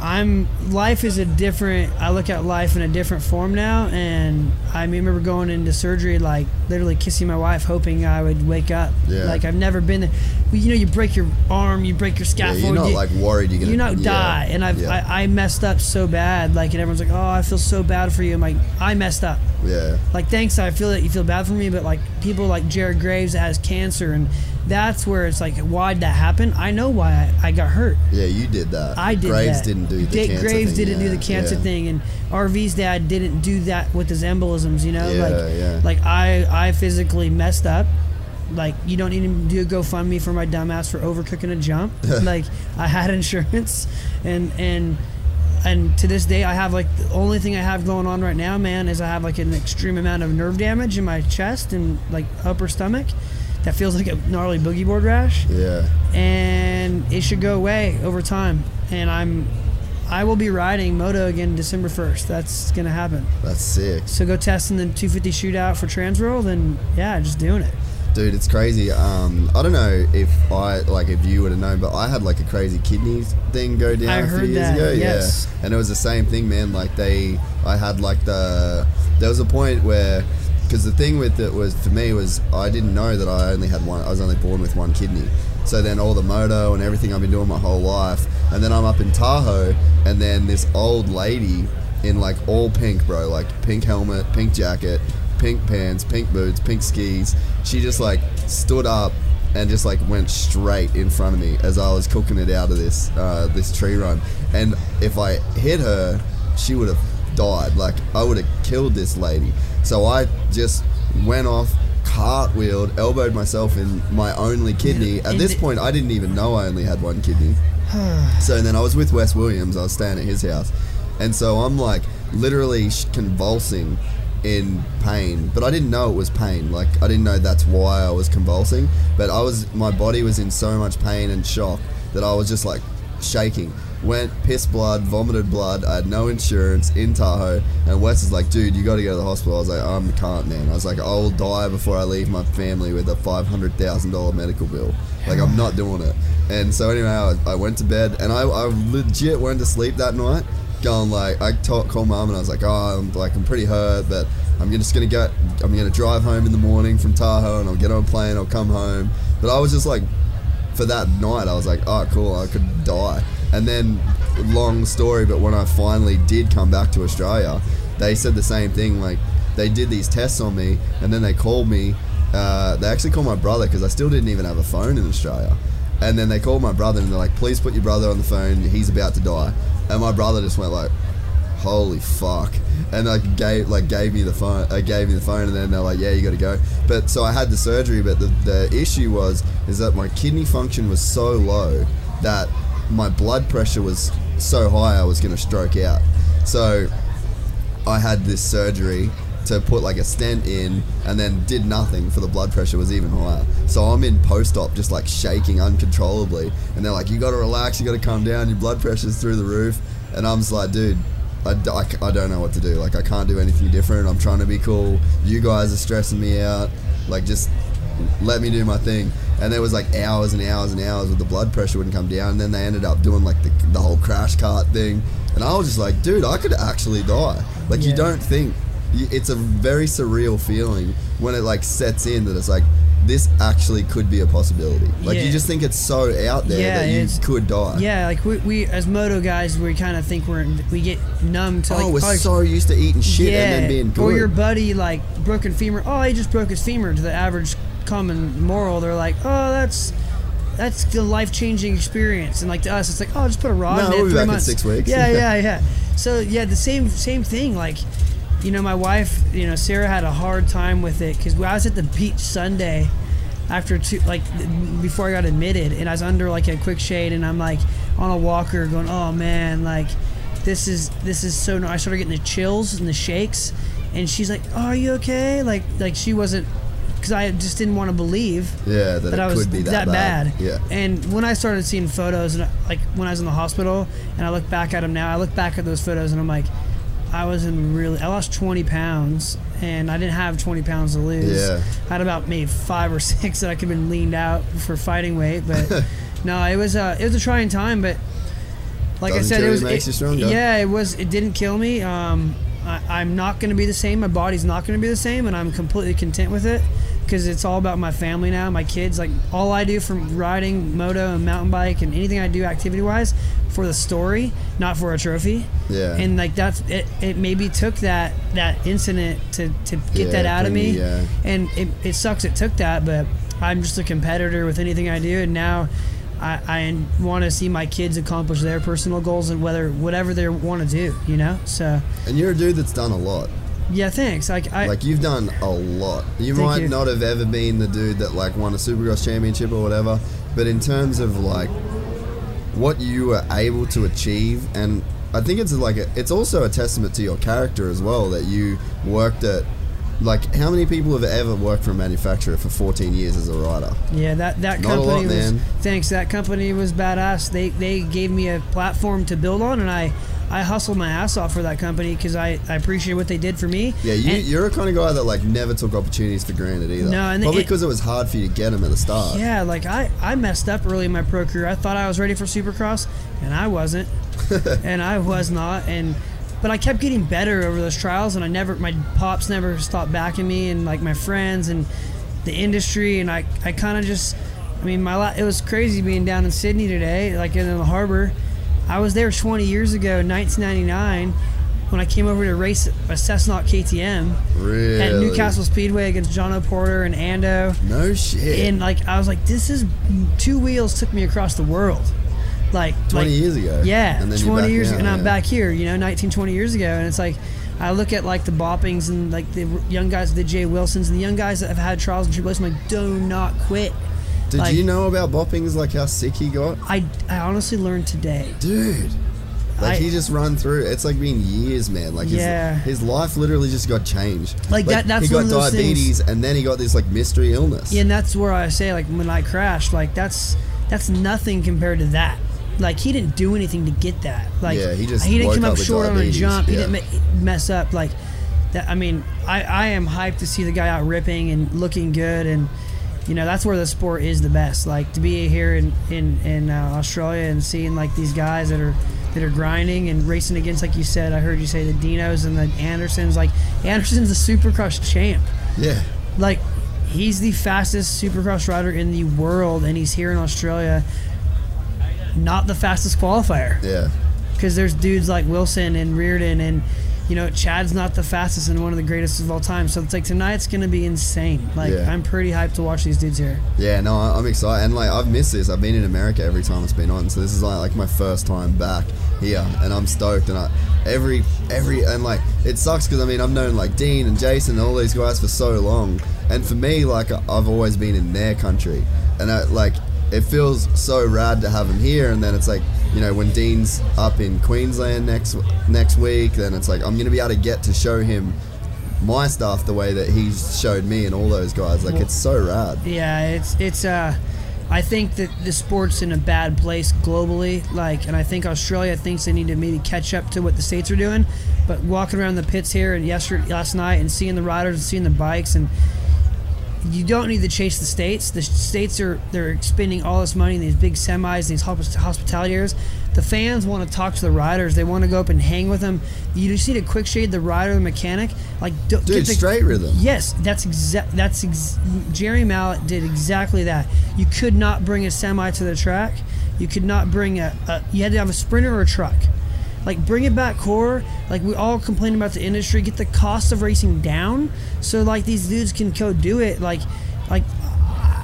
I'm life is a different. I look at life in a different form now, and I remember going into surgery like literally kissing my wife, hoping I would wake up. Yeah. Like I've never been there. Well, you know, you break your arm, you break your Yeah, you're not you, like worried you're gonna you not yeah, die, and I've yeah, I, I messed up so bad. Like, and everyone's like, "Oh, I feel so bad for you." I'm like, I messed up. yeah. Like, thanks, I feel that you feel bad for me, but like people like Jared Graves has cancer, and that's where it's like, why'd that happen? I know why I, I got hurt. Yeah, you did that. I did Graves that. didn't do the Dick cancer Graves thing, didn't do the cancer yeah. thing, and RV's dad didn't do that with his embolisms. You know, Yeah, like yeah. like I I physically messed up. Like you don't need to do a GoFundMe for my dumbass for overcooking a jump. like I had insurance, and and and to this day I have like the only thing I have going on right now, man, is I have like an extreme amount of nerve damage in my chest and like upper stomach. That feels like a gnarly boogie board rash Yeah. and it should go away over time. And I'm, I will be riding moto again December first. That's gonna happen. That's sick. So go test in the 250 shootout for Transworld, and yeah, just doing it. Dude, it's crazy. Um, I don't know if I like if you would have known, but I had like a crazy kidneys thing go down I a few heard years that, ago. yes. Yeah, and it was the same thing, man. Like they, I had like the. There was a point where, because the thing with it was for me was I didn't know that I only had one. I was only born with one kidney. So then all the moto and everything I've been doing my whole life, and then I'm up in Tahoe, and then this old lady in like all pink, bro, like pink helmet, pink jacket, pink pants, pink boots, pink skis. She just like stood up and just like went straight in front of me as I was cooking it out of this uh, this tree run. And if I hit her, she would have died. Like I would have killed this lady. So I just went off, cartwheeled, elbowed myself in my only kidney. At this point, I didn't even know I only had one kidney. So then I was with Wes Williams. I was staying at his house, and so I'm like literally convulsing in pain, but I didn't know it was pain. Like I didn't know that's why I was convulsing. But I was, my body was in so much pain and shock that I was just like shaking. Went piss blood, vomited blood. I had no insurance in Tahoe, and Wes is like, "Dude, you got to go to the hospital." I was like, I'm can't, man." I was like, "I'll die before I leave my family with a five hundred thousand dollar medical bill. Like, I'm not doing it." And so anyway, I, I went to bed, and I, I legit went to sleep that night, going like, I talk, called mom, and I was like, "Oh, I'm like, I'm pretty hurt, but I'm just gonna go. I'm gonna drive home in the morning from Tahoe, and I'll get on a plane. I'll come home." But I was just like for that night, I was like, oh, cool, I could die. And then, long story, but when I finally did come back to Australia, they said the same thing. Like, they did these tests on me, and then they called me. Uh, they actually called my brother because I still didn't even have a phone in Australia. And then they called my brother, and they're like, please put your brother on the phone. He's about to die. And my brother just went like, holy fuck and like gave like gave me the phone uh, gave me the phone and then they're like yeah you got to go but so i had the surgery but the, the issue was is that my kidney function was so low that my blood pressure was so high i was going to stroke out so i had this surgery to put like a stent in and then did nothing for the blood pressure was even higher so i'm in post-op just like shaking uncontrollably and they're like you got to relax you got to calm down your blood pressure's through the roof and i'm just like dude I, I, I don't know what to do. Like, I can't do anything different. I'm trying to be cool. You guys are stressing me out. Like, just let me do my thing. And there was like hours and hours and hours where the blood pressure wouldn't come down. And then they ended up doing like the, the whole crash cart thing. And I was just like, dude, I could actually die. Like, you don't think. It's a very surreal feeling when it like sets in that it's like, this actually could be a possibility. Like, you just think it's so out there Yeah, that you could die. Yeah, like we, we as moto guys, we kind of think we're we get numb to like oh, we're like, so used to eating shit and then being good. Or your buddy like broken femur. Oh, he just broke his femur. To the average common moral, they're like, oh, that's that's the life changing experience. And like to us, it's like, oh, just put a rod No, in it. we'll be back in months. six weeks. Yeah, yeah, yeah. So yeah, the same same thing. Like, you know, my wife, you know, Sarah had a hard time with it because I was at the beach Sunday after two like before I got admitted and I was under like a quick shade and I'm like on a walker going oh man like this is this is so no I started getting the chills and the shakes and she's like oh, are you okay like like she wasn't because I just didn't want to believe Yeah, that, it I was could be that, bad. Yeah. And when I started seeing photos, and like when I was in the hospital, and I look back at them now, I look back at those photos, and I'm like, I was in really, I lost 20 pounds, and I didn't have 20 pounds to lose. Yeah. I had about maybe five or six that I could have been leaned out for fighting weight, but no, it was a, it was a trying time, but like Doesn't I said, it was, it- you yeah, it was, it didn't kill me. Um, I, I'm not going to be the same. My body's not going to be the same, and I'm completely content with it because it's all about my family now, my kids. Like all I do from riding, moto, and mountain bike, and anything I do activity wise, for the story, not for a trophy. Yeah. And like that's it. It maybe took that that incident to to get Yeah, that out of bring me. yeah. And it, it sucks. It took that, but I'm just a competitor with anything I do, and now. I, I want to see my kids accomplish their personal goals and whether whatever they want to do, you know. So And you're a dude that's done a lot. Yeah, thanks. Like I, like you've done a lot. You might you. not have ever been the dude that like won a Supercross championship or whatever, but in terms of like what you were able to achieve, and I think it's like a, it's also a testament to your character as well that you worked at. Like, how many people have ever worked for a manufacturer for 14 years as a rider? Yeah, that that Not company lot, was man. thanks. That company was badass. They they gave me a platform to build on, and I I hustled my ass off for that company because I I appreciate what they did for me. Yeah, you, you're a kind of guy that like never took opportunities for granted either. No, and probably because it was hard for you to get them at the start. Yeah, like I, I messed up early in my pro career. I thought I was ready for Supercross, and I wasn't, and I was not. And but I kept getting better over those trials, and I never, my pops never stopped backing me, and like my friends and the industry, and I, I kind of just, I mean, my it was crazy being down in Sydney today, like in the harbor. I was there 20 years ago, in 1999. When I came over to race a Cessna KTM Really? at Newcastle Speedway against Jono Porter and Ando, No shit. and like I was like, this is two wheels took me across the world, like 20 like- years ago. Yeah, And then 20 years, now, and I'm back here. You know, 19, 20 years ago, and it's like I look at like the Boppings and like the young guys, the Jay Wilsons, and the young guys that have had trials and tribulations. I'm like, do not quit. Did like- you know about Boppings, like how sick he got? I I honestly learned today. Dude. Like I- he just run through. It's like been years, man. Like his, Yeah. his life literally just got changed. Like, that- that's he one got of those diabetes and then he got this like mystery illness. Yeah, and that's where I say like when I crashed, like that's that's nothing compared to that. Like he didn't do anything to get that. Like Yeah, he just he didn't come up up short on a jump. He didn't mess up like that. I mean, I I am hyped to see the guy out ripping and looking good and. You know that's where the sport is the best. Like to be here in in, in uh, Australia and seeing like these guys that are that are grinding and racing against, like you said. I heard you say the Dinos and the Andersons. Like Anderson's a Supercross champ Yeah. like he's the fastest supercross rider in the world, and he's here in Australia. Not the fastest qualifier Yeah. because there's dudes like Wilson and Reardon and you know Chad's not the fastest and one of the greatest of all time. So it's like tonight's gonna be insane. Like Yeah. I'm pretty hyped to watch these dudes here. Yeah, no, I'm excited, and like I've missed this. I've been in America every time it's been on, so this is like, like my first time back here, and I'm stoked. And I every every and like it sucks because I mean I've known like Dean and Jason and all these guys for so long, and for me like I've always been in their country, and I, like it feels so rad to have him here. And then it's like you know when Dean's up in Queensland next next week, then it's like I'm gonna be able to get to show him my stuff the way that he's showed me and all those guys. Like it's so rad. Yeah, it's it's uh I think that the sport's in a bad place globally, like, and I think Australia thinks they need to maybe catch up to what the states are doing. But walking around the pits here and yesterday, last night, and seeing the riders and seeing the bikes, and you don't need to chase the states. The states are they're expending all this money in these big semis, these hosp- hospitality areas. The fans want to talk to the riders. They want to go up and hang with them. You just need to quick shade the rider, the mechanic. Like, do, Dude, the, straight rhythm. Yes, that's exact. That's ex- Jerry Mallet did exactly that. You could not bring a semi to the track. You could not bring a, a. You had to have a sprinter or a truck. Like bring it back core. Like we all complain about the industry. Get the cost of racing down, so like these dudes can go do it. Like, like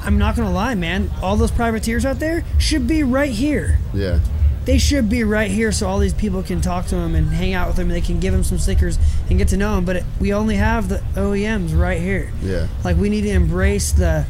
I'm not gonna lie, man. All those privateers out there should be right here Yeah. they should be right here so all these people can talk to them and hang out with them and they can give them some stickers and get to know them but it, we only have the OEMs right here Yeah. like we need to embrace the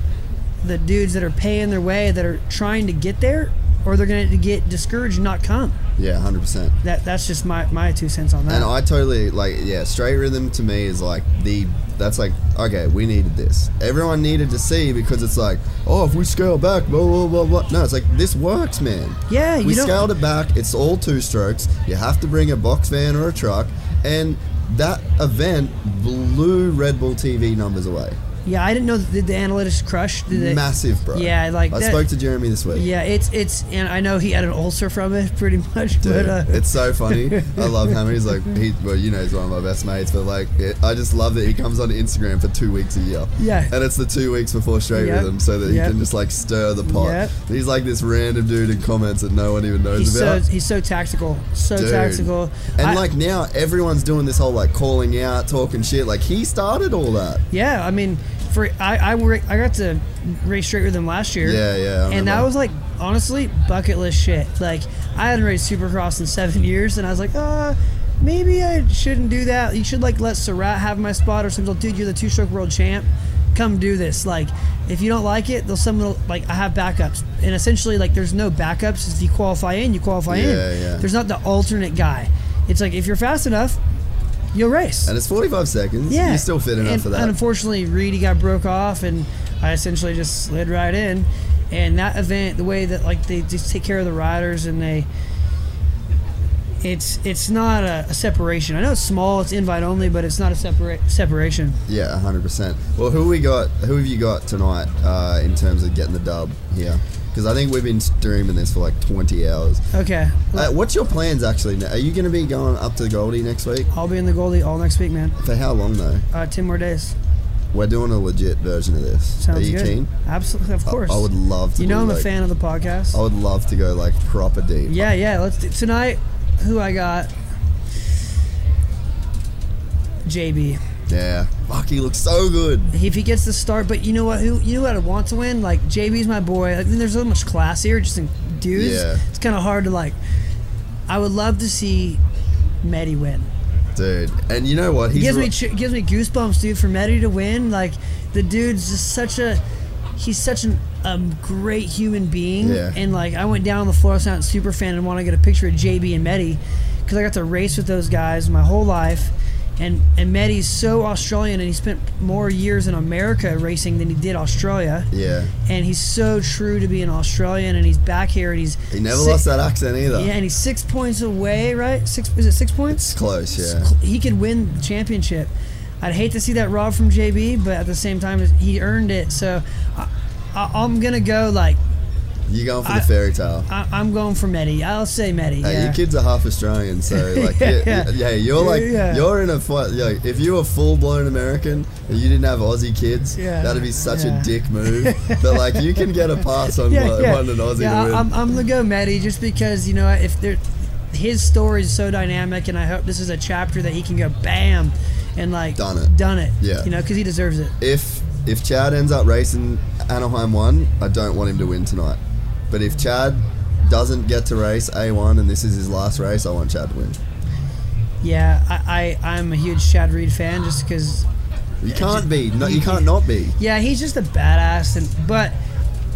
the dudes that are paying their way that are trying to get there or they're going to get discouraged and not come Yeah, hundred percent. that that's just my my two cents on that And I totally like yeah, straight rhythm to me is like the that's like okay, we needed this. Everyone needed to see because it's like, oh, if we scale back, blah blah blah blah. No, it's like this works, man. Yeah, you we scaled it back. It's all two strokes. You have to bring a box van or a truck, and that event blew Red Bull TV numbers away. Yeah I didn't know did the analytics crush did they, Massive, bro. Yeah, like I that- spoke to Jeremy this week. yeah it's it's and I know he had an ulcer from it pretty much Dude, but uh, it's so funny. I love him. He's like, he, well, you know, he's one of my best mates, but like, it, I just love that he comes on Instagram for two weeks a year. Yeah. And it's the two weeks before Straight Yep. Rhythm, so that he Yep. can just like stir the pot. Yep. He's like this random dude in comments that no one even knows he's so about. he's so tactical so Dude. tactical and I- like now, everyone's doing this whole like calling out, talking shit. Like he started all that. Yeah, I mean, for I I, I got to race straight with him last year. Yeah, yeah, and that was like honestly bucket list shit. Like I hadn't raced Supercross in seven years, and I was like, uh, maybe I shouldn't do that. You should like let Surratt have my spot or something. Dude, you're the two stroke world champ. Come do this. Like, if you don't like it, they'll some like I have backups, and essentially like there's no backups. If you qualify in, you qualify in. Yeah, yeah. There's not the alternate guy. It's like if you're fast enough, you'll race. And it's 45 seconds. Yeah, You're still fit enough and, for that. Unfortunately, Reedy got broke off, and I essentially just slid right in. And that event, the way that like they just take care of the riders and they, it's it's not a, a separation. I know it's small, it's invite only, but it's not a separate separation. Yeah, hundred percent. Well, who we got? Who have you got tonight uh, in terms of getting the dub here? Because I think we've been streaming this for like twenty hours. Okay, Uh, what's your plans actually? now? Are you going to be going up to Goldie next week? I'll be in the Goldie all next week, man. For how long though? Uh, ten more days. We're doing a legit version of this. Sounds Are you good. keen? Absolutely, of course. I, would love to. You know, I'm a fan of the podcast. I would love to go like proper deep. Yeah, yeah. Let's do, tonight. Who I got? JB. Yeah. Fuck, he looks so good. if he gets the start. But you know what? Who you know what I want to win? Like JB's my boy. Like, there's so much class here, just in dudes. Yeah. It's kind of hard to like. I would love to see Medi win. Dude, and you know what? He gives me ch- gives me goosebumps, dude. For Medi to win, like the dude's just such a. He's such an, a great human being, Yeah. and like I went down on the floor, I was super fan, and want to get a picture of JB and Medi, because I got to race with those guys my whole life, and and Medi's so Australian, and he spent more years in America racing than he did Australia, Yeah. and he's so true to being Australian, and he's back here, and he's He never si- lost that accent either. Yeah, and he's six points away, right? Six is it six points? It's close, yeah. He could win the championship. I'd hate to see that rob from JB, but at the same time, he earned it. So I, I'm gonna go like You going for I- the fairy tale? I, I'm going for Medi. I'll say Medi. Hey, yeah. your kids are half Australian, so like, Yeah, yeah, yeah. you're like, Yeah. you're in a fight. Like, if you were full blown American and you didn't have Aussie kids, Yeah, that'd be such a dick move. but like, you can get a pass on yeah, one, yeah. an Aussie yeah. I'm, I'm gonna go Medi just because you know if there, his story is so dynamic, and I hope this is a chapter that he can go bam, and like Done it. done it. Yeah. you know, because he deserves it. if if Chad ends up racing Anaheim one, I don't want him to win tonight. But if Chad doesn't get to race A1 and this is his last race, I want Chad to win. Yeah, I, I I'm a huge Chad Reed fan just because. You can't be. No, you can't not be. Yeah, he's just a badass, and but.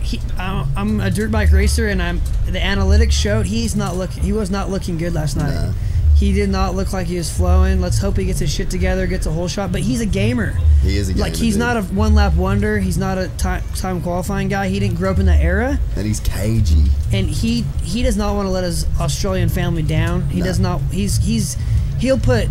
He, I'm I'm a dirt bike racer, and I'm the analytics showed he's not looking. He was not looking good last night. Nah. He did not look like he was flowing. Let's hope he gets his shit together, gets a whole shot. But he's a gamer. He is a gamer. like he's dude. not a one lap wonder. He's not a time time qualifying guy. He didn't grow up in that era, and he's cagey. and he he does not want to let his Australian family down. He No. does not. He's he's he'll put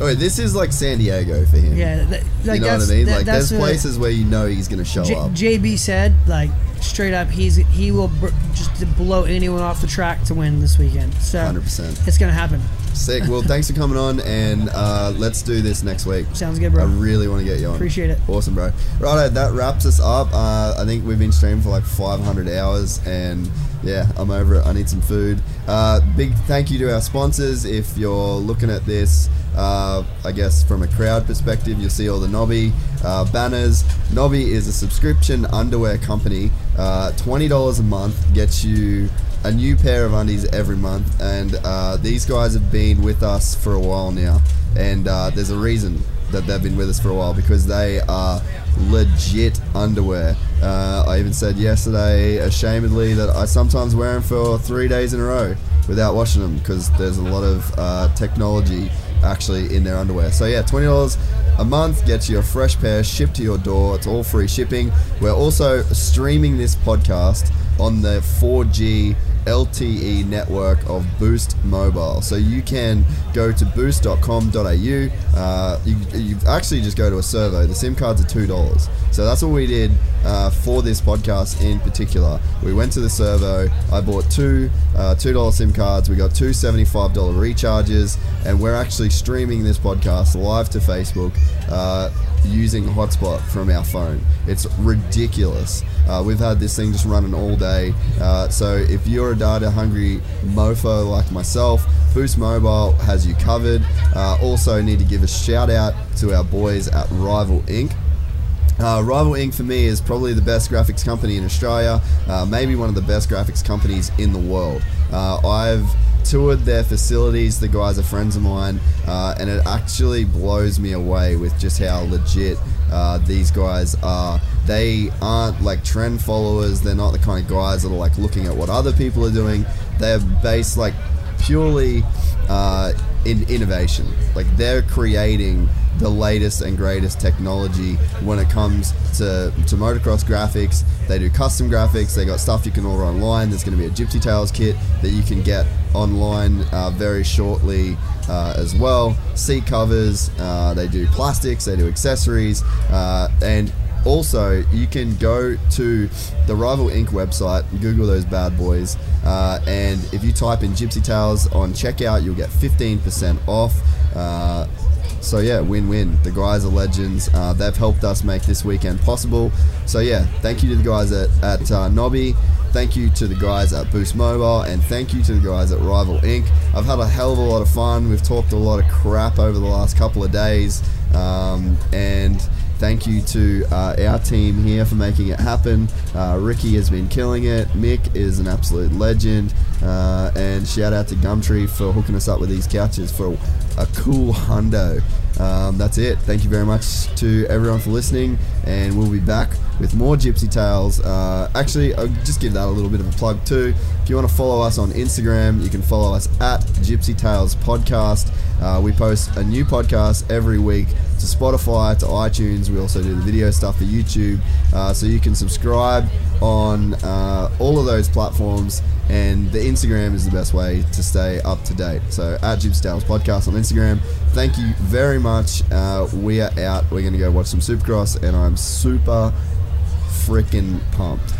Oh, this is like San Diego for him. yeah. That, like you know what I mean? that- like there's places where you know he's gonna show J- up. JB said like straight up he's he will br- just blow anyone off the track to win this weekend. So 100%. it's gonna happen. Sick. Well, thanks for coming on, and uh, let's do this next week. Sounds good, bro. I really want to get you on. Appreciate it. Awesome, bro. Right, that wraps us up. Uh, I think we've been streaming for like 500 hours, and yeah, I'm over it. I need some food. Uh, big thank you to our sponsors. If you're looking at this, uh, I guess from a crowd perspective, you'll see all the Nobby uh, banners. Nobby is a subscription underwear company. Uh, $20 a month gets you a new pair of undies every month, and uh, these guys have been with us for a while now, and uh, there's a reason that they've been with us for a while because they are legit underwear. Uh, I even said yesterday, ashamedly, that I sometimes wear them for three days in a row without washing them because there's a lot of uh, technology actually in their underwear. So yeah, twenty dollars a month gets you a fresh pair shipped to your door. It's all free shipping. We're also streaming this podcast on the 4G LTE network of Boost Mobile. So you can go to boost.com.au. Uh, you, you actually just go to a servo. The SIM cards are two dollars. So that's what we did uh, for this podcast in particular. We went to the servo. I bought two uh, two dollar SIM cards. We got two seventy-five dollar recharges, and we're actually streaming this podcast live to Facebook. Uh, using hotspot from our phone it's ridiculous uh, we've had this thing just running all day uh, so if you're a data hungry mofo like myself boost mobile has you covered uh, also need to give a shout out to our boys at Rival Ink uh, Rival Ink. for me is probably the best graphics company in Australia, uh, maybe one of the best graphics companies in the world. Uh, I've toured their facilities, the guys are friends of mine, uh, and it actually blows me away with just how legit uh, these guys are. They aren't like trend followers, they're not the kind of guys that are like looking at what other people are doing. They're based like purely uh, in innovation. Like they're creating the latest and greatest technology when it comes to, to motocross graphics. They do custom graphics. They got stuff you can order online. There's going to be a Gypsy Tales kit that you can get online uh, very shortly uh, as well. Seat covers. Uh, they do plastics. They do accessories. Uh, and also, you can go to the Rival Ink. website, Google those bad boys, uh, and if you type in Gypsy Tales on checkout, you'll get 15% off. Uh, so yeah, win-win. The guys are legends. Uh, they've helped us make this weekend possible. So yeah, thank you to the guys at, at uh, Nobby. Thank you to the guys at Boost Mobile, and thank you to the guys at Rival Ink. I've had a hell of a lot of fun. We've talked a lot of crap over the last couple of days, um, and thank you to uh, our team here for making it happen. Uh, Ricky has been killing it. Mick is an absolute legend. Uh, and shout out to Gumtree for hooking us up with these couches for a cool hundo. Um, that's it. Thank you very much to everyone for listening, and we'll be back with more Gypsy Tales. Uh, actually, I'll just give that a little bit of a plug too. If you want to follow us on Instagram, you can follow us at Gypsy Tales Podcast. Uh, we post a new podcast every week to Spotify, to iTunes. We also do the video stuff for YouTube. Uh, so you can subscribe on uh, all of those platforms, and the Instagram is the best way to stay up to date. So at Gypsy Tales Podcast on Instagram. Thank you very much. Uh, we are out. We're going to go watch some Supercross, and I'm super freaking pumped.